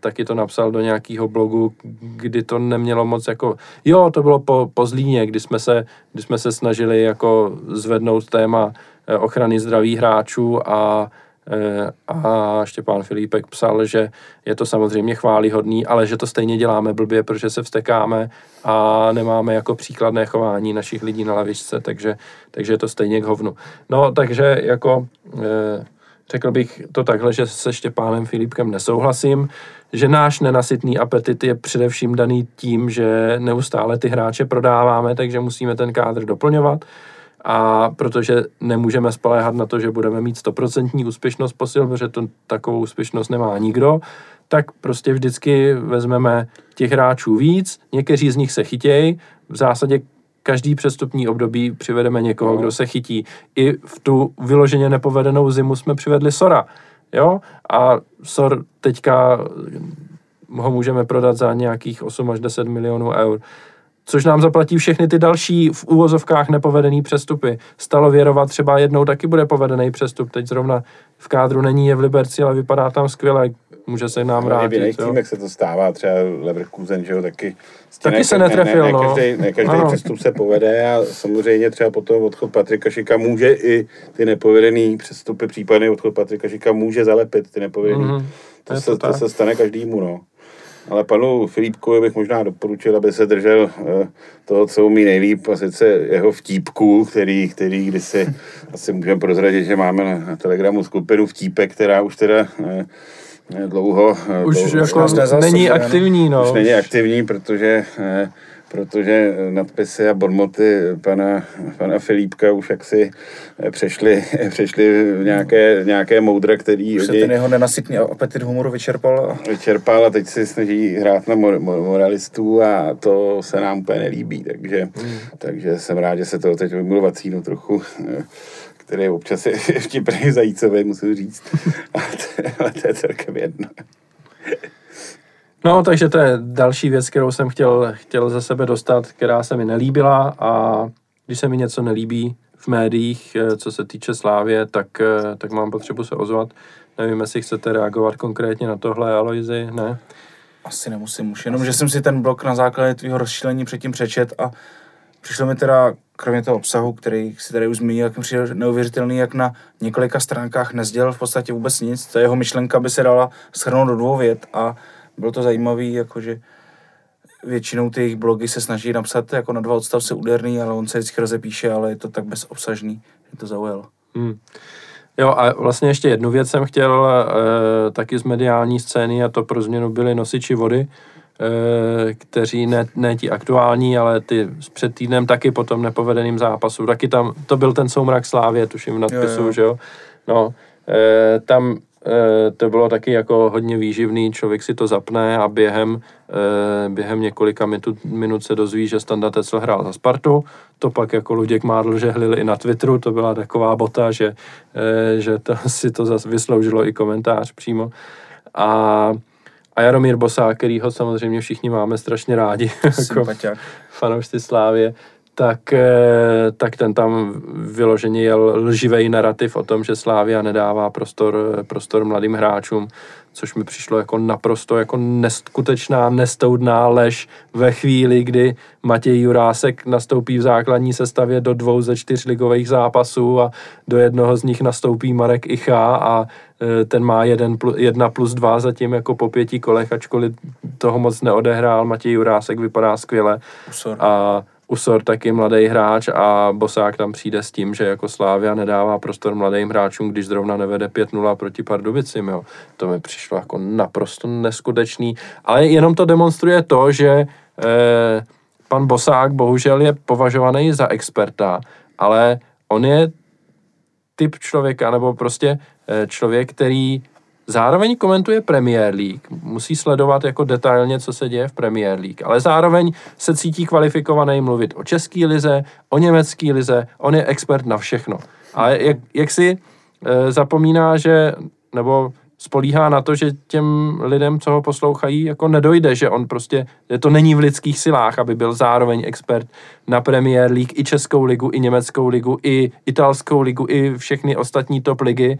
taky to napsal do nějakého blogu, kdy to nemělo moc jako, jo, to bylo po, po Zlíně, kdy jsme, se, kdy jsme se snažili jako zvednout téma eh, ochrany zdraví hráčů a eh, a Štěpán Filipek psal, že je to samozřejmě chválihodný, ale že to stejně děláme blbě, protože se vstekáme a nemáme jako příkladné chování našich lidí na lavičce, takže, takže je to stejně k hovnu. No, takže jako eh, Řekl bych to takhle, že se Štěpánem Filipkem nesouhlasím, že náš nenasytný apetit je především daný tím, že neustále ty hráče prodáváme, takže musíme ten kádr doplňovat. A protože nemůžeme spoléhat na to, že budeme mít stoprocentní úspěšnost posil, protože to takovou úspěšnost nemá nikdo, tak prostě vždycky vezmeme těch hráčů víc, někteří z nich se chytějí, v zásadě každý přestupní období přivedeme někoho, no. kdo se chytí. I v tu vyloženě nepovedenou zimu jsme přivedli Sora. Jo? A Sor teďka ho můžeme prodat za nějakých 8 až 10 milionů eur což nám zaplatí všechny ty další v úvozovkách nepovedený přestupy. Stalo věrovat třeba jednou taky bude povedený přestup, teď zrovna v kádru není, je v Liberci, ale vypadá tam skvěle, může se nám vrátit. V jiných týmech se to stává, třeba Leverkusen, že jo, taky. Taky ne, se netrefil, ne, ne, no. Každý, ne každý přestup se povede a samozřejmě třeba potom odchod Patrika Šika může i ty nepovedený přestupy, případný odchod Patrika Šika může zalepit ty nepovedený. Mm, to, to, se, to se stane každému, no. Ale panu Filipkovi bych možná doporučil, aby se držel uh, toho, co umí nejlíp, a sice jeho vtípku, který, který kdysi asi můžeme prozradit, že máme na, na Telegramu skupinu vtípek, která už teda uh, dlouho... Už dlouho, jako není aktivní, no. Už není aktivní, protože uh, protože nadpisy a bonmoty pana, pana Filipka už jaksi přešly, přešly v nějaké, nějaké moudra, který... Už se ten jeho nenasytný apetit humoru vyčerpal. A... Vyčerpal a teď si snaží hrát na mor, mor, moralistů a to se nám úplně nelíbí, takže, hmm. takže jsem rád, že se to teď vymluva vacínu trochu který občas je vtipný zajícový, musím říct. Ale to, ale to je celkem jedno. No, takže to je další věc, kterou jsem chtěl, chtěl ze sebe dostat, která se mi nelíbila a když se mi něco nelíbí v médiích, eh, co se týče Slávě, tak, eh, tak mám potřebu se ozvat. Nevím, jestli chcete reagovat konkrétně na tohle, Aloizy, ne? Asi nemusím už, jenom, že jsem si ten blok na základě tvého rozšílení předtím přečet a přišlo mi teda, kromě toho obsahu, který si tady už zmínil, jak mi přijde neuvěřitelný, jak na několika stránkách nezdělal v podstatě vůbec nic. Ta jeho myšlenka by se dala shrnout do dvou vět a bylo to zajímavé, jakože většinou ty jejich blogy se snaží napsat jako na dva odstavce úderný, ale on se vždycky rozepíše, ale je to tak bezobsažný, že to zaujalo. Hmm. Jo a vlastně ještě jednu věc jsem chtěl e, taky z mediální scény a to pro změnu byli nosiči vody, kteří ne, ne ti aktuální, ale ty s před týdnem taky po tom nepovedeným zápasu, taky tam, to byl ten soumrak Slávě, tuším v nadpisu, jo, jo. že jo. No, e, tam Eh, to bylo taky jako hodně výživný, člověk si to zapne a během, eh, během několika minut, minut se dozví, že Standa Tecel hrál za Spartu, to pak jako Luděk Mádl žehlil i na Twitteru, to byla taková bota, že, eh, že to si to zase vysloužilo i komentář přímo. A a Jaromír Bosák, který ho samozřejmě všichni máme strašně rádi, jako fanoušci Slávě, tak, eh, tak ten tam vyloženě jel lživý narrativ o tom, že Slávia nedává prostor, prostor mladým hráčům, což mi přišlo jako naprosto jako neskutečná, nestoudná lež ve chvíli, kdy Matěj Jurásek nastoupí v základní sestavě do dvou ze čtyř ligových zápasů a do jednoho z nich nastoupí Marek Icha a eh, ten má jeden plus, jedna plus dva zatím jako po pěti kolech, ačkoliv toho moc neodehrál. Matěj Jurásek vypadá skvěle. Usor. A Usor taky mladý hráč a Bosák tam přijde s tím, že jako Slávia nedává prostor mladým hráčům, když zrovna nevede 5-0 proti Pardubicím, jo. To mi přišlo jako naprosto neskutečný, ale jenom to demonstruje to, že eh, pan Bosák bohužel je považovaný za experta, ale on je typ člověka, nebo prostě eh, člověk, který zároveň komentuje Premier League, musí sledovat jako detailně, co se děje v Premier League, ale zároveň se cítí kvalifikovaný mluvit o české lize, o německé lize, on je expert na všechno. A jak, jak si e, zapomíná, že, nebo spolíhá na to, že těm lidem, co ho poslouchají, jako nedojde, že on prostě, že to není v lidských silách, aby byl zároveň expert na Premier League, i Českou ligu, i Německou ligu, i italskou ligu, i všechny ostatní top ligy,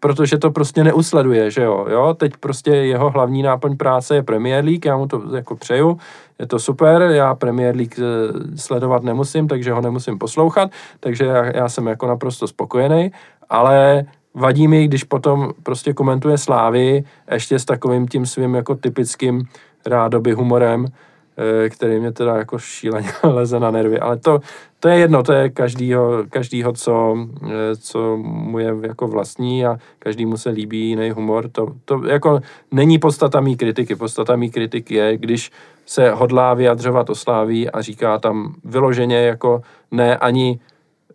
protože to prostě neusleduje, že jo, jo, teď prostě jeho hlavní náplň práce je Premier League, já mu to jako přeju, je to super, já Premier League eh, sledovat nemusím, takže ho nemusím poslouchat, takže já, já jsem jako naprosto spokojený, ale vadí mi, když potom prostě komentuje Slávy ještě s takovým tím svým jako typickým rádoby humorem, který mě teda jako šíleně leze na nervy, ale to, to je jedno, to je každýho, každýho co, eh, co mu je jako vlastní a každému se líbí jiný humor, to, to jako není podstata mý kritiky, podstata mý kritiky je, když se hodlá vyjadřovat o Sláví a říká tam vyloženě jako ne ani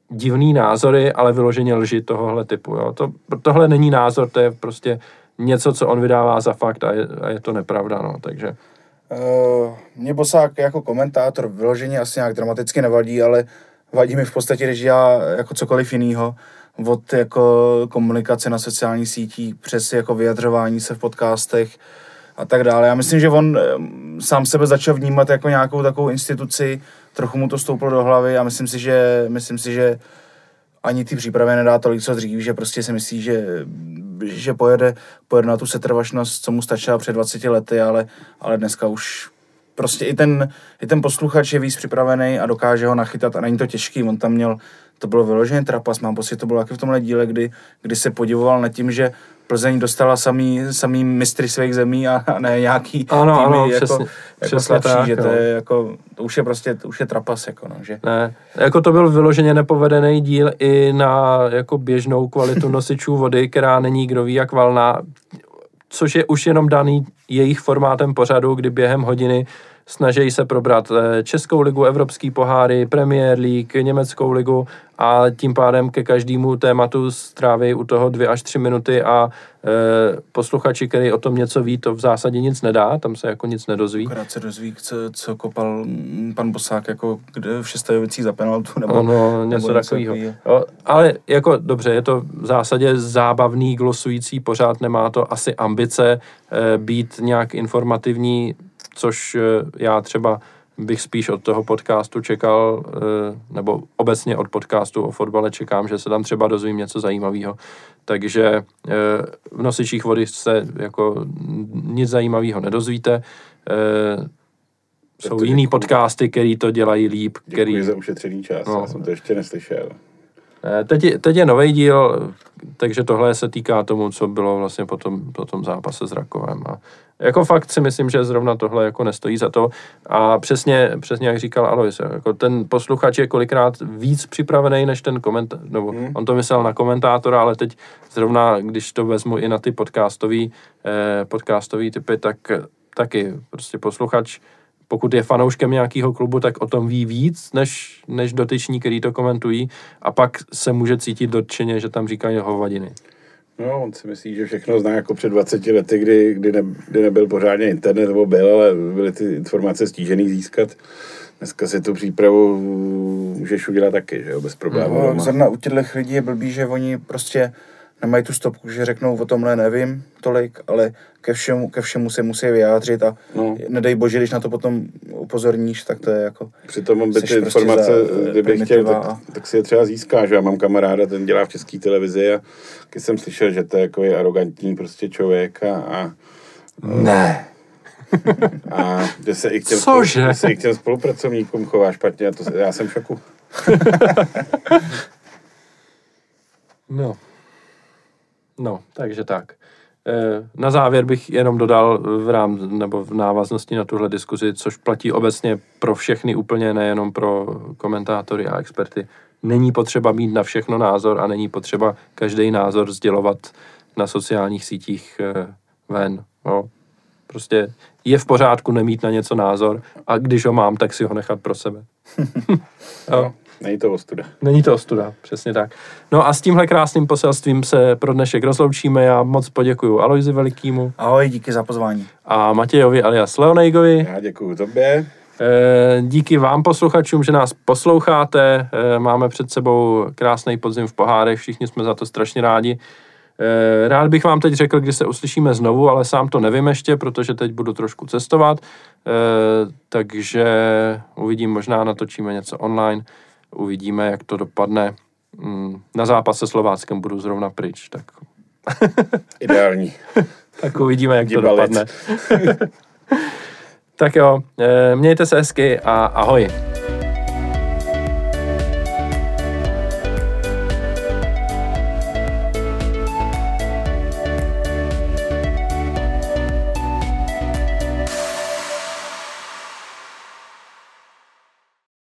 divný názory, ale vyloženě lži tohohle typu. Jo. To, tohle není názor, to je prostě něco, co on vydává za fakt a je, a je to nepravda, no, takže Uh, mě Bosák jako komentátor vyloženě asi nějak dramaticky nevadí, ale vadí mi v podstatě, když já jako cokoliv jiného, od jako komunikace na sociálních sítích přes jako vyjadřování se v podcastech a tak dále. Já myslím, že on sám sebe začal vnímat jako nějakou takovou instituci, trochu mu to stouplo do hlavy a myslím si, že, myslím si, že ani ty přípravy nedá tolik, co dřív, že prostě si myslí, že, že pojede, pojede na tu setrvačnost, co mu stačila před 20 lety, ale, ale dneska už prostě i ten, i ten posluchač je víc připravený a dokáže ho nachytat a není to těžký, on tam měl, to bylo vyloženě trapas, mám pocit, to bylo taky v tomhle díle, kdy, kdy se podivoval nad tím, že Plzeň dostala samý, samý mistry svých zemí a, a ne nějaký Ano, týmy ano, jako, přesně- jako přesně slabší, tak, že to jo. je jako, to už je prostě, to už je trapas, jako no, že Ne, jako to byl vyloženě nepovedený díl i na jako běžnou kvalitu nosičů vody, která není kdo ví jak valná, což je už jenom daný jejich formátem pořadu, kdy během hodiny snaží se probrat eh, Českou ligu, Evropský poháry, Premier League, Německou ligu a tím pádem ke každému tématu stráví u toho dvě až tři minuty a e, posluchači, který o tom něco ví, to v zásadě nic nedá, tam se jako nic nedozví. akorát se dozví, co, co kopal mm, pan Bosák jako kde v šestajovicích za penaltu, nebo, Ono, něco nebo takového. takovýho. Jo, ale jako dobře, je to v zásadě zábavný, glosující pořád, nemá to asi ambice e, být nějak informativní, což e, já třeba bych spíš od toho podcastu čekal, e, nebo obecně od podcastu o fotbale čekám, že se tam třeba dozvím něco zajímavého. Takže e, v nosičích vody se jako nic zajímavého nedozvíte. Jsou jiný děkuju. podcasty, který to dělají líp, který Děkuji za ušetřený čas, No. já jsem to ještě neslyšel. Eh, Teď, je- teď je nový díl, takže tohle se týká tomu, co bylo vlastně po tom, po tom zápase s Rakovem. A jako fakt si myslím, že zrovna tohle jako nestojí za to. A přesně, přesně jak říkal Alois, jako ten posluchač je kolikrát víc připravený než ten komentátor, nebo hmm. on to myslel na komentátora, ale teď zrovna, když to vezmu i na ty podcastový, eh, podcastový typy, tak taky prostě posluchač pokud je fanouškem nějakého klubu, tak o tom ví víc, než, než dotyční, který to komentují a pak se může cítit dotčeně, že tam říkají hovadiny. No, on si myslí, že všechno zná jako před 20 lety, kdy, kdy, ne, kdy nebyl pořádně internet, nebo byl, ale byly ty informace stížený získat. Dneska si tu přípravu můžeš udělat taky, že jo, bez problémů. No, zrovna u těchto lidí je blbý, že oni prostě nemají tu stopku, že řeknou o tomhle nevím tolik, ale ke všemu, ke všemu se musí vyjádřit a No. nedej bože, když na to potom upozorníš, tak to je jako... Přitom by ty prostě informace, za, eh, kdyby chtěl, tak, a- tak si je třeba získá, že já mám kamaráda, ten dělá v české televizi a když jsem slyšel, že to je jako je arrogantní prostě člověk a, a, Ne. a že se i k těm, Cože? že se i k těm spolupracovníkům chová špatně a to, já jsem v šoku. No. No, takže tak. Eh, Na závěr bych jenom dodal v rám, nebo v návaznosti na tuhle diskuzi, což platí obecně pro všechny úplně, nejenom pro komentátory a experty. Není potřeba mít na všechno názor a není potřeba každý názor sdělovat na sociálních sítích eh, ven. No. Prostě je v pořádku nemít na něco názor a když ho mám, tak si ho nechat pro sebe. jo. Není to ostuda. Není to ostuda, přesně tak. No a s tímhle krásným poselstvím se pro dnešek rozloučíme. Já moc poděkuju Aloizi Velikýmu Ahoj, díky za pozvání. a Matějovi alias Leonejgovi. Já děkuju tobě. Eh, Díky vám posluchačům, že nás posloucháte. Eh, Máme před sebou krásný podzim v pohárech, všichni jsme za to strašně rádi. Eh, Rád bych vám teď řekl, kdy se uslyšíme znovu, ale sám to nevím ještě, protože teď budu trošku cestovat, Eh, takže uvidím, možná natočíme něco online, uvidíme, jak to dopadne. Mm, Na zápas se Slováckem budu zrovna pryč, tak, Ideální. tak uvidíme, jak to Jdi balit. dopadne. tak jo, eh, mějte se hezky a ahoj.